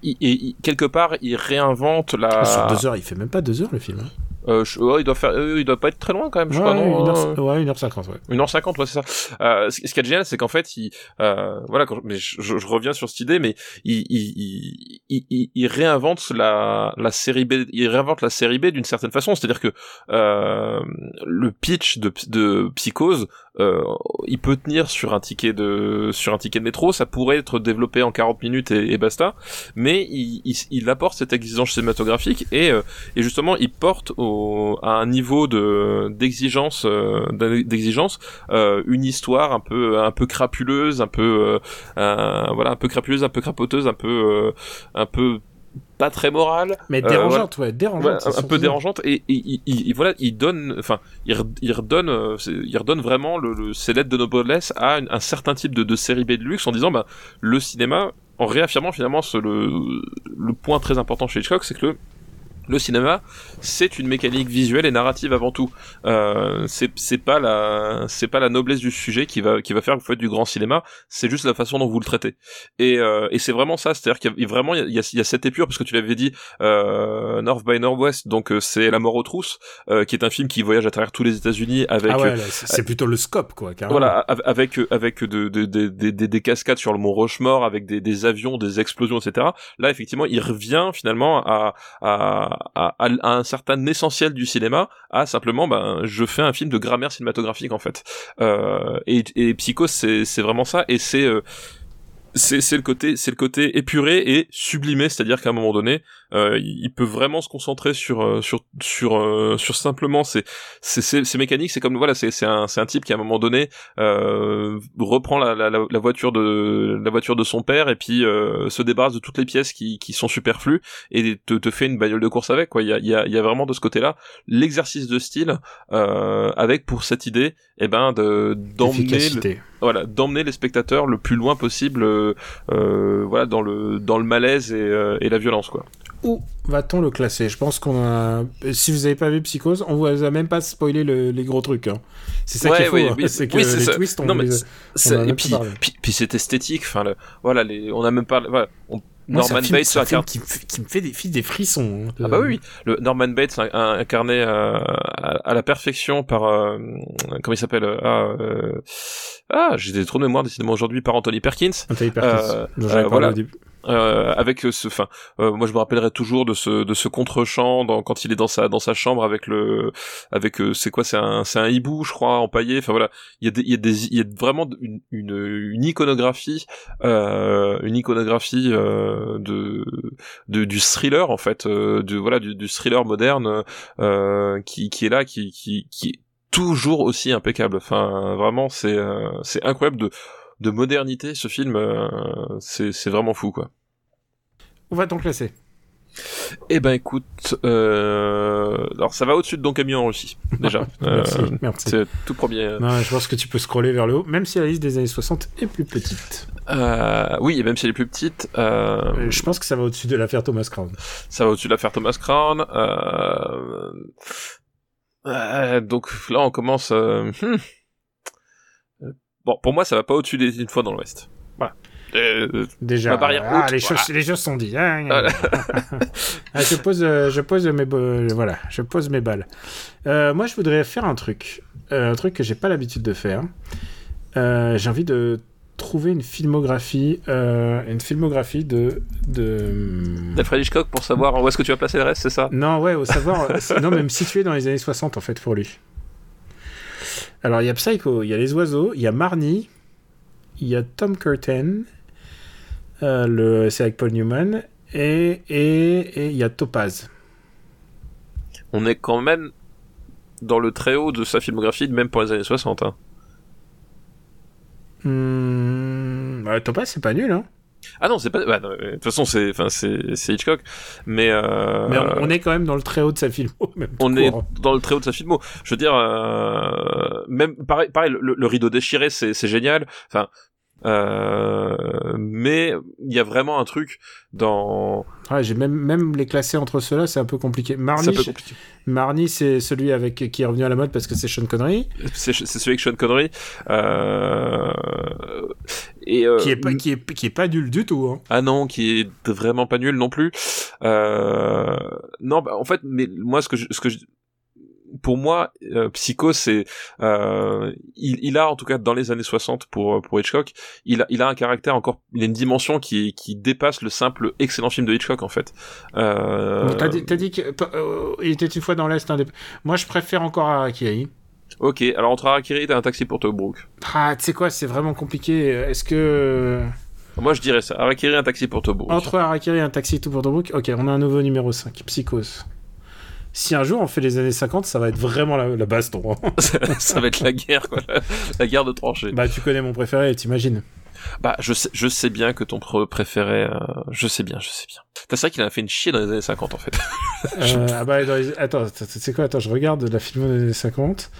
Speaker 2: il, quelque part il réinvente la
Speaker 1: sur deux heures il fait même pas deux heures le film hein.
Speaker 2: Euh, il doit faire, euh, il doit pas être très loin quand même, je crois, non
Speaker 1: 1h, Ouais, 1h50, ouais.
Speaker 2: 1h50, ouais, c'est ça. Euh, ce, qui est génial, c'est qu'en fait, il, euh, voilà, quand, mais je, je, reviens sur cette idée, mais il, il, il, il, réinvente la, la série B, il réinvente la série B d'une certaine façon, c'est-à-dire que euh, le pitch de, de Psychose, euh, il peut tenir sur un ticket de, sur un ticket de métro, ça pourrait être développé en 40 minutes et, et basta, mais il, il, il, apporte cette exigence cinématographique et, euh, et justement, il porte au à un niveau de d'exigence euh, d'exigence euh, une histoire un peu un peu crapuleuse un peu euh, voilà un peu crapuleuse un peu crapoteuse un peu un peu pas très morale
Speaker 1: mais dérangeante ouais dérangeante
Speaker 2: un, peu dérangeante et, et, voilà il donne enfin il, il redonne il redonne vraiment le, le ses lettres de noblesse à un, certain type de, de série B de luxe en disant bah le cinéma en réaffirmant finalement ce, le, le point très important chez Hitchcock c'est que le cinéma, c'est une mécanique visuelle et narrative avant tout. Euh, c'est pas la c'est pas la noblesse du sujet qui va qui va faire que vous faites du grand cinéma. C'est juste la façon dont vous le traitez. Et, euh, et c'est vraiment ça. C'est-à-dire qu'il y a vraiment il y a, il y a cette épure parce que tu l'avais dit euh, North by Northwest. Donc euh, c'est La mort aux trousses, euh, qui est un film qui voyage à travers tous les États-Unis avec. Ah
Speaker 1: ouais, c'est plutôt le scope quoi. Carrément.
Speaker 2: Voilà, avec avec de, de, de, des cascades sur le mont Rochemort, avec des, des avions, des explosions, etc. Là effectivement, il revient finalement à, à à, un certain essentiel du cinéma, à simplement, ben, je fais un film de grammaire cinématographique en fait. Euh, et, et Psycho, c'est vraiment ça, et c'est euh, c'est le côté c'est le côté épuré et sublimé c'est-à-dire qu'à un moment donné euh, il peut vraiment se concentrer sur euh, sur sur euh, sur simplement ces mécaniques. C'est comme voilà c'est c'est un c'est un type qui à un moment donné euh, reprend la, la, la, voiture de la voiture de son père et puis euh, se débarrasse de toutes les pièces qui qui sont superflues et te, te fait une bagnole de course avec quoi. Il y a il y a, il y a vraiment de ce côté-là l'exercice de style avec pour cette idée eh ben de d'emmener voilà d'emmener les spectateurs le plus loin possible euh, voilà dans le dans le malaise et, et la violence quoi
Speaker 1: où va-t-on le classer? Je pense qu'on a. Si vous n'avez pas vu Psychose, on vous a même pas spoilé les gros trucs. Hein. C'est ça qu'il faut. Hein. *laughs* c'est que les twists, on non, mais
Speaker 2: et puis, puis, c'est esthétique. Enfin, voilà, les... on a même pas. Voilà, on...
Speaker 1: Norman Bates la Qui, qui, me fait des, des frissons.
Speaker 2: Hein, ah bah oui, le Norman Bates incarné euh, à, la perfection par euh, comment il s'appelle euh, Ah, euh, ah j'ai trop de mémoire décidément aujourd'hui par Anthony Perkins.
Speaker 1: Anthony Perkins. Euh, voilà.
Speaker 2: Euh, avec ce, enfin, euh, moi je me rappellerai toujours de ce de ce contre-champ dans, quand il est dans sa dans sa chambre avec le avec euh, c'est quoi c'est un c'est un hibou je crois empaillé enfin voilà il y a des il y a des il y a vraiment une une, une iconographie euh, une iconographie euh, de, de du thriller en fait euh, de voilà du, du thriller moderne euh, qui qui est là qui qui est toujours aussi impeccable enfin vraiment c'est c'est incroyable de de modernité ce film euh, c'est c'est vraiment fou quoi
Speaker 1: On va t'en classer.
Speaker 2: Eh ben écoute euh... alors ça va au-dessus de Don Camion en Russie *laughs* déjà
Speaker 1: Merci,
Speaker 2: Euh,
Speaker 1: merci.
Speaker 2: c'est tout premier
Speaker 1: Non, je pense que tu peux scroller vers le haut, même si la liste des années 60 est plus petite.
Speaker 2: euh... oui et même si elle est plus petite euh...
Speaker 1: Euh, Je pense que ça va au-dessus de l'affaire Thomas Crown.
Speaker 2: ça va au-dessus de l'affaire Thomas Crown euh... euh, donc là on commence euh, hmm. Euh, bon pour moi ça va pas au-dessus des une fois dans l'Ouest voilà Euh,
Speaker 1: Déjà,
Speaker 2: barrière
Speaker 1: ah,
Speaker 2: haute,
Speaker 1: les, choses, les choses sont dites. hein.
Speaker 2: Voilà. *laughs*
Speaker 1: Ah, je pose, euh, je pose mes, bo- voilà, je pose mes balles. Euh, moi, je voudrais faire un truc, Euh, un truc que j'ai pas l'habitude de faire. Euh, j'ai envie de trouver une filmographie, euh, une filmographie de, de.
Speaker 2: d'Alfred Hitchcock pour savoir où est-ce que tu vas placer le reste c'est ça?
Speaker 1: Non, ouais, au savoir, euh, non, même situé dans les années 60 en fait pour lui. Alors, il y a Psycho, il y a Les Oiseaux, il y a Marnie, il y a Tom Curtin, euh, le, c'est avec Paul Newman, et et et il y a Topaz.
Speaker 2: on est quand même dans le très haut de sa filmographie même pour les années 60 hein.
Speaker 1: Hmm, ouais, Topaz, c'est pas nul, hein.
Speaker 2: ah non c'est pas bah, non, euh, de toute façon c'est enfin c'est c'est Hitchcock mais euh...
Speaker 1: Mais on, on est quand même dans le très haut de sa filmo, *laughs* même
Speaker 2: on est
Speaker 1: court.
Speaker 2: dans le très haut de sa filmo. Je veux dire, euh, même pareil, pareil, le, le rideau déchiré, c'est c'est génial. Enfin, euh, mais il y a vraiment un truc dans.
Speaker 1: Ouais, j'ai même, même les classer entre ceux-là, c'est un peu compliqué. Marnie,
Speaker 2: compliqué.
Speaker 1: Marnie, c'est celui avec qui est revenu à la mode parce que c'est Sean Connery,
Speaker 2: C'est c'est celui avec Sean Connery. Euh, et euh,
Speaker 1: qui est pas, qui est, qui est pas nul du tout, hein.
Speaker 2: Ah non, qui est vraiment pas nul non plus. Euh... Non, bah, en fait, mais moi, ce que je, ce que je... pour moi, euh, Psycho, c'est, euh, il, il a en tout cas dans les années 60 pour pour Hitchcock, il a, il a un caractère encore, il a une dimension qui qui dépasse le simple excellent film de Hitchcock en fait. Euh...
Speaker 1: T'as dit, t'as dit que euh, il était une fois dans l'est. des- Moi, je préfère encore Harakiri.
Speaker 2: Ok, alors entre Harakiri et un taxi pour Tobruk.
Speaker 1: Ah, tu sais quoi, c'est vraiment compliqué. Est-ce que
Speaker 2: Moi, je dirais ça. Harakiri, un taxi pour Tobruk.
Speaker 1: entre Harakiri et un taxi tout pour Tobruk, ok, on a un nouveau numéro 5, Psychose. Si un jour on fait les années 50, ça va être vraiment la, la baston. hein. *laughs*
Speaker 2: ça va être la guerre, quoi, la, la guerre de tranchées.
Speaker 1: bah, tu connais mon préféré, t'imagines.
Speaker 2: Bah, je sais, je sais bien que ton pr- préféré, euh, je sais bien, je sais bien. C'est vrai qu'il en a fait une chier dans les années 50, en fait.
Speaker 1: Euh, ah bah, dans les- attends, sais quoi, attends, je regarde la film des années 50.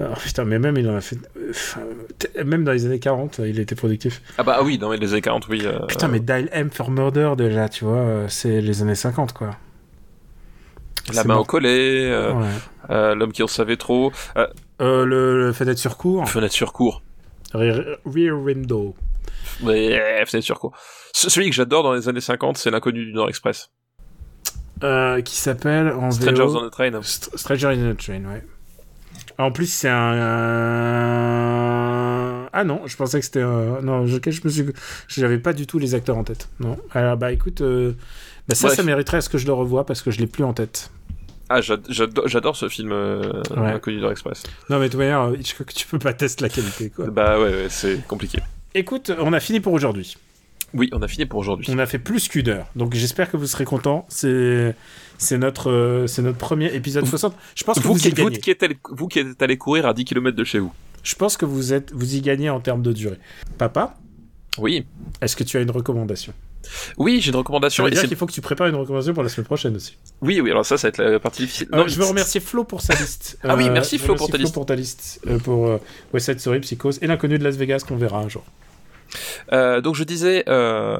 Speaker 1: Oh putain, mais même il en a fait. enfin, t- Même dans les années 40, il était productif.
Speaker 2: ah bah oui, dans les années 40, oui. euh,
Speaker 1: Putain, mais Dial M for Murder, déjà, tu vois, euh, c'est les années 50, quoi.
Speaker 2: La main
Speaker 1: mort.
Speaker 2: au collet, euh,
Speaker 1: Ouais.
Speaker 2: euh, l'homme qui en savait trop, euh,
Speaker 1: le, le fenêtre sur cours,
Speaker 2: fenêtre sur cours.
Speaker 1: Rear, Rear Window.
Speaker 2: Ouais, fenêtre sur cours. Ce- Celui que j'adore dans les années 50, c'est l'inconnu du Nord Express.
Speaker 1: Qui s'appelle en
Speaker 2: Strangers on the Train.
Speaker 1: St- Stranger in the Train, ouais. En plus, c'est un. Ah non, je pensais que c'était un. Non, je, je me suis. J'avais pas du tout les acteurs en tête. Non. Alors, bah écoute, euh, bah, ça,
Speaker 2: Bref.
Speaker 1: ça mériterait à ce que je le revoie parce que je l'ai plus en tête.
Speaker 2: Ah, j'ad- j'adore, ce film, euh,
Speaker 1: Ouais.
Speaker 2: Nord Express.
Speaker 1: Non, mais de toute manière, euh, Hitchcock, tu peux pas tester la qualité, quoi.
Speaker 2: Bah ouais, ouais, c'est compliqué.
Speaker 1: Écoute, on a fini pour aujourd'hui.
Speaker 2: Oui, on a fini pour aujourd'hui.
Speaker 1: On a fait plus qu'une heure. Donc j'espère que vous serez contents. C'est. C'est notre, euh, c'est notre premier épisode 60. Je pense que vous,
Speaker 2: Vous, qui,
Speaker 1: y
Speaker 2: vous,
Speaker 1: gagnez.
Speaker 2: qui êtes allé, vous qui êtes allé courir à 10 km de chez vous.
Speaker 1: Je pense que vous êtes, vous y gagnez en termes de durée. Papa,
Speaker 2: Oui.
Speaker 1: est-ce que tu as une recommandation?
Speaker 2: Oui, j'ai une
Speaker 1: Ça
Speaker 2: recommandation.
Speaker 1: veut
Speaker 2: et
Speaker 1: dire qu'il faut que tu prépares une recommandation pour la semaine prochaine aussi.
Speaker 2: Oui, oui, alors ça, ça va être la partie difficile.
Speaker 1: Euh,
Speaker 2: Non,
Speaker 1: je veux remercier Flo pour sa liste. *laughs*
Speaker 2: Ah oui,
Speaker 1: Euh,
Speaker 2: merci, Flo, pour ta liste.
Speaker 1: pour ta liste. Euh, pour West Side Story, Psychose et l'inconnu de Las Vegas qu'on verra un jour.
Speaker 2: Euh, donc je disais, euh,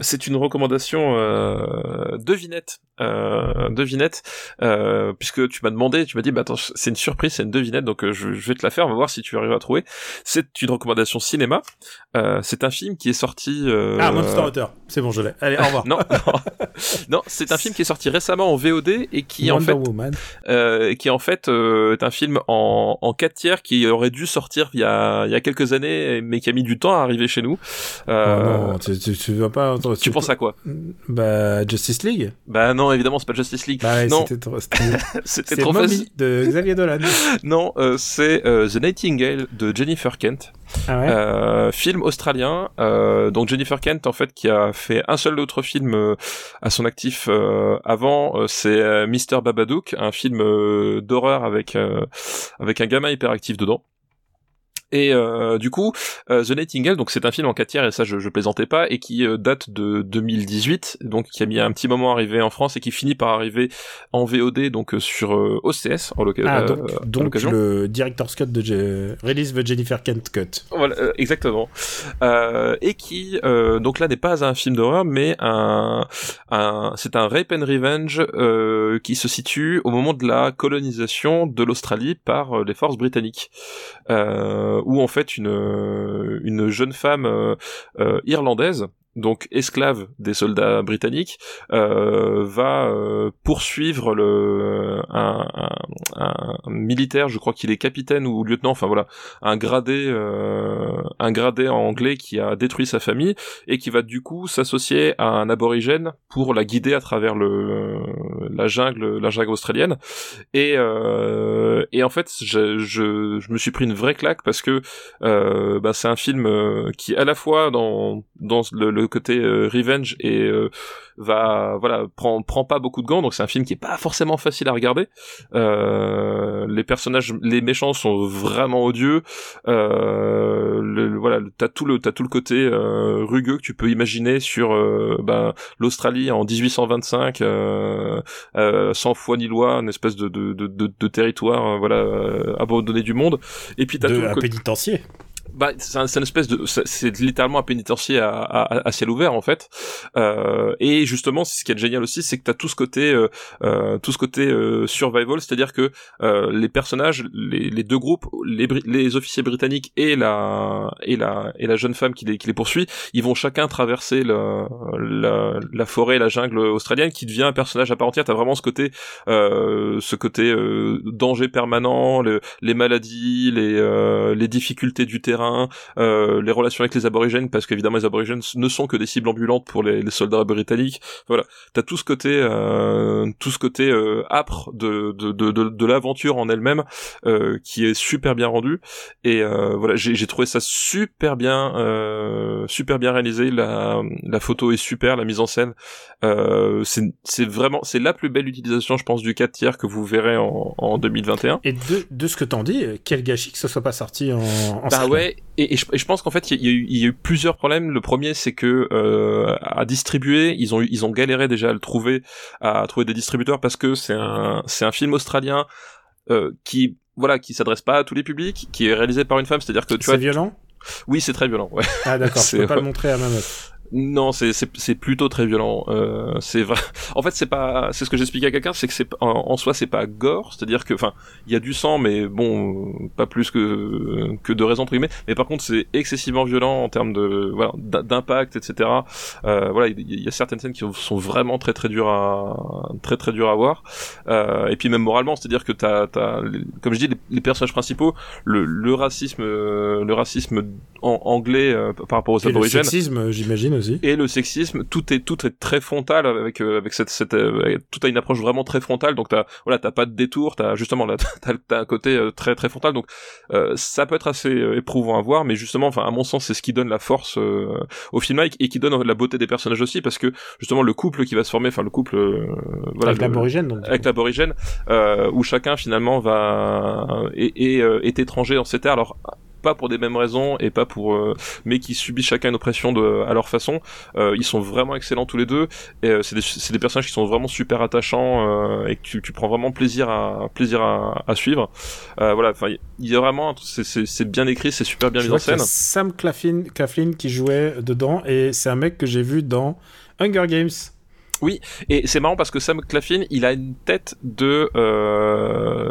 Speaker 2: c'est une recommandation euh, devinette devinette, puisque tu m'as demandé, tu m'as dit, bah attends, c'est une surprise, c'est une devinette, donc je, je, vais te la faire, on va voir si tu arrives à trouver. C'est une recommandation cinéma. C'est un film qui est sorti.
Speaker 1: Ah, Monster Hunter. C'est bon, je l'ai. Allez, au revoir.
Speaker 2: non, non, *laughs* non c'est un film qui est sorti récemment en VOD et qui Wonder en fait,
Speaker 1: Woman.
Speaker 2: Qui en fait est un film en en 4 tiers qui aurait dû sortir il y a il y a quelques années, mais qui a mis du temps à arriver chez nous.
Speaker 1: Oh non, tu, tu, tu vas pas.
Speaker 2: Tu, tu penses à quoi
Speaker 1: Bah Justice League.
Speaker 2: Bah non, évidemment, c'est pas Justice League.
Speaker 1: Bah,
Speaker 2: non,
Speaker 1: c'était trop,
Speaker 2: c'était *laughs* trop facile.
Speaker 1: de Xavier Dolan. *laughs*
Speaker 2: non, euh, c'est euh, The Nightingale de Jennifer Kent.
Speaker 1: Ah ouais
Speaker 2: euh, film australien. Euh, donc Jennifer Kent, en fait, qui a fait un seul autre film euh, à son actif avant, c'est Mr Babadook, un film d'horreur avec avec un gamin hyperactif dedans. Et euh, du coup, euh, The Nightingale, donc c'est un film en 4 tiers et ça je, je plaisantais pas et qui euh, date de 2018, donc qui a mis un petit moment à arriver en France et qui finit par arriver en VOD donc euh, sur OCS en, loca
Speaker 1: ah, donc, donc le director's cut de Je release the Jennifer Kent cut.
Speaker 2: Voilà, exactement. et qui donc là n'est pas un film d'horreur mais un, un c'est un rape and revenge qui se situe au moment de la colonisation de l'Australie par les forces britanniques. Euh, où en fait une euh, une jeune femme euh, euh, irlandaise donc esclave des soldats britanniques, euh, va euh, poursuivre le un, un, un, militaire, je crois qu'il est capitaine ou lieutenant, enfin voilà, un gradé euh, un gradé anglais qui a détruit sa famille et qui va du coup s'associer à un aborigène pour la guider à travers le la jungle la jungle australienne. Et et en fait je, je, je me suis pris une vraie claque parce que bah, c'est un film qui à la fois dans dans le, le côté euh, revenge et euh, va voilà prend prend pas beaucoup de gants donc c'est un film qui est pas forcément facile à regarder. Euh, les personnages les méchants sont vraiment odieux. Euh, le, voilà t'as tout le t'as tout le côté euh, rugueux que tu peux imaginer sur ben, l'Australie en 1825 sans foi ni loi une espèce de de de, de, territoire voilà abandonné du monde. Et puis t'as
Speaker 1: de,
Speaker 2: tout le
Speaker 1: un pénitencier
Speaker 2: bah, c'est un, une espèce de, c'est littéralement un pénitencier à, à, à, ciel ouvert en fait. Euh, et justement, ce qui est génial aussi, c'est que t'as tout ce côté, euh, euh, tout ce côté euh, survival, c'est-à-dire que euh, les personnages, les, les, deux groupes, les, les officiers britanniques et la et la et la jeune femme qui les qui les poursuit, ils vont chacun traverser la, la, la forêt, la jungle australienne, qui devient un personnage à part entière. T'as vraiment ce côté, euh, ce côté danger permanent, le, les maladies, les les difficultés du terrain euh, les relations avec les aborigènes, parce qu'évidemment les aborigènes ne sont que des cibles ambulantes pour les, les soldats britanniques. Voilà, t'as tout ce côté, euh, tout ce côté euh, âpre de de, de, de, de l'aventure en elle-même euh, qui est super bien rendu. Et euh, voilà, j'ai trouvé ça super bien, euh, super bien réalisé. La, la photo est super, la mise en scène, c'est vraiment, c'est la plus belle utilisation, je pense, du 4 tiers que vous verrez en, en 2021.
Speaker 1: Et de, de ce que t'en dis, quel gâchis que ce soit pas sorti en, en
Speaker 2: bah ouais, et, et, je, et, je, pense qu'en fait il y, y, y, a eu plusieurs problèmes. Le premier c'est que euh, à distribuer, ils ont ils ont galéré déjà à le trouver, à trouver des distributeurs parce que c'est un c'est un film australien euh, qui voilà qui s'adresse pas à tous les publics, qui est réalisé par une femme, c'est-à-dire que tu vois.
Speaker 1: C'est violent?
Speaker 2: Oui, c'est très violent. Ouais.
Speaker 1: Ah d'accord. *laughs* Je peux pas le montrer à ma meuf.
Speaker 2: Non, c'est c'est plutôt très violent. Euh, c'est vrai. *laughs* En fait, c'est pas. C'est ce que j'expliquais à quelqu'un, c'est que c'est en, en, soi c'est pas gore, c'est-à-dire que, enfin, il y a du sang, mais bon, pas plus que que de raison primée. Mais par contre, c'est excessivement violent en termes de voilà d'impact, etc. Euh, voilà, il y, a certaines scènes qui sont vraiment très très dures à très très dures à voir. Euh, et puis même moralement, c'est-à-dire que t'as as, comme je dis, les, personnages principaux, le, le racisme, le racisme en anglais euh, par rapport aux et aborigènes. Le
Speaker 1: sexisme, j'imagine
Speaker 2: et le sexisme, tout est tout est très frontal avec euh, avec cette, cette euh, tout a une approche vraiment très frontale. Donc t'as voilà t'as pas de détour, t'as justement là *laughs* t'as, un côté euh, très très frontal. Donc ça peut être assez éprouvant à voir, mais justement, enfin à mon sens, c'est ce qui donne la force au film et qui donne la beauté des personnages aussi parce que justement le couple qui va se former, enfin le couple
Speaker 1: voilà, avec l'aborigène, donc,
Speaker 2: avec l'aborigène, où chacun finalement va est, est, est étranger dans ces terres. Alors pas pour des mêmes raisons et pas pour euh, mais qui subissent chacun une oppression de à leur façon. Euh, ils sont vraiment excellents tous les deux et euh, c'est des, c'est des personnages qui sont vraiment super attachants et que tu, tu prends vraiment plaisir à plaisir à, à suivre. Voilà enfin il y a vraiment c'est, c'est, c'est bien écrit c'est super bien mis en scène.
Speaker 1: Sam Claflin, Claflin qui jouait dedans et c'est un mec que j'ai vu dans Hunger Games.
Speaker 2: Oui, et c'est marrant parce que Sam Claflin, il a une tête de euh,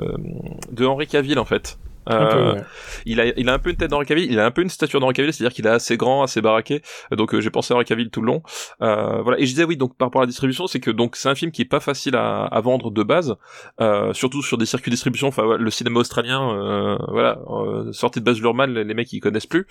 Speaker 2: de Henri Cavill en fait.
Speaker 1: Peu,
Speaker 2: Euh,
Speaker 1: ouais.
Speaker 2: il a, il a un peu une tête d'Henri il a un peu une stature d'Henri c'est-à-dire qu'il est assez grand, assez baraqué. Donc euh, j'ai pensé à Henri tout le long. Euh, voilà. Et je disais oui, donc par rapport à la distribution, c'est que donc c'est un film qui est pas facile à, à vendre de base, euh, surtout sur des circuits de distribution. Enfin le cinéma australien, euh, voilà, euh, sorti de Baz Luhrmann, les, les mecs ils connaissent plus.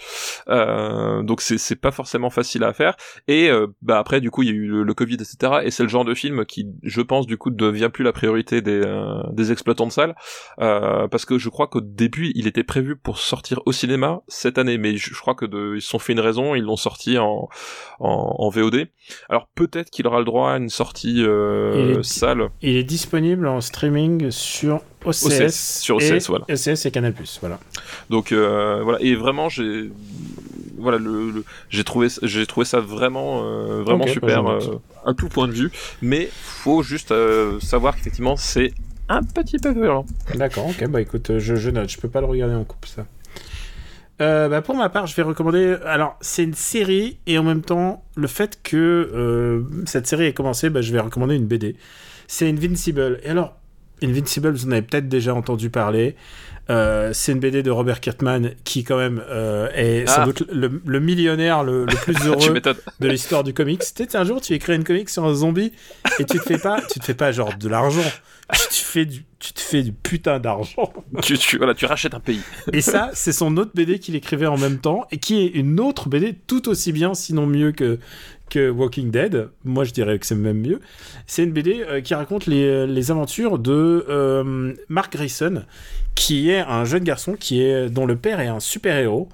Speaker 2: Euh, donc c'est c'est pas forcément facile à faire. Et bah après du coup il y a eu le, le Covid etc. Et c'est le genre de film qui, je pense du coup devient plus la priorité des euh, des exploitants de salles euh, parce que je crois qu'au début il était prévu pour sortir au cinéma cette année, mais je, je crois que de, ils se sont fait une raison, ils l'ont sorti en, en en VOD. Alors peut-être qu'il aura le droit à une sortie euh,
Speaker 1: Il est-
Speaker 2: salle.
Speaker 1: Il est disponible en streaming sur OCS,
Speaker 2: OCS, sur
Speaker 1: et,
Speaker 2: OCS, voilà.
Speaker 1: OCS et Canal+. Voilà.
Speaker 2: Donc euh, voilà et vraiment j'ai voilà le, le- j'ai trouvé j'ai trouvé ça vraiment euh, vraiment
Speaker 1: bah,
Speaker 2: super euh, à tout point de vue mais faut juste euh, savoir qu'effectivement c'est un petit peu violent.
Speaker 1: D'accord, ok, bah écoute, euh, je, note, je peux pas le regarder en couple, ça. Euh, bah, pour ma part, je vais recommander. Alors, c'est une série, et en même temps, le fait que euh, cette série ait commencé, bah, je vais recommander une BD. C'est Invincible. Et alors, Invincible, vous en avez peut-être déjà entendu parler. Euh, c'est une BD de Robert Kirkman qui, quand même, euh, est sans
Speaker 2: Ah.
Speaker 1: doute le, le millionnaire le, le plus *laughs* heureux de l'histoire du comics. Tu sais, un jour, tu écris une comics sur un zombie et tu te fais pas, tu te fais pas genre de l'argent. Tu te fais du, tu te fais du putain d'argent.
Speaker 2: tu, tu voilà tu rachètes un pays.
Speaker 1: Et ça, c'est son autre BD qu'il écrivait en même temps et qui est une autre BD tout aussi bien, sinon mieux que que Walking Dead. Moi, je dirais que c'est même mieux. C'est une BD euh, qui raconte les, les aventures de euh, Mark Grayson, qui est un jeune garçon qui est dont le père est un super héros.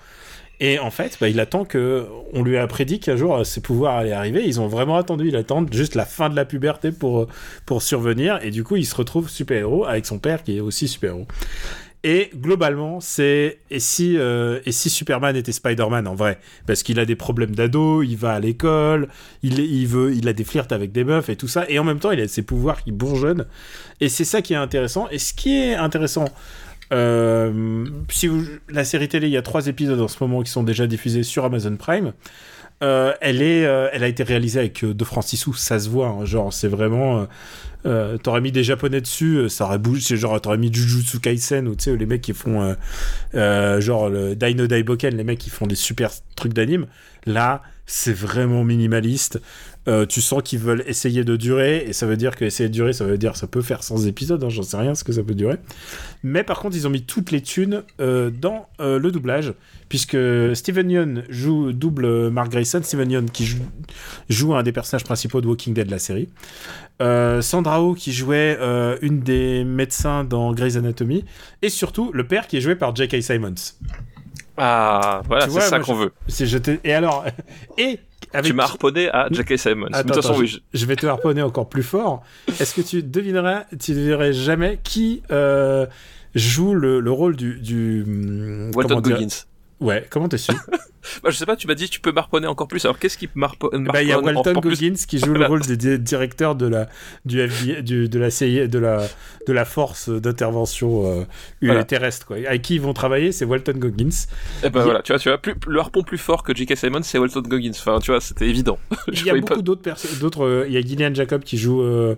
Speaker 1: Et en fait, bah, il attend que on lui a prédit qu'un jour euh, ses pouvoirs allaient arriver. Ils ont vraiment attendu. Ils attendent juste la fin de la puberté pour pour survenir. Et du coup, il se retrouve super héros avec son père qui est aussi super héros. Et globalement, c'est et si euh, et si Superman était Spider-Man en vrai, parce qu'il a des problèmes d'ado, il va à l'école, il il veut, il a des flirts avec des meufs et tout ça, et en même temps, il a ses pouvoirs qui bourgeonnent. Et c'est ça qui est intéressant. Et ce qui est intéressant, euh, si la série télé, il y a trois épisodes en ce moment qui sont déjà diffusés sur Amazon Prime. Euh, elle est, euh, elle a été réalisée avec De Francisou, ça se voit. hein, genre, c'est vraiment. t'aurais mis des japonais dessus, ça aurait bougé. C'est genre, t'aurais mis Jujutsu Kaisen ou tu sais, les mecs qui font. genre, le Dino Daiboken, les mecs qui font des super trucs d'anime. Là, c'est vraiment minimaliste. Euh, tu sens qu'ils veulent essayer de durer, et ça veut dire que essayer de durer, ça veut dire ça peut faire 100 épisodes, hein, j'en sais rien ce que ça peut durer. Mais par contre, ils ont mis toutes les thunes euh, dans euh, le doublage, puisque Steven Yeun joue double Mark Grayson, Steven Yeun qui joue, joue un des personnages principaux de Walking Dead, la série. Sandra Oh qui jouait une des médecins dans Grey's Anatomy, et surtout le père qui est joué par J.K. Simons.
Speaker 2: Ah voilà c'est ça qu'on veut.
Speaker 1: Et alors, *laughs* et avec
Speaker 2: Tu m'as harponné à J.K. Simmons. De toute façon
Speaker 1: attends,
Speaker 2: oui.
Speaker 1: je, je vais te harponner encore plus fort. Est-ce que tu devineras, tu devinerais jamais qui euh, joue le, le rôle du, du hum,
Speaker 2: Walton Goggins.
Speaker 1: Ouais, comment t'es su *laughs*
Speaker 2: Bah, je sais pas, tu m'as dit tu peux m'harponner encore plus. Alors qu'est-ce qui m'harponne
Speaker 1: Bah, il y a Walton Goggins qui joue le rôle du di- directeur de la du FBI, du, de la CIA, de la de la force d'intervention euh,
Speaker 2: Voilà.
Speaker 1: terrestre quoi. Avec qui ils vont travailler, c'est Walton Goggins.
Speaker 2: Eh ben
Speaker 1: Il y a-
Speaker 2: voilà, tu vois, tu vois, plus, le harpon plus fort que J.K. Simmons, c'est Walton Goggins. Enfin, tu vois, c'était évident. *laughs*
Speaker 1: Il y a beaucoup
Speaker 2: pas-
Speaker 1: d'autres personnes, d'autres. euh, Il y a Gillian Jacob qui joue euh,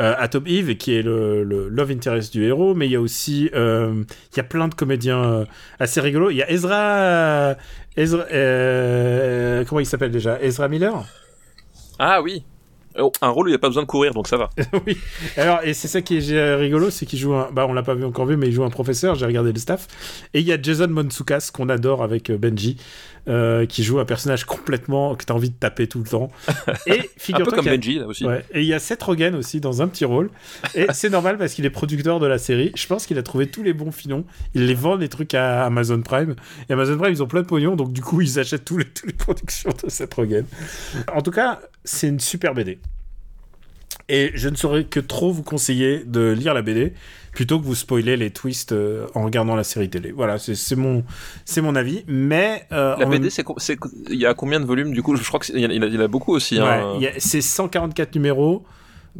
Speaker 1: euh, Atom Eve, qui est le, le love interest du héros, mais il y a aussi, euh, il y a plein de comédiens euh, assez rigolos. Il y a Ezra, Ezra, euh, comment il s'appelle déjà? Ezra Miller?
Speaker 2: Ah oui. Oh, un rôle où il n'y a pas besoin de courir, donc ça va. *laughs*
Speaker 1: oui. Alors, et c'est ça qui est rigolo, c'est qu'il joue un. Bah, on l'a pas vu encore vu, mais il joue un professeur. J'ai regardé le staff. Et il y a Jason Monsoukas qu'on adore avec Benji, euh, qui joue un personnage complètement que t'as envie de taper tout le temps. *laughs* Et
Speaker 2: Un peu
Speaker 1: figure-toi
Speaker 2: comme Benji, là aussi.
Speaker 1: Ouais. Et il y a Seth Rogen aussi dans un petit rôle. Et c'est normal parce qu'il est producteur de la série. Je pense qu'il a trouvé tous les bons filons. Il les vend les trucs à Amazon Prime. Et Amazon Prime, ils ont plein de pognon. Donc du coup, ils achètent tous les, toutes les productions de Seth Rogen. En tout cas, c'est une super BD. Et je ne saurais que trop vous conseiller de lire la BD plutôt que vous spoiler les twists euh, en regardant la série télé. Voilà, c'est mon, c'est mon avis. Mais euh,
Speaker 2: La BD, c'est, il y a combien de volumes du coup? Je crois qu'il y, en a- il y a- beaucoup aussi.
Speaker 1: Ouais,
Speaker 2: hein.
Speaker 1: a- c'est 144 numéros.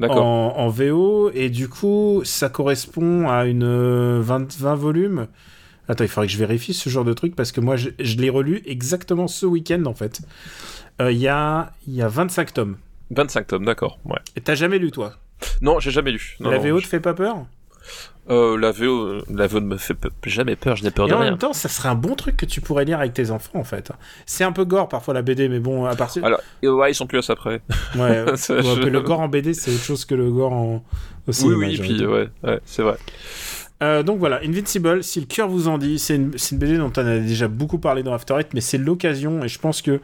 Speaker 1: En, en VO et du coup ça correspond à une euh, 20, 20 volumes. Attends, il faudrait que je vérifie ce genre de truc parce que moi je, je l'ai relu exactement ce week-end en fait. Euh, Il y, a, y a 25 tomes.
Speaker 2: 25 tomes, d'accord. Ouais.
Speaker 1: Et t'as jamais lu, toi?
Speaker 2: Non, j'ai jamais lu. Non,
Speaker 1: La
Speaker 2: non,
Speaker 1: VO
Speaker 2: je-
Speaker 1: te fait pas peur?
Speaker 2: Euh, la VO, la VO ne me fait jamais peur, je n'ai peur
Speaker 1: Et
Speaker 2: de
Speaker 1: en
Speaker 2: rien.
Speaker 1: même temps, ça serait un bon truc que tu pourrais lire avec tes enfants, en fait. C'est un peu gore parfois la BD, mais bon, à partir.
Speaker 2: Alors, ouais, ils sont plus à ça près.
Speaker 1: Ouais, *laughs*
Speaker 2: Ça,
Speaker 1: ouais,
Speaker 2: je-
Speaker 1: que le gore en BD, c'est autre chose que le gore en... au
Speaker 2: Oui,
Speaker 1: cinéma.
Speaker 2: oui, puis ouais, ouais, c'est vrai.
Speaker 1: Euh, donc voilà, Invincible, si le cœur vous en dit, c'est une, c'est une BD dont on a déjà beaucoup parlé dans After Eight, mais c'est l'occasion, et je pense que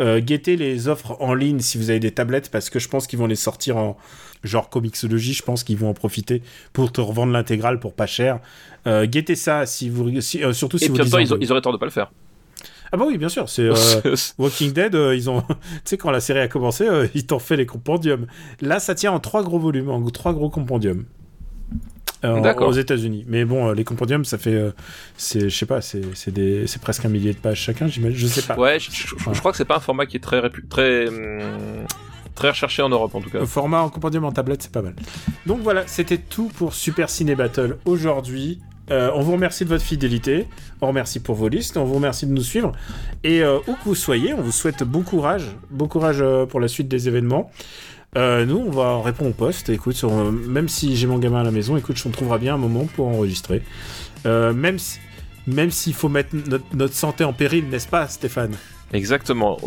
Speaker 1: euh, guettez les offres en ligne si vous avez des tablettes, parce que je pense qu'ils vont les sortir en genre Comixology, je pense qu'ils vont en profiter pour te revendre l'intégrale pour pas cher. Euh, guettez ça, si vous, si- euh, surtout si
Speaker 2: Et
Speaker 1: vous lisez
Speaker 2: ils, auraient tort de pas le faire.
Speaker 1: Ah bah oui, bien sûr, c'est... euh, *laughs* Walking Dead, euh, ils ont, *laughs* tu sais, quand la série a commencé, euh, ils t'ont fait les compendiums. Là, ça tient en trois gros volumes, en trois gros compendiums. Euh, aux États-Unis. Mais bon, euh, les compendiums, ça fait, euh, c'est, je sais pas, c'est, c'est presque un millier de pages chacun, j'imagine. Je sais pas.
Speaker 2: ouais, je, je- je crois que c'est pas un format qui est très répu- très hum, très recherché en Europe en tout cas.
Speaker 1: Le format en compendium en tablette, c'est pas mal. Donc voilà, c'était tout pour Super Ciné Battle aujourd'hui. Euh, on vous remercie de votre fidélité, on remercie pour vos listes, on vous remercie de nous suivre. Et euh, où que vous soyez, on vous souhaite bon courage, bon courage euh, pour la suite des événements. Euh, nous, on va répondre au poste. Écoute, euh, même si j'ai mon gamin à la maison, écoute, on trouvera bien un moment pour enregistrer. Euh, même même s'il faut mettre notre santé en péril, n'est-ce pas, Stéphane?
Speaker 2: Exactement.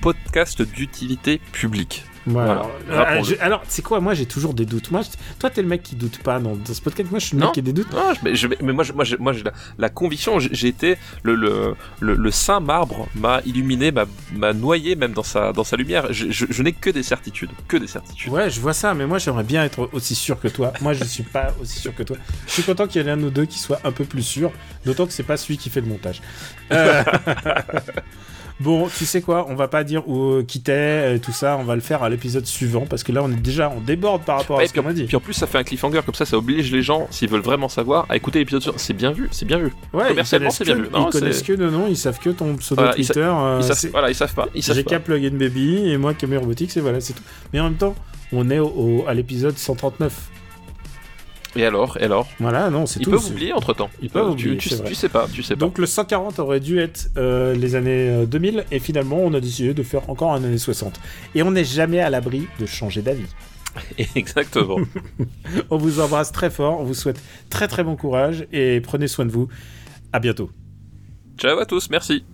Speaker 2: Podcast d'utilité publique.
Speaker 1: Voilà.
Speaker 2: Voilà,
Speaker 1: Euh, alors, c'est quoi Moi, j'ai toujours des doutes. Moi, toi, t'es le mec qui doute pas dans, dans ce podcast. Moi, je suis le
Speaker 2: Non.
Speaker 1: mec qui a des doutes.
Speaker 2: Non, je- mais, je- mais moi, je- moi, je- moi, j'ai la, la conviction. j'ai- été le, le, le, le saint marbre m'a illuminé, m'a m'a noyé même dans sa dans sa lumière. Je, je, je n'ai que des certitudes, que des certitudes.
Speaker 1: Ouais, je vois ça, mais moi, j'aimerais bien être aussi sûr que toi. Moi, je suis pas aussi sûr que toi. Je suis content qu'il y ait un de nous deux qui soit un peu plus sûr, d'autant que c'est pas celui qui fait le montage. Euh, *laughs* Bon, tu sais quoi, on va pas dire où euh, qui t'es, et tout ça, on va le faire à l'épisode suivant, parce que là, on est déjà, on déborde par rapport
Speaker 2: Ouais,
Speaker 1: à ce qu'on a dit.
Speaker 2: puis en plus, ça fait un cliffhanger comme ça, ça oblige les gens, s'ils veulent vraiment savoir, à écouter l'épisode. sur- C'est bien vu, c'est bien vu.
Speaker 1: Ouais,
Speaker 2: commercialement, c'est bien vu. Non,
Speaker 1: Ils connaissent que nos noms, ils savent que ton pseudo
Speaker 2: Voilà, ils
Speaker 1: Twitter. euh,
Speaker 2: Ils savent, voilà, ils savent pas.
Speaker 1: J'ai qu'à Plug in Baby et moi Camille Robotics et voilà, c'est tout. Mais en même temps, on est au, au- à l'épisode 139.
Speaker 2: Et alors, et alors
Speaker 1: Voilà, non, c'est
Speaker 2: Ils
Speaker 1: tout.
Speaker 2: peuvent
Speaker 1: c'est-
Speaker 2: oublier entre temps.
Speaker 1: Ils peuvent oublier,
Speaker 2: Tu, sais pas, tu sais pas.
Speaker 1: Donc le 140 aurait dû être euh, les années euh, 2000 et finalement on a décidé de faire encore un année 60. Et on n'est jamais à l'abri de changer d'avis. *laughs*
Speaker 2: Exactement. *laughs*
Speaker 1: On vous embrasse très fort, on vous souhaite très très bon courage et prenez soin de vous. À bientôt.
Speaker 2: Ciao à tous, merci.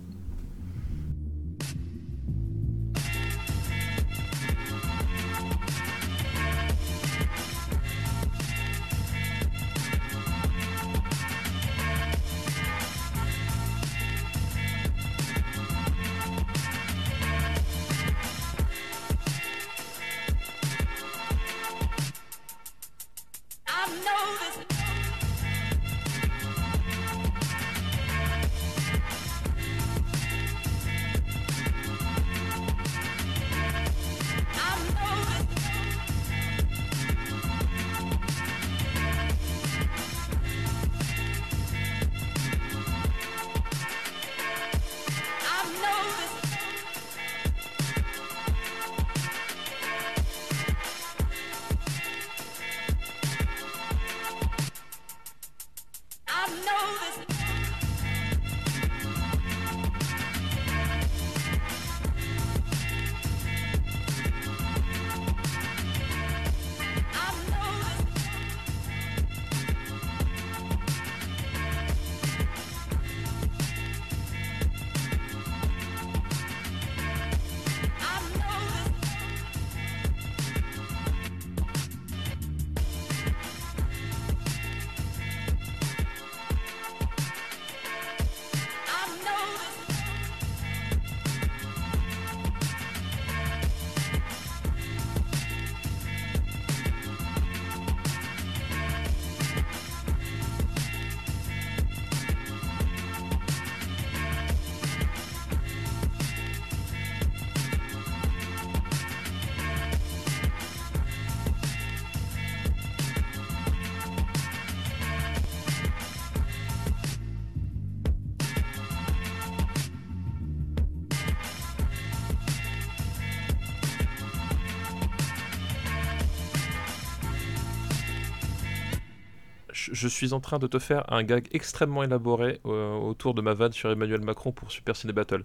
Speaker 2: Je, suis en train de te faire un gag extrêmement élaboré euh, autour de ma vanne sur Emmanuel Macron pour Super Ciné Battle.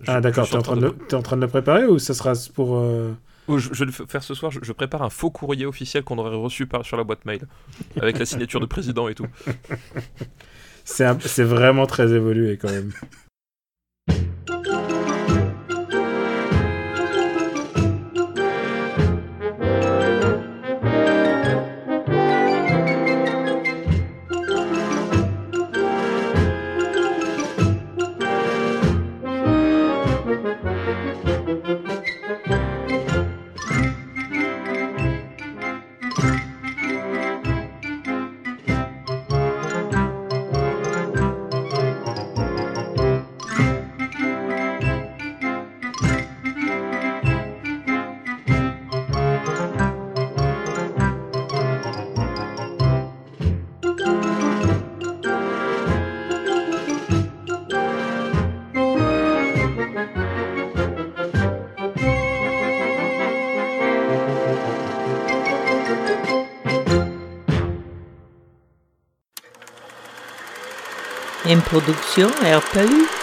Speaker 2: Je-
Speaker 1: Ah d'accord, t'es
Speaker 2: suis
Speaker 1: en, train de le- t'es en train de le préparer ou ça sera pour... euh,
Speaker 2: Oh, je, je vais le faire ce soir, je, je prépare un faux courrier officiel qu'on aurait reçu par, sur la boîte mail, avec la signature du président et tout. *laughs*
Speaker 1: C'est vraiment très évolué quand même. *laughs*
Speaker 3: produzione Erpeli é